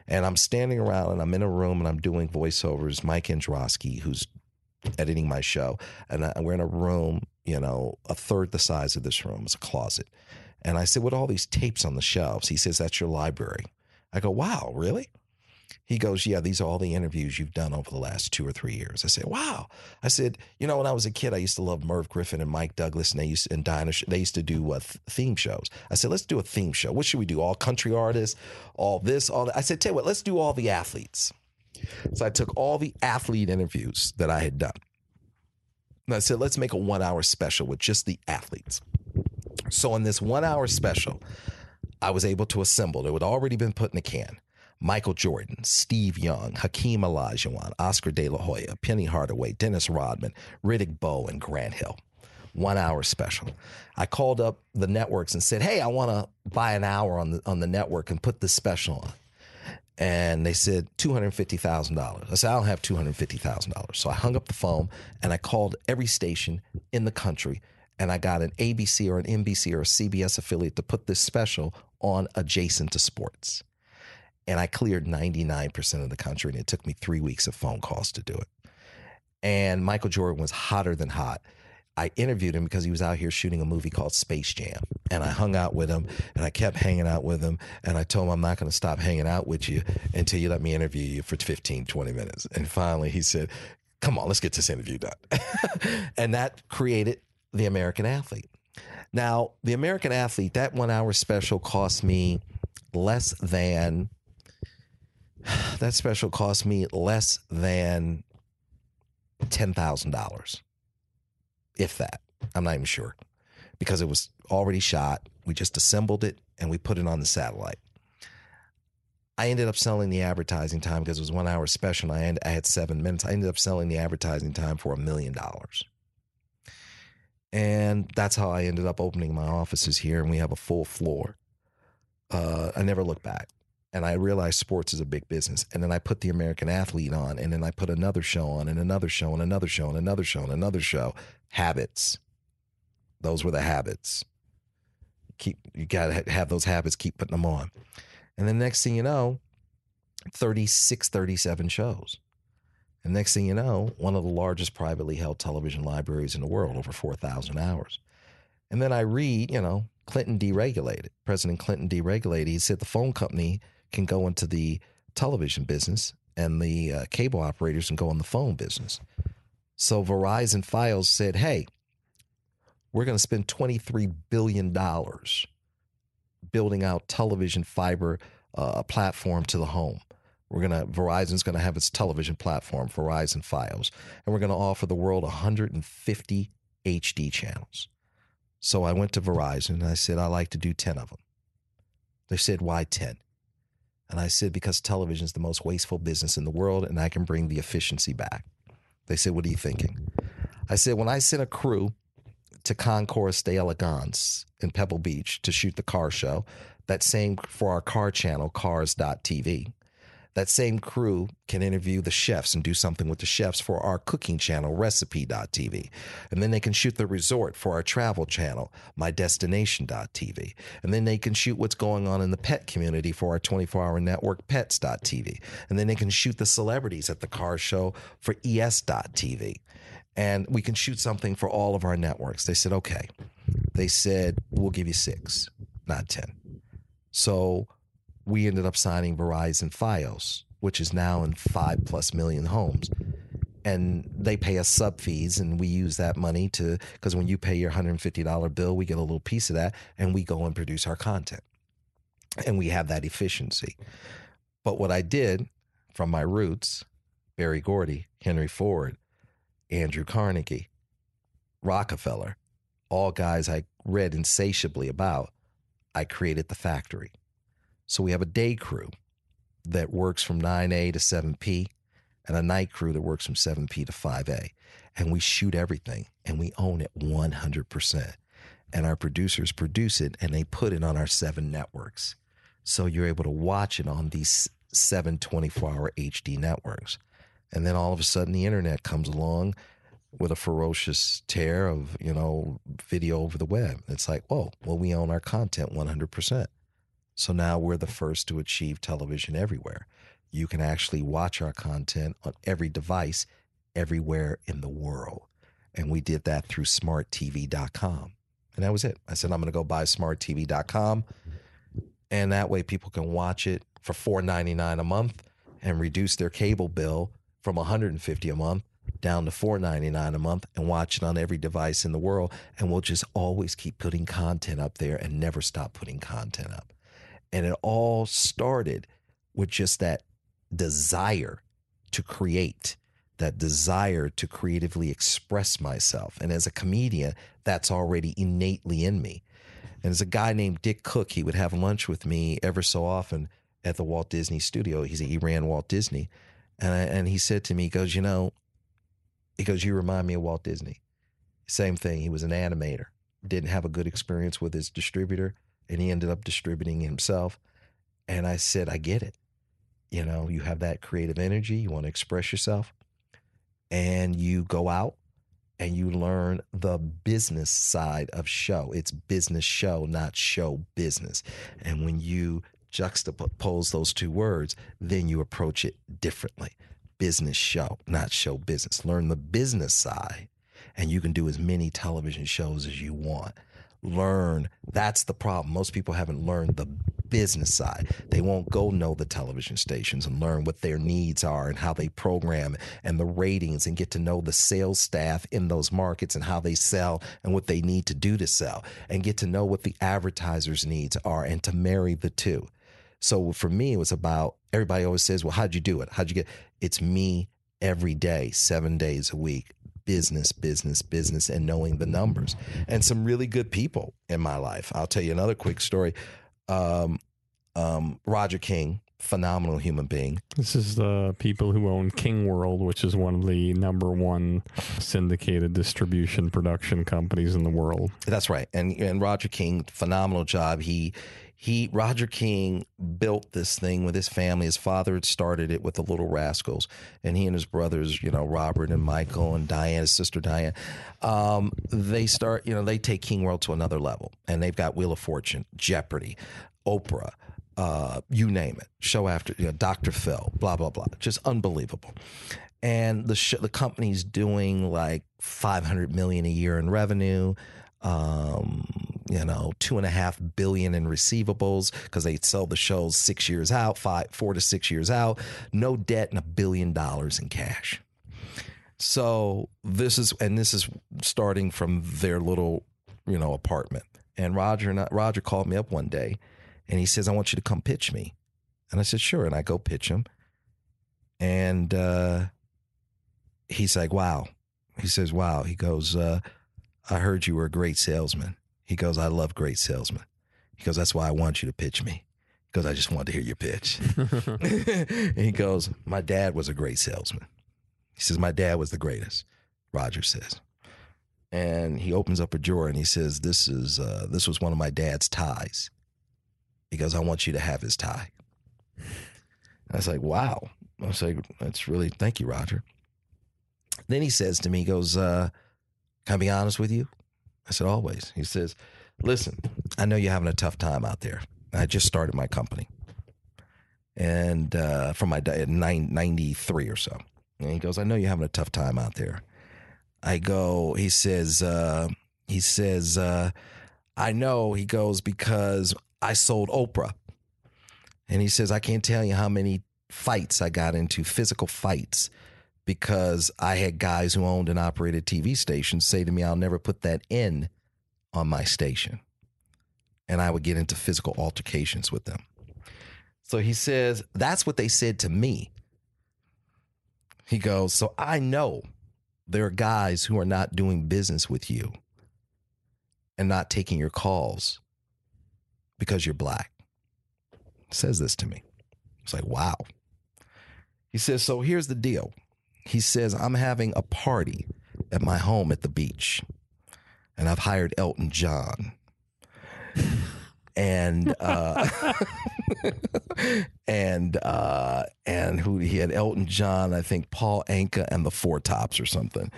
And I'm standing around and I'm in a room and I'm doing voiceovers. Mike Androsky, who's editing my show, and I, we're in a room, you know, a third the size of this room. It's a closet. And I said, What all these tapes on the shelves? He says, That's your library. I go, Wow, really? He goes, Yeah, these are all the interviews you've done over the last two or three years. I said, Wow. I said, You know, when I was a kid, I used to love Merv Griffin and Mike Douglas, and they used and Dinah. They used to do uh, theme shows. I said, Let's do a theme show. What should we do? All country artists, all this, all that. I said, Tell you what, let's do all the athletes. So I took all the athlete interviews that I had done. And I said, let's make a one hour special with just the athletes. So in this one hour special, I was able to assemble, it had already been put in a can. Michael Jordan, Steve Young, Hakeem Olajuwon, Oscar De La Hoya, Penny Hardaway, Dennis Rodman, Riddick Bowe, and Grant Hill. One hour special. I called up the networks and said, "Hey, I want to buy an hour on the on the network and put this special on." And they said $250,000. I said, I don't have $250,000. So I hung up the phone and I called every station in the country and I got an ABC or an NBC or a CBS affiliate to put this special on adjacent to sports. And I cleared 99% of the country and it took me three weeks of phone calls to do it. And Michael Jordan was hotter than hot. I interviewed him because he was out here shooting a movie called Space Jam. And I hung out with him and I kept hanging out with him. And I told him, I'm not going to stop hanging out with you until you let me interview you for 15, 20 minutes. And finally he said, Come on, let's get this interview done. and that created the American Athlete. Now, the American Athlete, that one hour special cost me less than, that special cost me less than $10,000 if that. I'm not even sure because it was already shot. We just assembled it and we put it on the satellite. I ended up selling the advertising time because it was one hour special. And I, had seven minutes. I ended up selling the advertising time for a million dollars. And that's how I ended up opening my offices here. And we have a full floor. Uh, I never looked back and I realized sports is a big business. And then I put the American Athlete on, and then I put another show on, and another show, and another show, and another show, and another show. Habits. Those were the habits. Keep you got to have those habits. Keep putting them on, and the next thing you know, 36, 37 shows. And next thing you know, one of the largest privately held television libraries in the world, over 4,000 hours. And then I read, you know, Clinton deregulated. President Clinton deregulated. He said the phone company can go into the television business and the uh, cable operators and go in the phone business. So Verizon Fios said, "Hey, we're going to spend twenty three billion dollars building out television fiber uh, platform to the home. We're gonna Verizon's going to have its television platform, Verizon Fios, and we're going to offer the world 150 HD channels." So I went to Verizon and I said, "I like to do 10 of them." They said, "Why 10?" And I said, because television is the most wasteful business in the world and I can bring the efficiency back. They said, What are you thinking? I said, When I sent a crew to Concours d'Elegance in Pebble Beach to shoot the car show, that same for our car channel, cars.tv, that same crew can interview the chefs and do something with the chefs for our cooking channel, recipe.tv. And then they can shoot the resort for our travel channel, mydestination.tv. And then they can shoot what's going on in the pet community for our 24 hour network, pets.tv. And then they can shoot the celebrities at the car show for es.tv. And we can shoot something for all of our networks. They said, okay. They said, we'll give you six, not 10. So we ended up signing Verizon Fios, which is now in five plus million homes. And they pay us sub fees, and we use that money to, because when you pay your $150 bill, we get a little piece of that, and we go and produce our content. And we have that efficiency. But what I did from my roots, Berry Gordy, Henry Ford, Andrew Carnegie, Rockefeller, all guys I read insatiably about, I created the factory. So we have a day crew that works from 9A to 7P and a night crew that works from 7P to 5A. And we shoot everything and we own it 100%. And our producers produce it and they put it on our seven networks. So you're able to watch it on these seven 24 hour HD networks. And then all of a sudden the internet comes along with a ferocious tear of, you know, video over the web. It's like, whoa, well, we own our content 100%. So now we're the first to achieve television everywhere. You can actually watch our content on every device everywhere in the world. And we did that through smarttv.com. And that was it. I said, I'm going to go buy smarttv.com. And that way people can watch it for $4.99 a month and reduce their cable bill from 150 a month down to $4.99 a month and watch it on every device in the world. And we'll just always keep putting content up there and never stop putting content up. And it all started with just that desire to create, that desire to creatively express myself. And as a comedian, that's already innately in me. And as a guy named Dick Cook, he would have lunch with me ever so often at the Walt Disney studio. He's, he ran Walt Disney. And, I, and he said to me, he goes, You know, he goes, You remind me of Walt Disney. Same thing. He was an animator, didn't have a good experience with his distributor, and he ended up distributing himself. And I said, I get it. You know, you have that creative energy, you want to express yourself, and you go out and you learn the business side of show. It's business show, not show business. And when you juxtapose those two words, then you approach it differently. Business show, not show business. Learn the business side, and you can do as many television shows as you want. Learn. That's the problem. Most people haven't learned the business side. They won't go know the television stations and learn what their needs are and how they program and the ratings and get to know the sales staff in those markets and how they sell and what they need to do to sell and get to know what the advertisers' needs are and to marry the two. So for me, it was about everybody always says, Well, how'd you do it? How'd you get it's me every day, seven days a week, business, business, business, and knowing the numbers. And some really good people in my life. I'll tell you another quick story. Um, um, Roger King, phenomenal human being. This is the people who own King World, which is one of the number one syndicated distribution production companies in the world. That's right. And and Roger King, phenomenal job. He he Roger King built this thing with his family. His father had started it with the Little Rascals, and he and his brothers, you know, Robert and Michael and Diane, his sister Diane, um, they start, you know, they take King World to another level, and they've got Wheel of Fortune, Jeopardy, Oprah, uh, you name it, show after, you know, Dr. Phil, blah blah blah, just unbelievable. And the sh- the company's doing like five hundred million a year in revenue. Um, you know, two and a half billion in receivables because they sell the shows six years out, five, four to six years out, no debt, and a billion dollars in cash. So this is, and this is starting from their little, you know, apartment. And Roger and I, Roger called me up one day, and he says, "I want you to come pitch me." And I said, "Sure." And I go pitch him, and uh, he's like, "Wow." He says, "Wow." He goes, uh, "I heard you were a great salesman." He goes, "I love great salesmen." He goes, "That's why I want you to pitch me." Because I just wanted to hear your pitch. and he goes, "My dad was a great salesman." He says, My dad was the greatest, Roger says. And he opens up a drawer and he says, This is uh, this was one of my dad's ties. He goes, I want you to have his tie. And I was like, Wow. I was like, That's really thank you, Roger. Then he says to me, he goes, uh, Can I be honest with you? I said, Always. He says, Listen, I know you're having a tough time out there. I just started my company. And uh, from my nine, 93 or so. And he goes, I know you're having a tough time out there. I go, he says, uh, he says, uh, I know, he goes, because I sold Oprah. And he says, I can't tell you how many fights I got into, physical fights, because I had guys who owned and operated TV stations say to me, I'll never put that in on my station. And I would get into physical altercations with them. So he says, that's what they said to me. He goes, So I know there are guys who are not doing business with you and not taking your calls because you're black. He Says this to me. It's like, wow. He says, So here's the deal. He says, I'm having a party at my home at the beach, and I've hired Elton John. and uh and uh and who he had Elton John, I think Paul Anka and the Four Tops or something.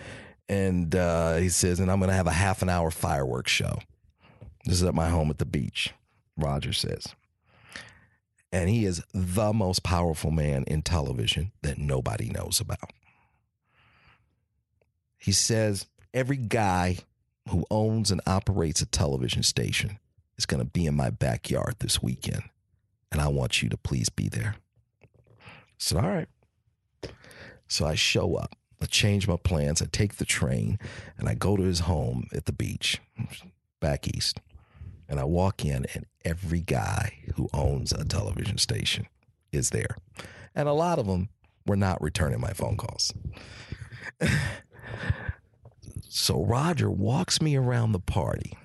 And uh he says, and I'm gonna have a half an hour fireworks show. This is at my home at the beach, Roger says. And he is the most powerful man in television that nobody knows about. He says every guy who owns and operates a television station is going to be in my backyard this weekend. And I want you to please be there. I said, all right. So I show up. I change my plans. I take the train and I go to his home at the beach back east. And I walk in, and every guy who owns a television station is there. And a lot of them were not returning my phone calls. so Roger walks me around the party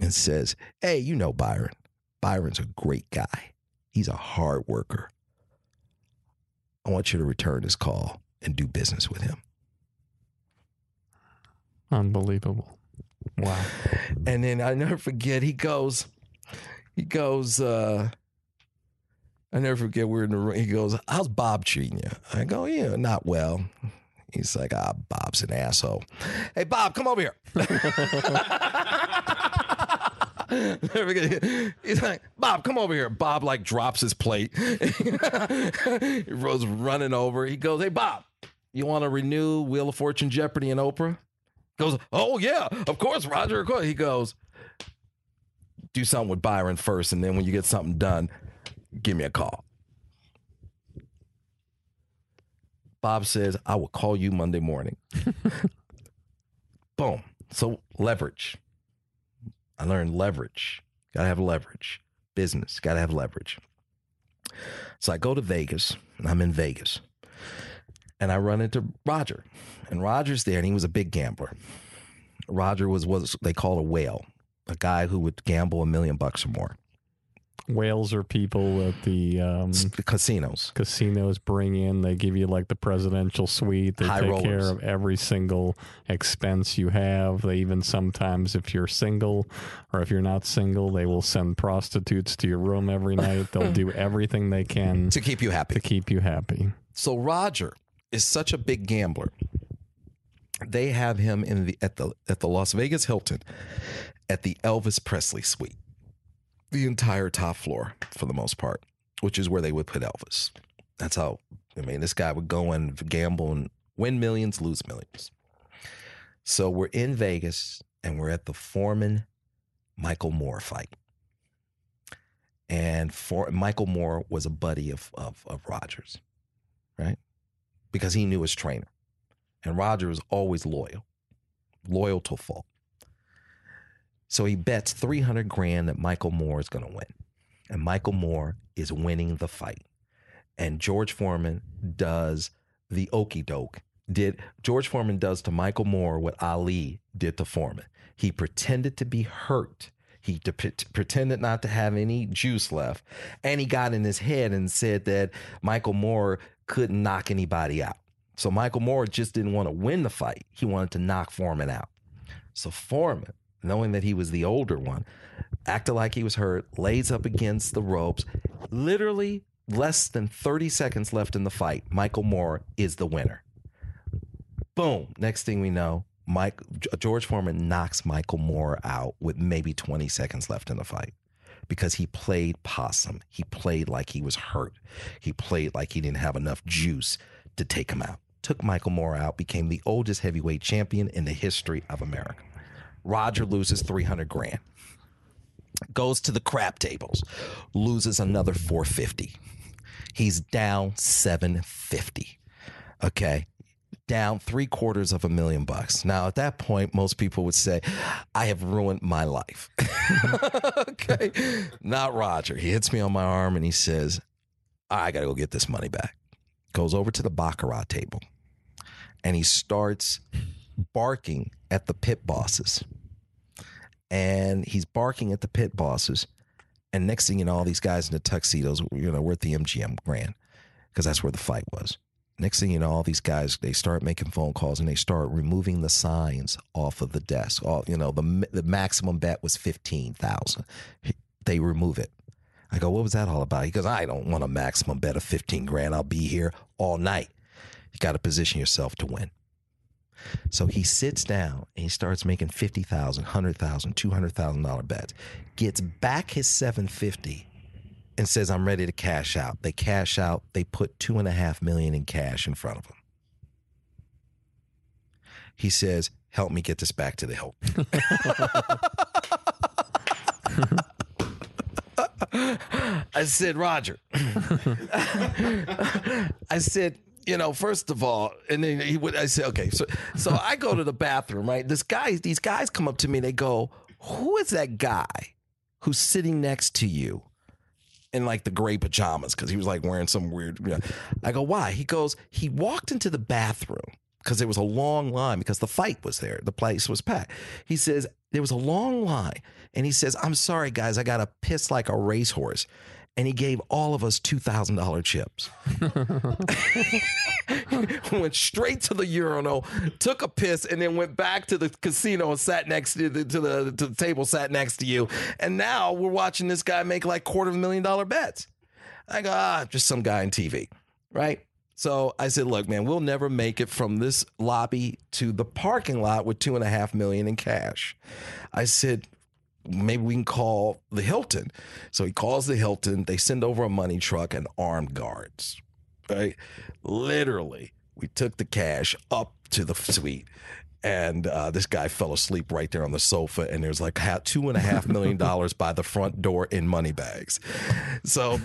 and says, Hey, you know Byron. Byron's a great guy. He's a hard worker. I want you to return his call and do business with him. Unbelievable. Wow. And then I never forget, he goes, he goes, uh, I never forget we're in the room. He goes, How's Bob treating you? I go, Yeah, not well. He's like, Ah, Bob's an asshole. Hey, Bob, come over here. He's like, Bob, come over here. Bob like drops his plate. he goes running over. He goes, Hey, Bob, you want to renew Wheel of Fortune, Jeopardy, and Oprah? Goes, Oh yeah, of course, Roger. Of course. He goes, Do something with Byron first, and then when you get something done, give me a call. Bob says, I will call you Monday morning. Boom. So leverage. I learned leverage. Gotta have leverage. Business, gotta have leverage. So I go to Vegas, and I'm in Vegas. And I run into Roger. And Roger's there, and he was a big gambler. Roger was what they call a whale, a guy who would gamble a million bucks or more. Whales are people at the um, casinos. Casinos bring in. They give you like the presidential suite. They High take rollers. care of every single expense you have. They even sometimes, if you're single or if you're not single, they will send prostitutes to your room every night. They'll do everything they can to keep you happy. To keep you happy. So Roger is such a big gambler. They have him in the at the at the Las Vegas Hilton at the Elvis Presley suite. The entire top floor for the most part, which is where they would put Elvis. That's how I mean this guy would go and gamble and win millions, lose millions. So we're in Vegas and we're at the Foreman Michael Moore fight. And for Michael Moore was a buddy of, of, of Rogers, right? Because he knew his trainer. And Roger was always loyal, loyal to fault. So he bets 300 grand that Michael Moore is going to win. And Michael Moore is winning the fight. And George Foreman does the okey doke. Did George Foreman does to Michael Moore what Ali did to Foreman. He pretended to be hurt. He de- pretended not to have any juice left. And he got in his head and said that Michael Moore couldn't knock anybody out. So Michael Moore just didn't want to win the fight. He wanted to knock Foreman out. So Foreman, knowing that he was the older one, acted like he was hurt, lays up against the ropes. Literally less than 30 seconds left in the fight. Michael Moore is the winner. Boom. Next thing we know, Mike George Foreman knocks Michael Moore out with maybe 20 seconds left in the fight because he played possum. He played like he was hurt. He played like he didn't have enough juice to take him out. Took Michael Moore out, became the oldest heavyweight champion in the history of America. Roger loses 300 grand. Goes to the crap tables, loses another 450. He's down 750. Okay down three quarters of a million bucks. Now, at that point, most people would say, I have ruined my life. okay. Not Roger. He hits me on my arm and he says, I got to go get this money back. Goes over to the Baccarat table and he starts barking at the pit bosses. And he's barking at the pit bosses. And next thing you know, all these guys in the tuxedos, you know, we're at the MGM Grand because that's where the fight was. Next thing you know, all these guys they start making phone calls and they start removing the signs off of the desk. All you know, the the maximum bet was fifteen thousand. They remove it. I go, what was that all about? He goes, I don't want a maximum bet of fifteen grand. I'll be here all night. You got to position yourself to win. So he sits down and he starts making fifty thousand, hundred thousand, two hundred thousand dollar bets. Gets back his seven fifty and says, I'm ready to cash out. They cash out, they put two and a half million in cash in front of him. He says, Help me get this back to the Hilton. I said, Roger. I said, you know, first of all, and then he would I say, okay, so so I go to the bathroom, right? This guy, these guys come up to me, they go, Who is that guy who's sitting next to you? in like the gray pajamas because he was like wearing some weird. You know. I go, why? He goes, he walked into the bathroom because there was a long line because the fight was there. The place was packed. He says, there was a long line. And he says, I'm sorry, guys, I got to piss like a racehorse. And he gave all of us $2,000 chips. went straight to the urinal, took a piss, and then went back to the casino and sat next to the, to the, to the table, sat next to you. And now we're watching this guy make like quarter of a million dollar bets. I go, ah, just some guy on TV, right? So I said, look, man, we'll never make it from this lobby to the parking lot with two and a half million in cash. I said, maybe we can call the Hilton. So he calls the Hilton. They send over a money truck and armed guards. Right? Literally, we took the cash up to the suite. And uh, this guy fell asleep right there on the sofa, and there's like two and a half million dollars by the front door in money bags. So,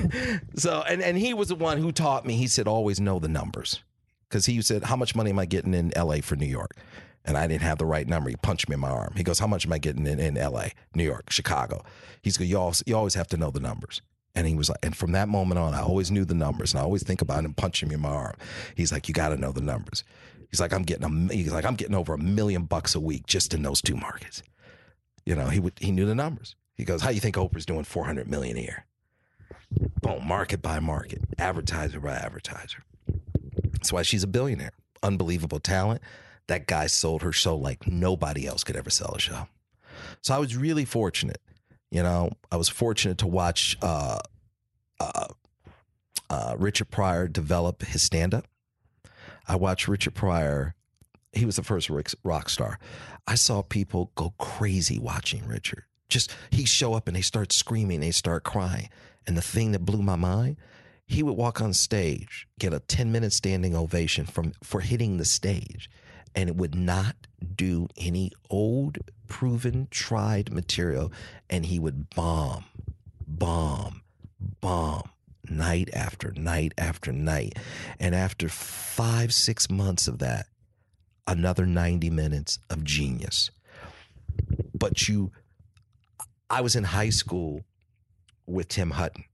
so, and and he was the one who taught me. He said, always know the numbers, because he said, how much money am I getting in L.A. for New York? And I didn't have the right number. He punched me in my arm. He goes, "How much am I getting in, in L.A., New York, Chicago?" He's go, "You always, you always have to know the numbers." And he was like, and from that moment on, I always knew the numbers, and I always think about him punching me in my arm. He's like, "You got to know the numbers." He's like, "I'm getting a, he's like, I'm getting over a million bucks a week just in those two markets." You know, he would, he knew the numbers. He goes, "How you think Oprah's doing 400 million a year?" Boom, market by market, advertiser by advertiser. That's why she's a billionaire. Unbelievable talent that guy sold her show like nobody else could ever sell a show. So I was really fortunate. You know, I was fortunate to watch uh, uh, uh, Richard Pryor develop his stand up. I watched Richard Pryor. He was the first rock star. I saw people go crazy watching Richard. Just he show up and they start screaming, they start crying. And the thing that blew my mind, he would walk on stage, get a 10 minute standing ovation from for hitting the stage and it would not do any old proven, tried material, and he would bomb, bomb, bomb night after night after night. And after five, six months of that, another 90 minutes of genius. But you, I was in high school with Tim Hutton,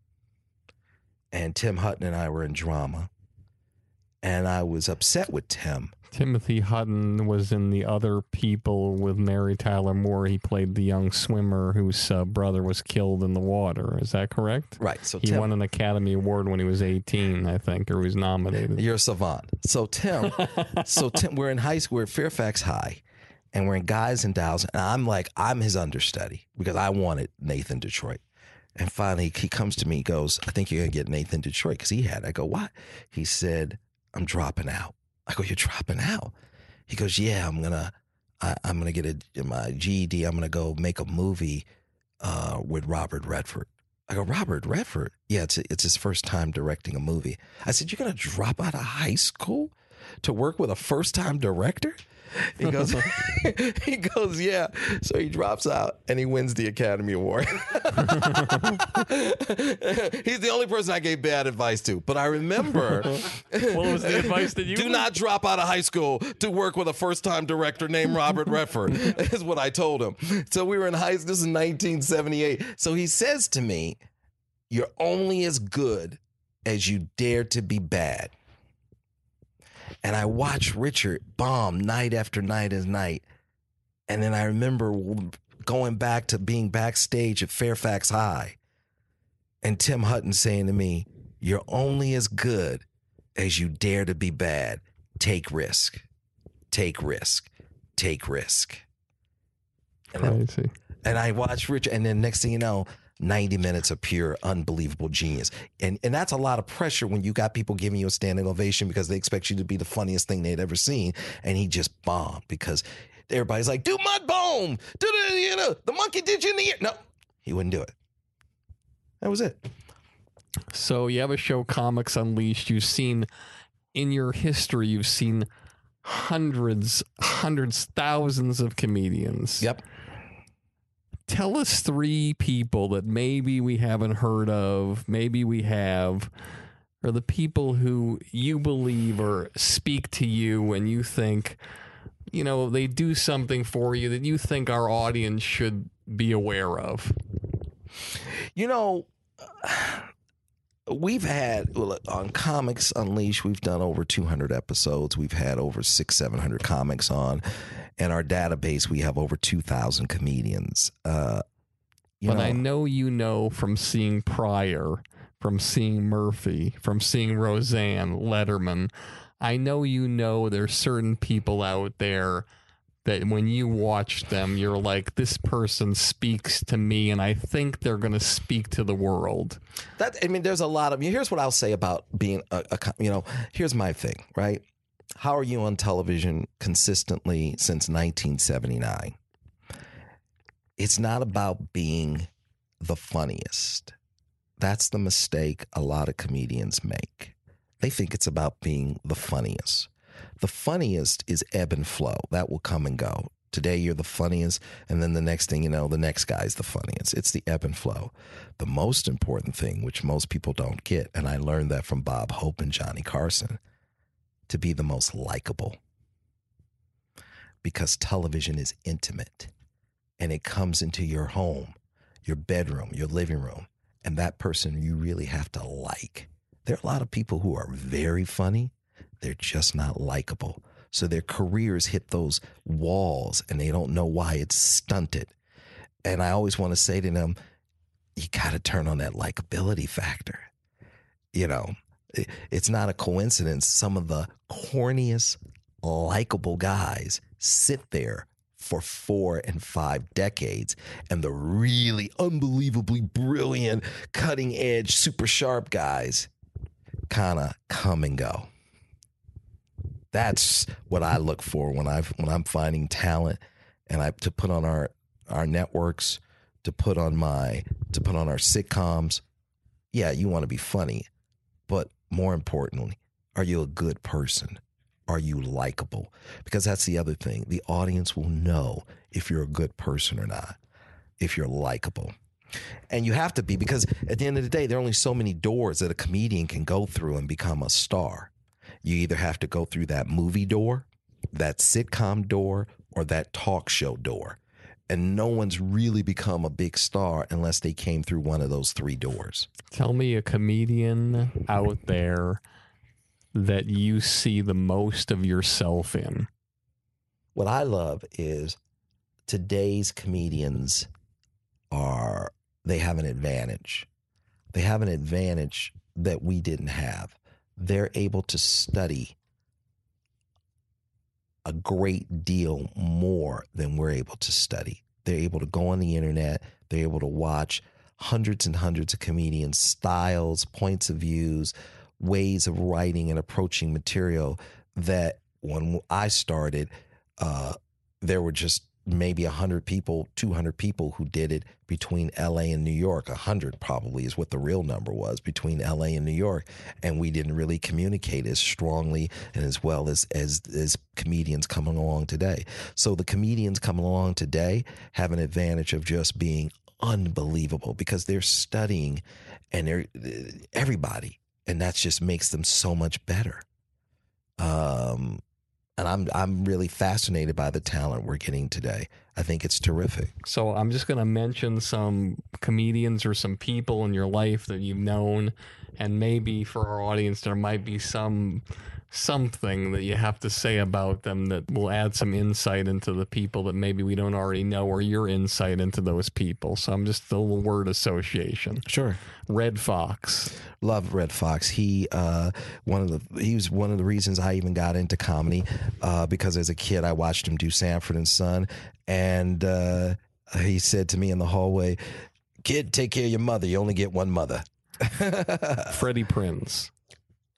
and Tim Hutton and I were in drama. And I was upset with Tim Timothy Hutton was in the other people with Mary Tyler Moore. He played the young swimmer whose uh, brother was killed in the water. Is that correct? Right. So he Tim, won an Academy Award when he was 18, I think, or he was nominated. You're a savant. So Tim, so Tim, we're in high school, we're at Fairfax High, and we're in guys and dolls, and I'm like, I'm his understudy because I wanted Nathan Detroit. And finally, he comes to me, he goes, I think you're gonna get Nathan Detroit because he had. I go, what? He said, I'm dropping out. I go, you're dropping out. He goes, yeah, I'm gonna, I, am gonna get a my GED. I'm gonna go make a movie uh, with Robert Redford. I go, Robert Redford? Yeah, it's it's his first time directing a movie. I said, you're gonna drop out of high school to work with a first time director? He goes, he goes, yeah. So he drops out and he wins the Academy Award. He's the only person I gave bad advice to. But I remember. what was the advice that you? Do not drop out of high school to work with a first-time director named Robert Redford. is what I told him. So we were in high. School this is 1978. So he says to me, "You're only as good as you dare to be bad." And I watched Richard bomb night after night as night. And then I remember going back to being backstage at Fairfax High and Tim Hutton saying to me, You're only as good as you dare to be bad. Take risk. Take risk. Take risk. And, Crazy. I, and I watched Richard, and then next thing you know, 90 minutes of pure unbelievable genius. And and that's a lot of pressure when you got people giving you a standing ovation because they expect you to be the funniest thing they'd ever seen. And he just bombed because everybody's like, do mud bomb. Do the you know, the monkey did you in the ear. No, he wouldn't do it. That was it. So you have a show, Comics Unleashed. You've seen in your history, you've seen hundreds, hundreds, thousands of comedians. Yep tell us three people that maybe we haven't heard of, maybe we have, or the people who you believe or speak to you and you think, you know, they do something for you that you think our audience should be aware of. You know, we've had on Comics Unleashed, we've done over 200 episodes. We've had over six, 700 comics on. and our database, we have over 2,000 comedians. Uh, but know, I know you know from seeing Pryor, from seeing Murphy, from seeing Roseanne, Letterman. I know you know there's certain people out there that when you watch them, you're like, this person speaks to me, and I think they're going to speak to the world. That I mean, there's a lot of. Here's what I'll say about being a, a you know. Here's my thing, right? How are you on television consistently since 1979? It's not about being the funniest. That's the mistake a lot of comedians make. They think it's about being the funniest. The funniest is ebb and flow. That will come and go. Today you're the funniest, and then the next thing you know, the next guy's the funniest. It's the ebb and flow. The most important thing, which most people don't get, and I learned that from Bob Hope and Johnny Carson, to be the most likable. Because television is intimate and it comes into your home, your bedroom, your living room, and that person you really have to like. There are a lot of people who are very funny, they're just not likable. So their careers hit those walls and they don't know why it's stunted. And I always want to say to them, you got to turn on that likability factor. You know, it's not a coincidence. Some of the corniest, likable guys sit there for four and five decades, and the really unbelievably brilliant, cutting edge, super sharp guys kind of come and go. That's what I look for when I when I'm finding talent, and I to put on our our networks, to put on my to put on our sitcoms. Yeah, you want to be funny, but more importantly, are you a good person? are you likable? Because that's the other thing. The audience will know if you're a good person or not, if you're likable. And you have to be because at the end of the day, there are only so many doors that a comedian can go through and become a star. You either have to go through that movie door, that sitcom door, or that talk show door. And no one's really become a big star unless they came through one of those three doors. Tell me a comedian out there that you see the most of yourself in. What I love is today's comedians are they have an advantage. They have an advantage that we didn't have. They're able to study a great deal more than we're able to study. They're able to go on the internet, they're able to watch hundreds and hundreds of comedians' styles, points of views, ways of writing and approaching material that when I started, uh, there were just maybe 100 people, 200 people who did it between LA and New York. 100 probably is what the real number was between LA and New York. And we didn't really communicate as strongly and as well as, as, as comedians coming along today. So the comedians coming along today have an advantage of just being unbelievable because they're studying and they're everybody. And that just makes them so much better. Um, and I'm I'm really fascinated by the talent we're getting today. I think it's terrific. So I'm just going to mention some comedians or some people in your life that you've known, and maybe for our audience there might be some something that you have to say about them that will add some insight into the people that maybe we don't already know, or your insight into those people. So I'm just a little word association. Sure. Redd Foxx. Love Redd Foxx. He uh, one of the he was one of the reasons I even got into comedy uh, because as a kid I watched him do Sanford and Son, and uh, he said to me in the hallway, "Kid, take care of your mother. You only get one mother." Freddie Prinze.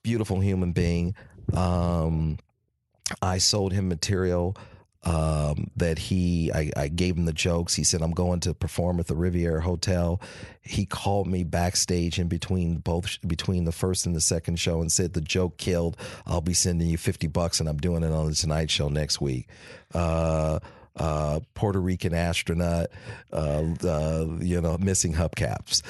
Beautiful human being. Um, I sold him material um, that he, I, I, gave him the jokes. He said, I'm going to perform at the Riviera Hotel. He called me backstage in between both, between the first and the second show and said, The joke killed. I'll be sending you 50 bucks and I'm doing it on the Tonight Show next week. Uh, uh, Puerto Rican astronaut, uh, uh you know, missing hubcaps.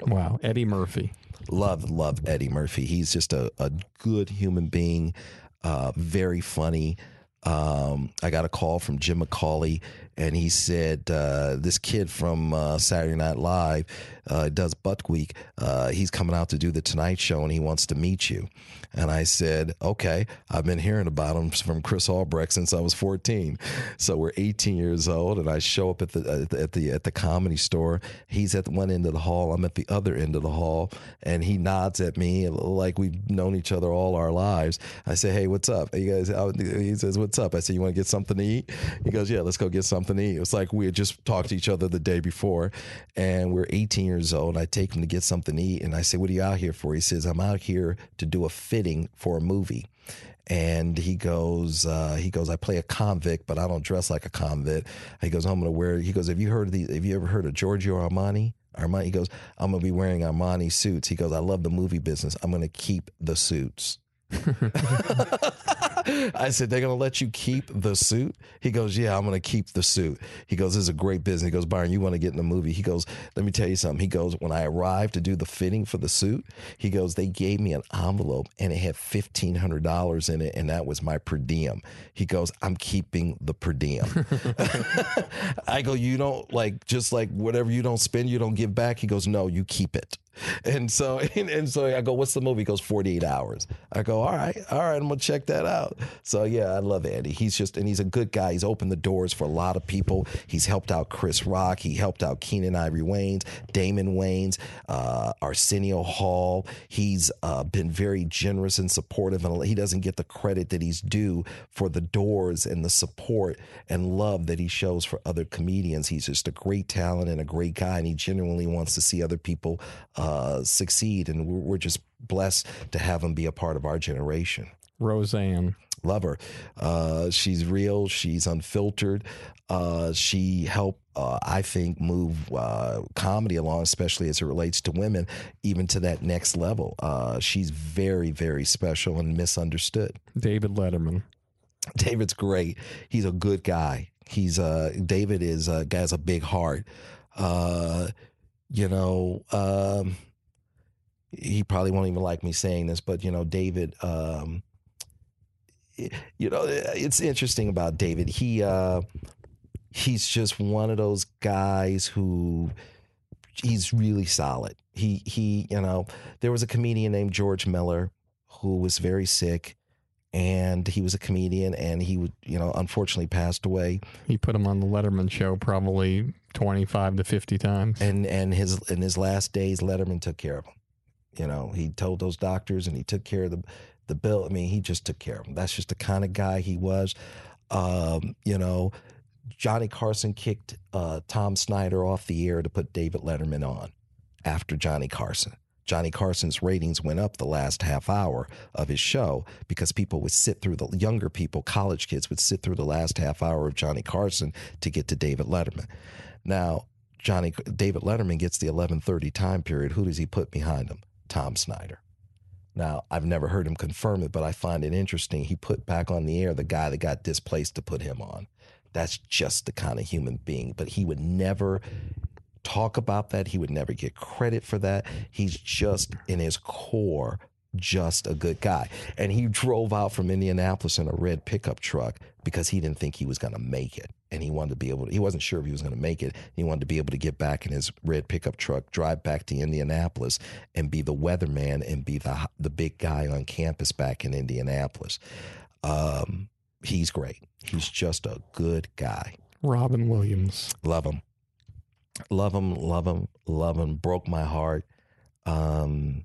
wow. Eddie Murphy love love Eddie Murphy. He's just a, a good human being, uh, very funny. Um, I got a call from Jim McCawley, and he said uh, this kid from uh, Saturday Night Live uh, does Buckwheat. Uh, he's coming out to do the Tonight Show, and he wants to meet you. And I said, okay. I've been hearing about him from Chris Albrecht since I was 14. So we're 18 years old, and I show up at the at the at the comedy store. He's at one end of the hall. I'm at the other end of the hall, and he nods at me like we've known each other all our lives. I say, hey, what's up? He says, what's up? I said, you want to get something to eat? He goes, yeah, let's go get something to eat. It's like we had just talked to each other the day before, and we're 18 years old. I take him to get something to eat, and I say, what are you out here for? He says, I'm out here to do a fit fitting for a movie. And he goes uh, he goes i play a convict but i don't dress like a convict. He goes i'm gonna wear he goes have you heard of the have you ever heard of giorgio armani? Armani he goes i'm gonna be wearing armani suits. He goes i love the movie business. I'm gonna keep the suits I said, they're going to let you keep the suit? He goes, yeah, I'm going to keep the suit. He goes, this is a great business. He goes, Byron, you want to get in the movie? He goes, let me tell you something. He goes, when I arrived to do the fitting for the suit, he goes, they gave me an envelope and it had $1,500 in it. And that was my per diem. He goes, I'm keeping the per diem. I go, you don't like, just like whatever you don't spend, you don't give back. He goes, no, you keep it. And so, and, and, so I go, what's the movie? He goes, 48 hours. I go, all right, all right, I'm to check that out. So yeah, I love Andy. He's just, and he's a good guy. He's opened the doors for a lot of people. He's helped out Chris Rock. He helped out Keenen Ivory Wayans, Damon Wayans, uh, Arsenio Hall. He's uh, been very generous and supportive, and he doesn't get the credit that he's due for the doors and the support and love that he shows for other comedians. He's just a great talent and a great guy, and he genuinely wants to see other people. Uh, uh, succeed, and we're, we're just blessed to have him be a part of our generation. Roseanne. Love her. Uh, she's real. She's unfiltered. Uh, she helped, uh, I think, move uh, comedy along, especially as it relates to women, even to that next level. Uh, she's very, very special and misunderstood. David Letterman. David's great. He's a good guy. He's uh David is a guy has a big heart. You know, um, he probably won't even like me saying this, but you know, David. Um, you know, it's interesting about David. He uh, he's just one of those guys who he's really solid. He he, you know, there was a comedian named George Miller who was very sick and he was a comedian and he would you know unfortunately passed away He put him on the Letterman show probably 25 to 50 times. and and his in his last days letterman took care of him. You know he told those doctors and he took care of the the bill. I mean he just took care of him. That's just the kind of guy he was. Um you know johnny carson kicked uh tom snyder off the air to put david letterman on after johnny carson. Johnny Carson's ratings went up the last half hour of his show because people would sit through the younger people, college kids would sit through the last half hour of Johnny Carson to get to David Letterman. Now, Johnny David Letterman gets the 11:30 time period. Who does he put behind him? Tom Snyder. Now, I've never heard him confirm it, but I find it interesting. He put back on the air the guy that got displaced to put him on. That's just the kind of human being. But he would never talk about that. He would never get credit for that. He's just in his core just a good guy. And he drove out from Indianapolis in a red pickup truck because he didn't think he was going to make it. And he wanted to be able to, he wasn't sure if he was going to make it. He wanted to be able to get back in his red pickup truck, drive back to Indianapolis and be the weatherman and be the, the big guy on campus back in Indianapolis. Um, he's great. He's just a good guy. Robin Williams. Love him. Love him, love him, love him. Broke my heart. Um,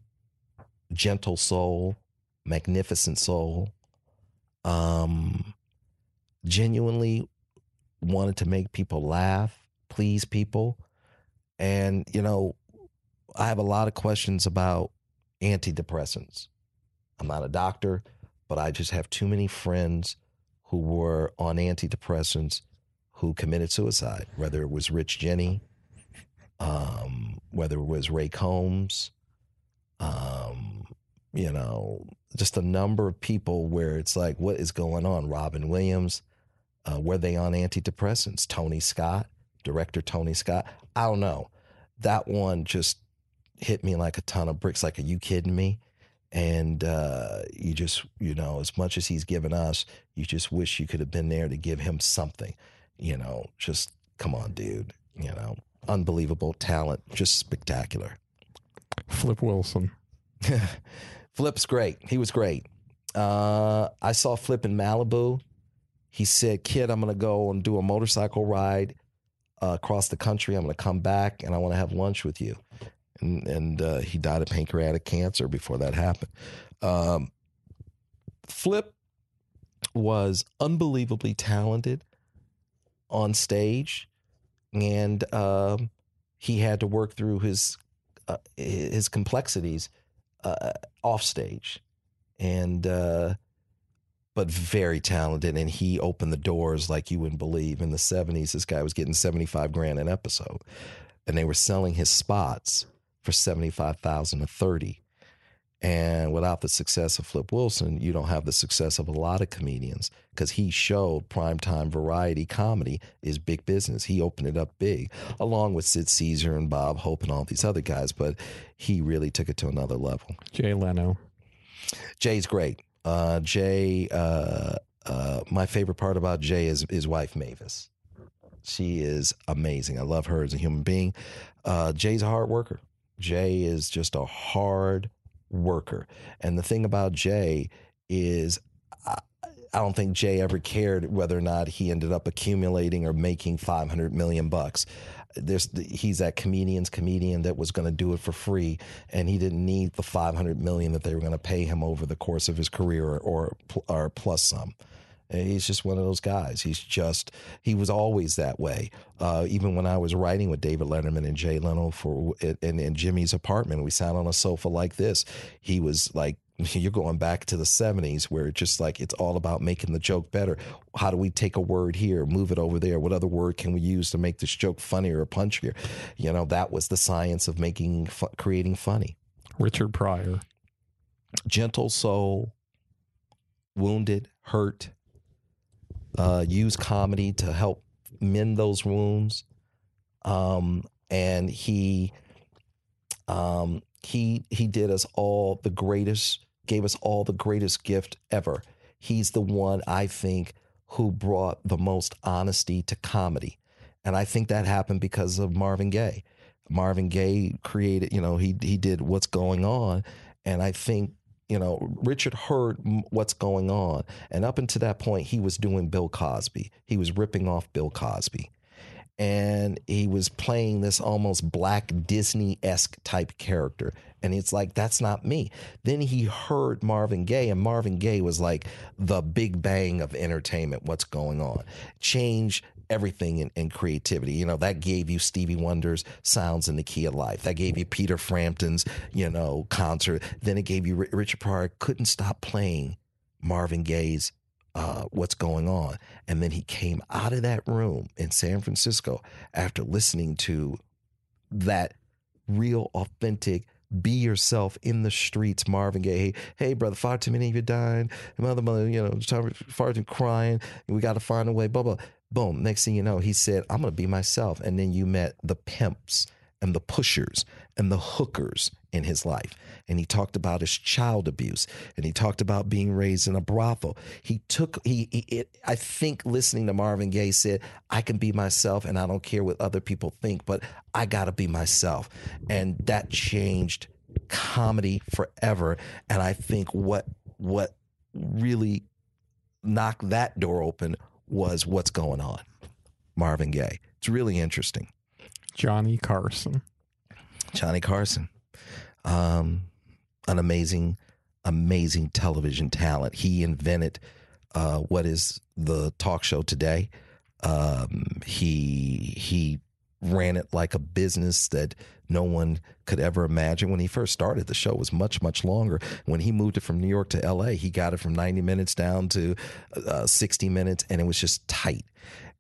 gentle soul, magnificent soul. Um, genuinely wanted to make people laugh, please people. And, you know, I have a lot of questions about antidepressants. I'm not a doctor, but I just have too many friends who were on antidepressants who committed suicide, whether it was Rich Jeni, um, whether it was Ray Combs, um, you know, just a number of people where it's like, what is going on? Robin Williams, uh, were they on antidepressants? Tony Scott, director Tony Scott. I don't know. That one just hit me like a ton of bricks. Like, are you kidding me? And uh, you just, you know, as much as he's given us, you just wish you could have been there to give him something. You know, just come on, dude. You know, unbelievable talent, just spectacular. Flip Wilson. Flip's great. He was great. Uh, I saw Flip in Malibu. He said, "Kid, I'm going to go and do a motorcycle ride uh, across the country. I'm going to come back and I want to have lunch with you." And, and uh, he died of pancreatic cancer before that happened. Um, Flip was unbelievably talented on stage, and um, he had to work through his uh, his complexities uh, off stage, and uh, but very talented. And he opened the doors like you wouldn't believe. In the seventies, this guy was getting seventy five grand an episode, and they were selling his spots for seventy five thousand to thirty. And without the success of Flip Wilson, you don't have the success of a lot of comedians because he showed primetime variety comedy is big business. He opened it up big, along with Sid Caesar and Bob Hope and all these other guys, but he really took it to another level. Jay Leno. Jay's great. Uh, Jay, uh, uh, my favorite part about Jay is his wife, Mavis. She is amazing. I love her as a human being. Uh, Jay's a hard worker. Jay is just a hard worker. And the thing about Jay is, I, I don't think Jay ever cared whether or not he ended up accumulating or making 500 million bucks. There's, he's that comedian's comedian that was going to do it for free, and he didn't need the 500 million that they were going to pay him over the course of his career or, or, or plus some. He's just one of those guys. He's just, he was always that way. Uh, even when I was writing with David Letterman and Jay Leno for in, in Jimmy's apartment, we sat on a sofa like this. He was like you're going back to the 70s where it's just like it's all about making the joke better. How do we take a word here, move it over there? What other word can we use to make this joke funnier or punchier? You know, that was the science of making, creating funny. Richard Pryor. Gentle soul, wounded, hurt, uh, use comedy to help mend those wounds. Um, and he, um, he, he did us all the greatest, gave us all the greatest gift ever. He's the one I think who brought the most honesty to comedy. And I think that happened because of Marvin Gaye. Marvin Gaye created, you know, he he did what's going on, and I think you know Richard heard what's going on, and up until that point, he was doing Bill Cosby. He was ripping off Bill Cosby, and he was playing this almost black Disney esque type character. And it's like, that's not me. Then he heard Marvin Gaye, and Marvin Gaye was like the big bang of entertainment. What's going on? Change everything in, in, creativity. You know, that gave you Stevie Wonder's Sounds in the Key of Life. That gave you Peter Frampton's, you know, concert. Then it gave you Richard Pryor couldn't stop playing Marvin Gaye's uh, What's Going On. And then he came out of that room in San Francisco after listening to that real, authentic, be yourself in the streets, Marvin Gaye. Hey, hey, brother, far too many of you dying. Mother, mother, you know, far too crying. We got to find a way. Blah blah. Boom. Next thing you know, he said, "I'm gonna be myself." And then you met the pimps and the pushers and the hookers in his life. And he talked about his child abuse and he talked about being raised in a brothel. He took, he, he it, I think listening to Marvin Gaye said, I can be myself and I don't care what other people think, but I got to be myself. And that changed comedy forever. And I think what, what really knocked that door open was what's going on. Marvin Gaye. It's really interesting. Johnny Carson. Johnny Carson. Um, an amazing, amazing television talent. He invented uh, what is the talk show today. Um, he he ran it like a business that no one could ever imagine. When he first started, the show was much, much longer. When he moved it from New York to LA, he got it from 90 minutes down to uh, 60 minutes, and it was just tight.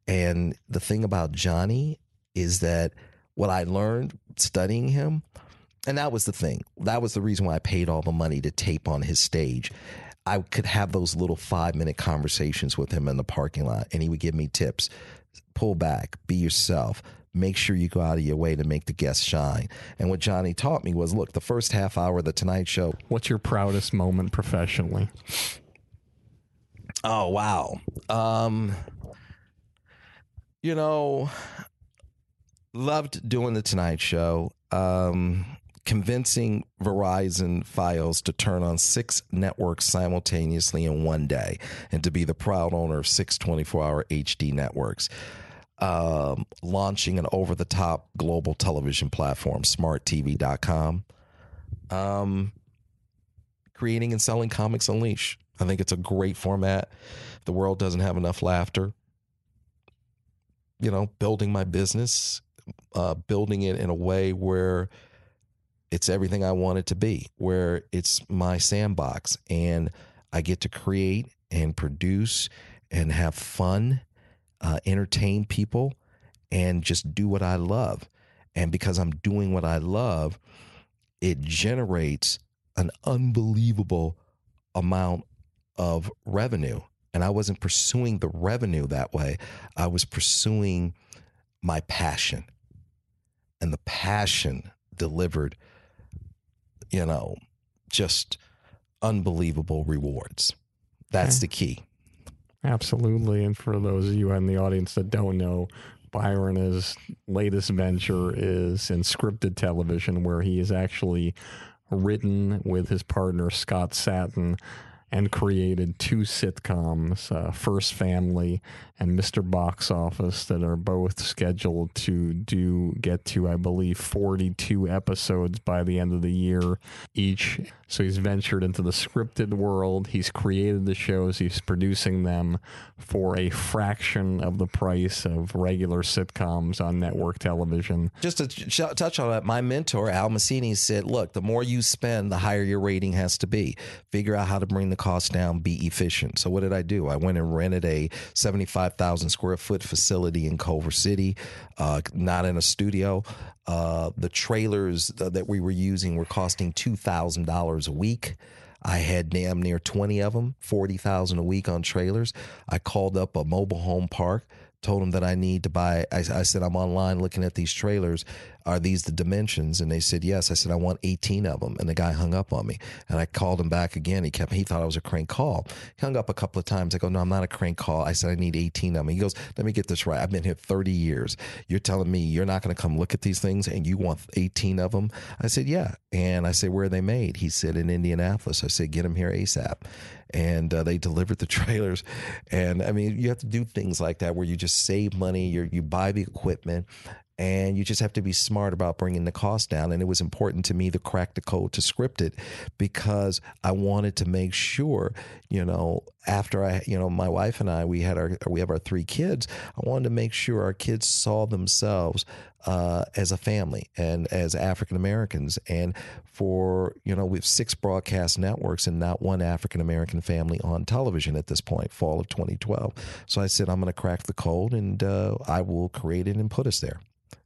And the thing about Johnny is that what I learned studying him, and that was the thing. That was the reason why I paid all the money to tape on his stage. I could have those little five minute conversations with him in the parking lot, and he would give me tips. Pull back, be yourself, make sure you go out of your way to make the guests shine. And what Johnny taught me was look, the first half hour of the Tonight Show. What's your proudest moment professionally? Oh, wow. Um, you know, loved doing the Tonight Show. Um, convincing Verizon Fios to turn on six networks simultaneously in one day and to be the proud owner of six 24 hour HD networks um, launching an over the top global television platform, smarttv.com, um, creating and selling Comics Unleash. I think it's a great format. The world doesn't have enough laughter. You know, building my business, uh, building it in a way where it's everything I want it to be, where it's my sandbox and I get to create and produce and have fun uh, entertain people, and just do what I love. And because I'm doing what I love, it generates an unbelievable amount of revenue. And I wasn't pursuing the revenue that way, I was pursuing my passion. And the passion delivered, you know, just unbelievable rewards. That's okay. the key. Absolutely. And for those of you in the audience that don't know, Byron's latest venture is in scripted television, where he has actually written with his partner Scott Satin and created two sitcoms, uh, First Family and Mr. Box Office, that are both scheduled to do get to, I believe, 42 episodes by the end of the year each. So he's ventured into the scripted world. He's created the shows. He's producing them for a fraction of the price of regular sitcoms on network television. Just to ch- touch on that, my mentor Al Masini said, "Look, the more you spend, the higher your rating has to be. Figure out how to bring the cost down, be efficient." So what did I do? I went and rented a seventy-five thousand square foot facility in Culver City, uh, not in a studio. Uh, the trailers that we were using were costing two thousand dollars a week. I had damn near 20 of them, 40,000 a week on trailers. I called up a mobile home park, told them that I need to buy. I, I, said, I'm online looking at these trailers. Are these the dimensions? And they said, Yes. I said, I want 18 of them. And the guy hung up on me. And I called him back again. He kept, he thought I was a crank call. He hung up a couple of times. I go, No, I'm not a crank call. I said, I need 18 of them. He goes, Let me get this right. I've been here 30 years. You're telling me you're not going to come look at these things and you want 18 of them? I said, Yeah. And I said, Where are they made? He said, In Indianapolis. I said, Get them here ASAP and uh, they delivered the trailers. And I mean, you have to do things like that where you just save money, you you buy the equipment, and you just have to be smart about bringing the cost down. And it was important to me to crack the code to script it because I wanted to make sure, you know, after I, you know, my wife and I, we had our, we have our three kids. I wanted to make sure our kids saw themselves uh, as a family and as African Americans. And for, you know, we have six broadcast networks and not one African American family on television at this point, fall of 2012. So I said, I'm going to crack the code and uh, I will create it and put us there.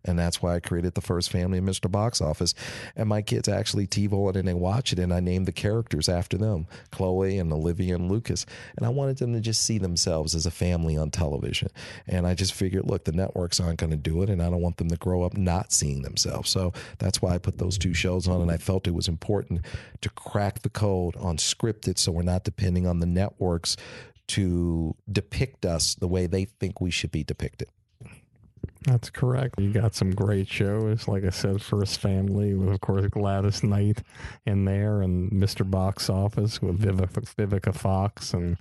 And that's why I created the first family in Mr. Box Office. And my kids actually TiVo it and they watch it. And I named the characters after them Chloe and Olivia and Lucas. And I wanted them to just see themselves as a family on television. And I just figured, look, the networks aren't going to do it. And I don't want them to grow up not seeing themselves. So that's why I put those two shows on. And I felt it was important to crack the code on scripted so we're not depending on the networks to depict us the way they think we should be depicted. That's correct. You got some great shows, like I said, First Family with, of course, Gladys Knight in there, and Mr. Box Office with Vivica, Vivica Fox and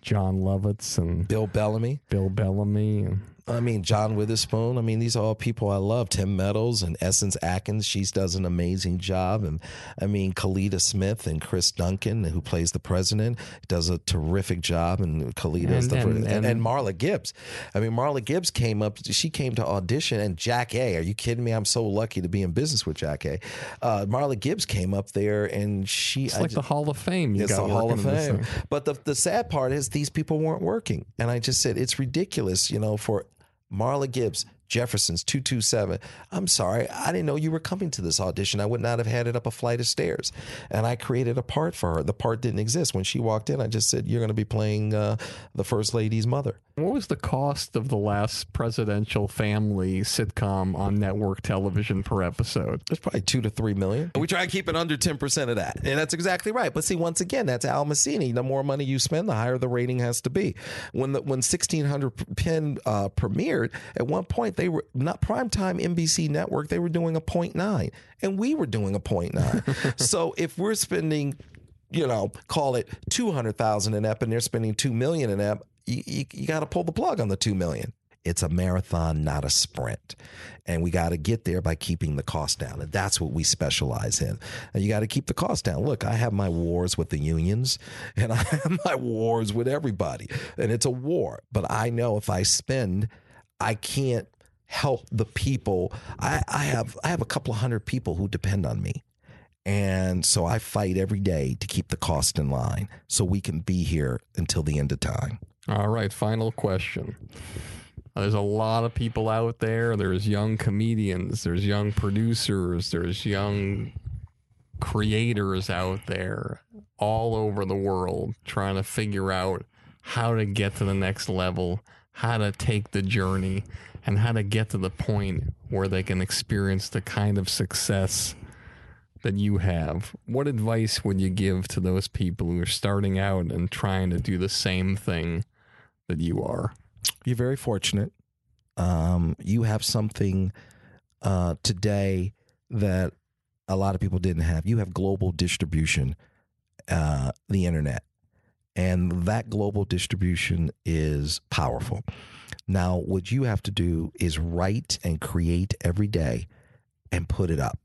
Jon Lovitz and Bill Bellamy. Bill Bellamy. And, I mean, John Witherspoon. I mean, these are all people I love. Tim Meadows and Essence Atkins. She does an amazing job. And I mean, Kellita Smith and Chris Duncan, who plays the president, does a terrific job. And Kellita is the And- and, and- and, Marla Gibbs. I mean, Marla Gibbs came up. She came to audition, and Jackée Are you kidding me? I'm so lucky to be in business with Jackée Uh, Marla Gibbs came up there, and she. it's I like ju- the Hall of Fame. You it's the Hall of working in this Fame. But the the sad part is these people weren't working, and I just said it's ridiculous, you know, for Marla Gibbs. Jefferson's 227. I'm sorry. I didn't know you were coming to this audition. I would not have had it up a flight of stairs. And I created a part for her. The part didn't exist. When she walked in, I just said, You're going to be playing uh, the First Lady's mother. What was the cost of the last presidential family sitcom on network television per episode? It's probably two to three million. We try to keep it under 10% of that. And that's exactly right. But see, once again, that's Al Masini. The more money you spend, the higher the rating has to be. When the, when 1600 Penn uh, premiered, at one point, they were not primetime NBC network, they were doing a 0.9, and we were doing a 0.9. so if we're spending, you know, call it 200,000 an ep and they're spending 2 million an ep, you, you, you got to pull the plug on the 2 million. It's a marathon, not a sprint. And we got to get there by keeping the cost down. And that's what we specialize in. And you got to keep the cost down. Look, I have my wars with the unions and I have my wars with everybody. And it's a war. But I know if I spend, I can't help the people. I, I have I have a couple of hundred people who depend on me. And so I fight every day to keep the cost in line so we can be here until the end of time. All right, final question. There's a lot of people out there. There's young comedians, there's young producers, there's young creators out there all over the world trying to figure out how to get to the next level, how to take the journey, and how to get to the point where they can experience the kind of success that you have. What advice would you give to those people who are starting out and trying to do the same thing that you are? You're very fortunate. Um, you have something uh, today that a lot of people didn't have. You have global distribution, uh, the internet. And that global distribution is powerful. Now, what you have to do is write and create every day and put it up.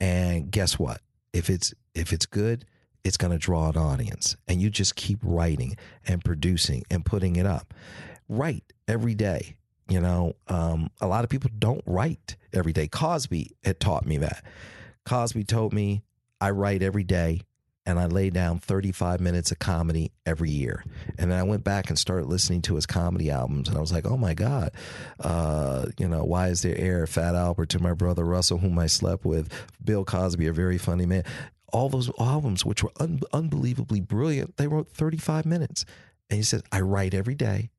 And guess what? If it's if it's good, it's going to draw an audience. And you just keep writing and producing and putting it up. Write every day. You know, um, a lot of people don't write every day. Cosby had taught me that. Cosby told me I write every day and I lay down 35 minutes of comedy every year. And then I went back and started listening to his comedy albums, and I was like, oh my God, uh, you know, Why Is There Air, Fat Albert, To My Brother Russell, Whom I Slept With, Bill Cosby, A Very Funny Man. All those albums, which were un- unbelievably brilliant, they wrote 35 minutes. And he said, I write every day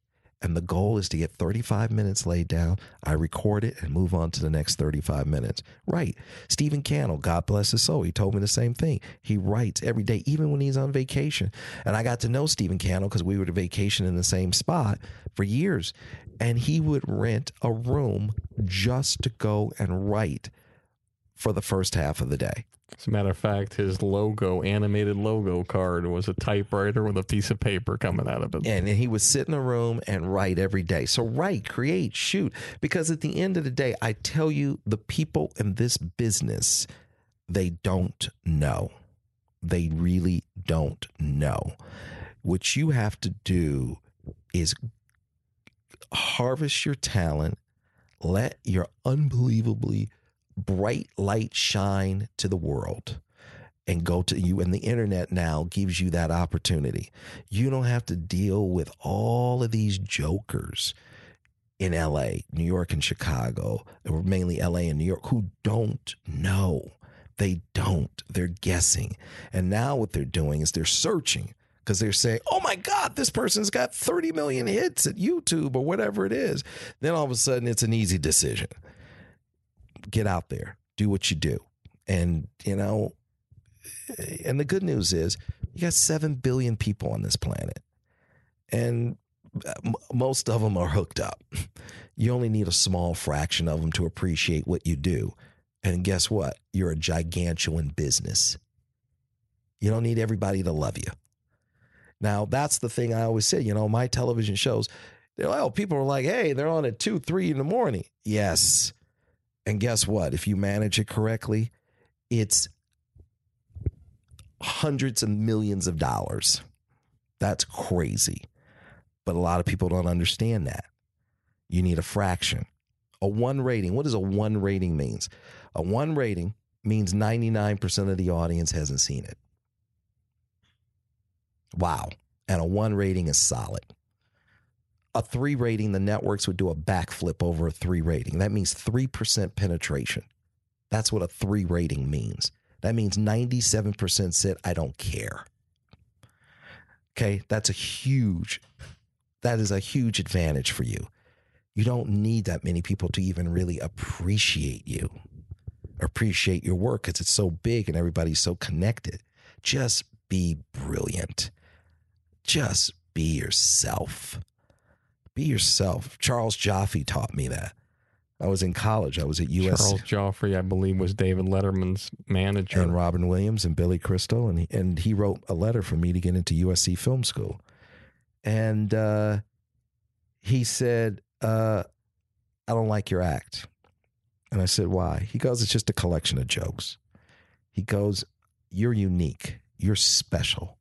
and the goal is to get 35 minutes laid down. I record it and move on to the next 35 minutes. Right. Stephen Cannell, God bless his soul, he told me the same thing. He writes every day, even when he's on vacation. And I got to know Stephen Cannell because we were to vacation in the same spot for years. And he would rent a room just to go and write for the first half of the day. As a matter of fact, his logo, animated logo card, was a typewriter with a piece of paper coming out of it. And he would sit in a room and write every day. So write, create, shoot. Because at the end of the day, I tell you, the people in this business, they don't know. They really don't know. What you have to do is harvest your talent, let your unbelievably bright light shine to the world and go to you and the internet now gives you that opportunity you don't have to deal with all of these jokers in LA, New York and Chicago, or mainly LA and New York who don't know. They don't. They're guessing. And now what they're doing is they're searching because they're saying, oh my God, this person's got 30 million hits at YouTube or whatever it is. Then all of a sudden it's an easy decision get out there, do what you do. And, you know, and the good news is you got 7 billion people on this planet. And uh, most of them are hooked up. You only need a small fraction of them to appreciate what you do. And guess what? You're a gigantuan business. You don't need everybody to love you. Now, that's the thing I always say. You know, my television shows, well, people are like, hey, they're on at two, three in the morning. Yes. And guess what? If you manage it correctly, it's hundreds of millions of dollars. That's crazy. But a lot of people don't understand that. You need a fraction. A one rating. What does a one rating means? A one rating means 99% of the audience hasn't seen it. Wow. And a one rating is solid a three rating, the networks would do a backflip over a three rating. That means 3% penetration. That's what a three rating means. That means 97% said, I don't care. Okay, that's a huge, that is a huge advantage for you. You don't need that many people to even really appreciate you, appreciate your work because it's so big and everybody's so connected. Just be brilliant. Just be yourself. Be yourself. Charles Joffe taught me that. I was in college. I was at USC. Charles Joffe, I believe, was David Letterman's manager. And Robin Williams and Billy Crystal. And he, and he wrote a letter for me to get into USC Film School. And uh, he said, uh, I don't like your act. And I said, why? He goes, it's just a collection of jokes. He goes, you're unique. You're special.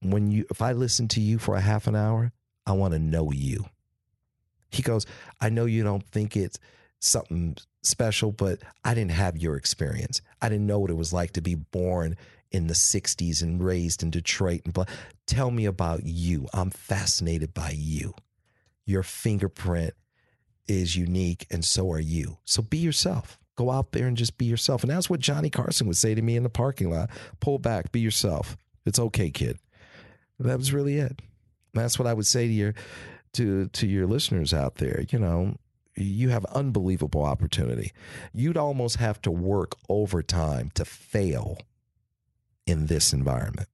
When you, if I listen to you for a half an hour, I want to know you. He goes, I know you don't think it's something special, but I didn't have your experience. I didn't know what it was like to be born in the 60s and raised in Detroit. And blah. Tell me about you. I'm fascinated by you. Your fingerprint is unique, and so are you. So be yourself. Go out there and just be yourself. And that's what Johnny Carson would say to me in the parking lot pull back, be yourself. It's okay, kid. That was really it. That's what I would say to your to to your listeners out there. You know, you have unbelievable opportunity. You'd almost have to work overtime to fail in this environment.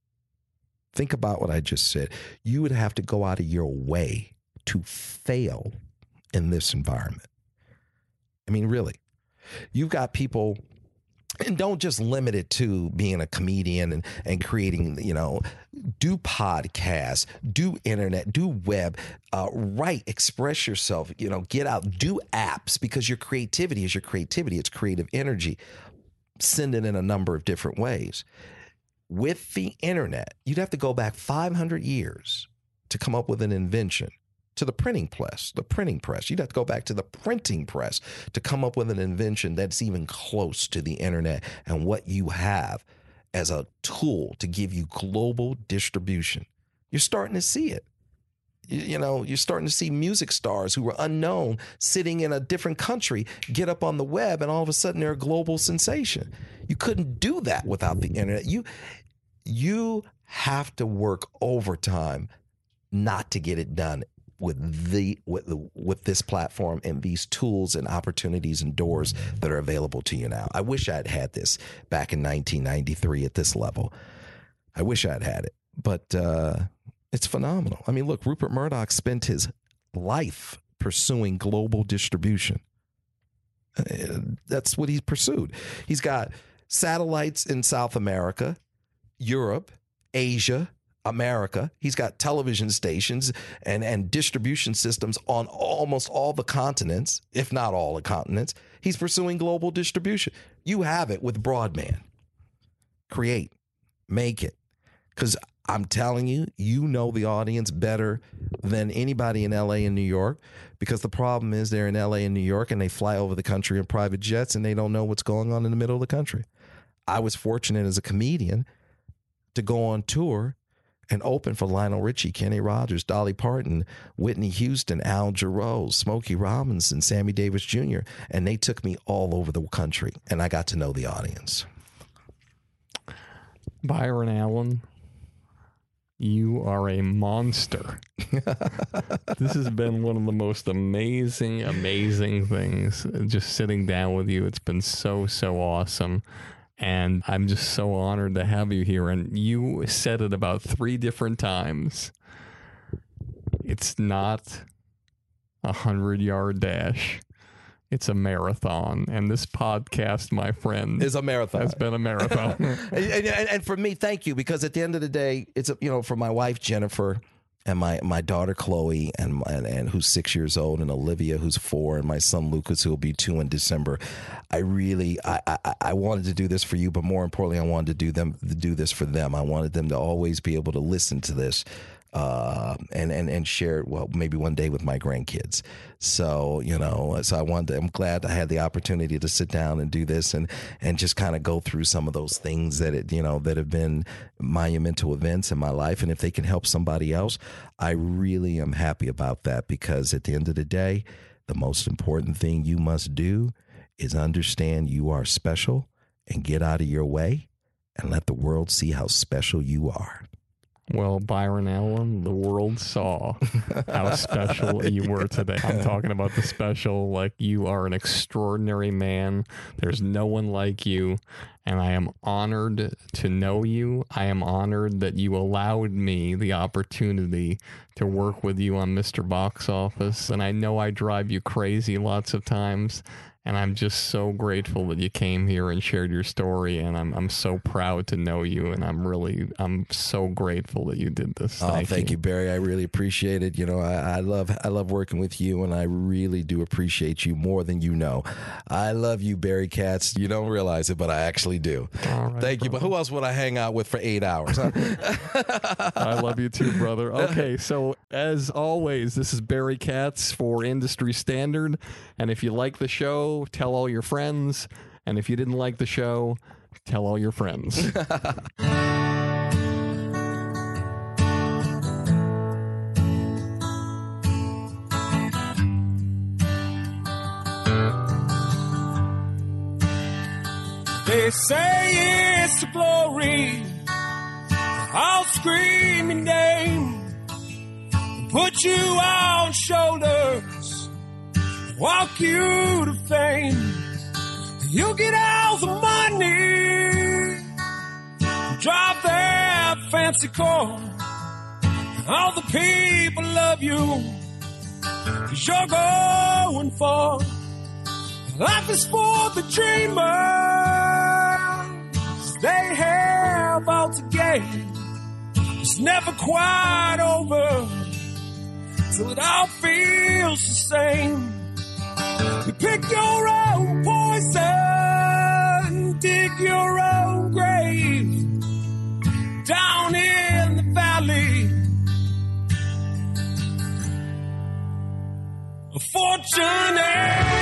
Think about what I just said. You would have to go out of your way to fail in this environment. I mean, really. You've got people and don't just limit it to being a comedian and, and creating, you know, do podcasts, do internet, do web, uh, write, express yourself, you know, get out, do apps because your creativity is your creativity, it's creative energy. Send it in a number of different ways. With the internet, you'd have to go back 500 years to come up with an invention to the printing press, the printing press. You'd have to go back to the printing press to come up with an invention that's even close to the internet and what you have as a tool to give you global distribution. You're starting to see it. You, you know, you're starting to see music stars who were unknown sitting in a different country get up on the web and all of a sudden they're a global sensation. You couldn't do that without the internet. You you have to work overtime not to get it done with the with the, with this platform and these tools and opportunities and doors that are available to you now. I wish I'd had this back in 1993 at this level. I wish I'd had it, but uh, it's phenomenal. I mean, look, Rupert Murdoch spent his life pursuing global distribution. Uh, that's what he's pursued. He's got satellites in South America, Europe, Asia, America. He's got television stations and, and distribution systems on almost all the continents, if not all the continents. He's pursuing global distribution. You have it with broadband. Create, make it. Because I'm telling you, you know the audience better than anybody in LA and New York. Because the problem is they're in LA and New York and they fly over the country in private jets and they don't know what's going on in the middle of the country. I was fortunate as a comedian to go on tour and open for Lionel Richie, Kenny Rogers, Dolly Parton, Whitney Houston, Al Jarreau, Smokey Robinson, Sammy Davis Jr. And they took me all over the country and I got to know the audience. Byron Allen, you are a monster. this has been one of the most amazing, amazing things. Just sitting down with you, it's been so, so awesome. And I'm just so honored to have you here. And you said it about three different times. It's not a hundred yard dash. It's a marathon, and this podcast, my friend, is a marathon. Has been a marathon, and, and, and, for me, thank you because at the end of the day, it's a, you know for my wife Jennifer and my my daughter Chloe and, and and who's six years old and Olivia who's four and my son Lucas who will be two in December. I really I, I, I wanted to do this for you, but more importantly, I wanted to do them to do this for them. I wanted them to always be able to listen to this uh, and and and share it, well maybe one day with my grandkids. So you know, so I wanted. To, I'm glad I had the opportunity to sit down and do this and and just kind of go through some of those things that it you know that have been monumental events in my life. And if they can help somebody else, I really am happy about that because at the end of the day, the most important thing you must do is understand you are special and get out of your way and let the world see how special you are. Well, Byron Allen, the world saw how special you were today. I'm talking about the special, like you are an extraordinary man. There's no one like you. And I am honored to know you. I am honored that you allowed me the opportunity to work with you on Mr. Box Office. And I know I drive you crazy lots of times. And I'm just so grateful that you came here and shared your story. And I'm I'm so proud to know you. And I'm really I'm so grateful that you did this. Oh, thank, thank you. you. Barry. I really appreciate it. You know, I, I love I love working with you, and I really do appreciate you more than you know. I love you, Barry Katz. You don't realize it, but I actually do. Right, thank brother. you. But who else would I hang out with for eight hours? Huh? I love you too, brother. Okay, so as always, this is Barry Katz for Industry Standard, and if you like the show tell all your friends. And if you didn't like the show, tell all your friends. They say it's the glory. I'll scream your name, put you on shoulders walk you to fame. You get all the money, drive that fancy car. All the people love you, cause you're going far. Life is for the dreamers, they have all to gain. It's never quite over till it all feels the same. You pick your own poison, dig your own grave down in the valley. A fortunate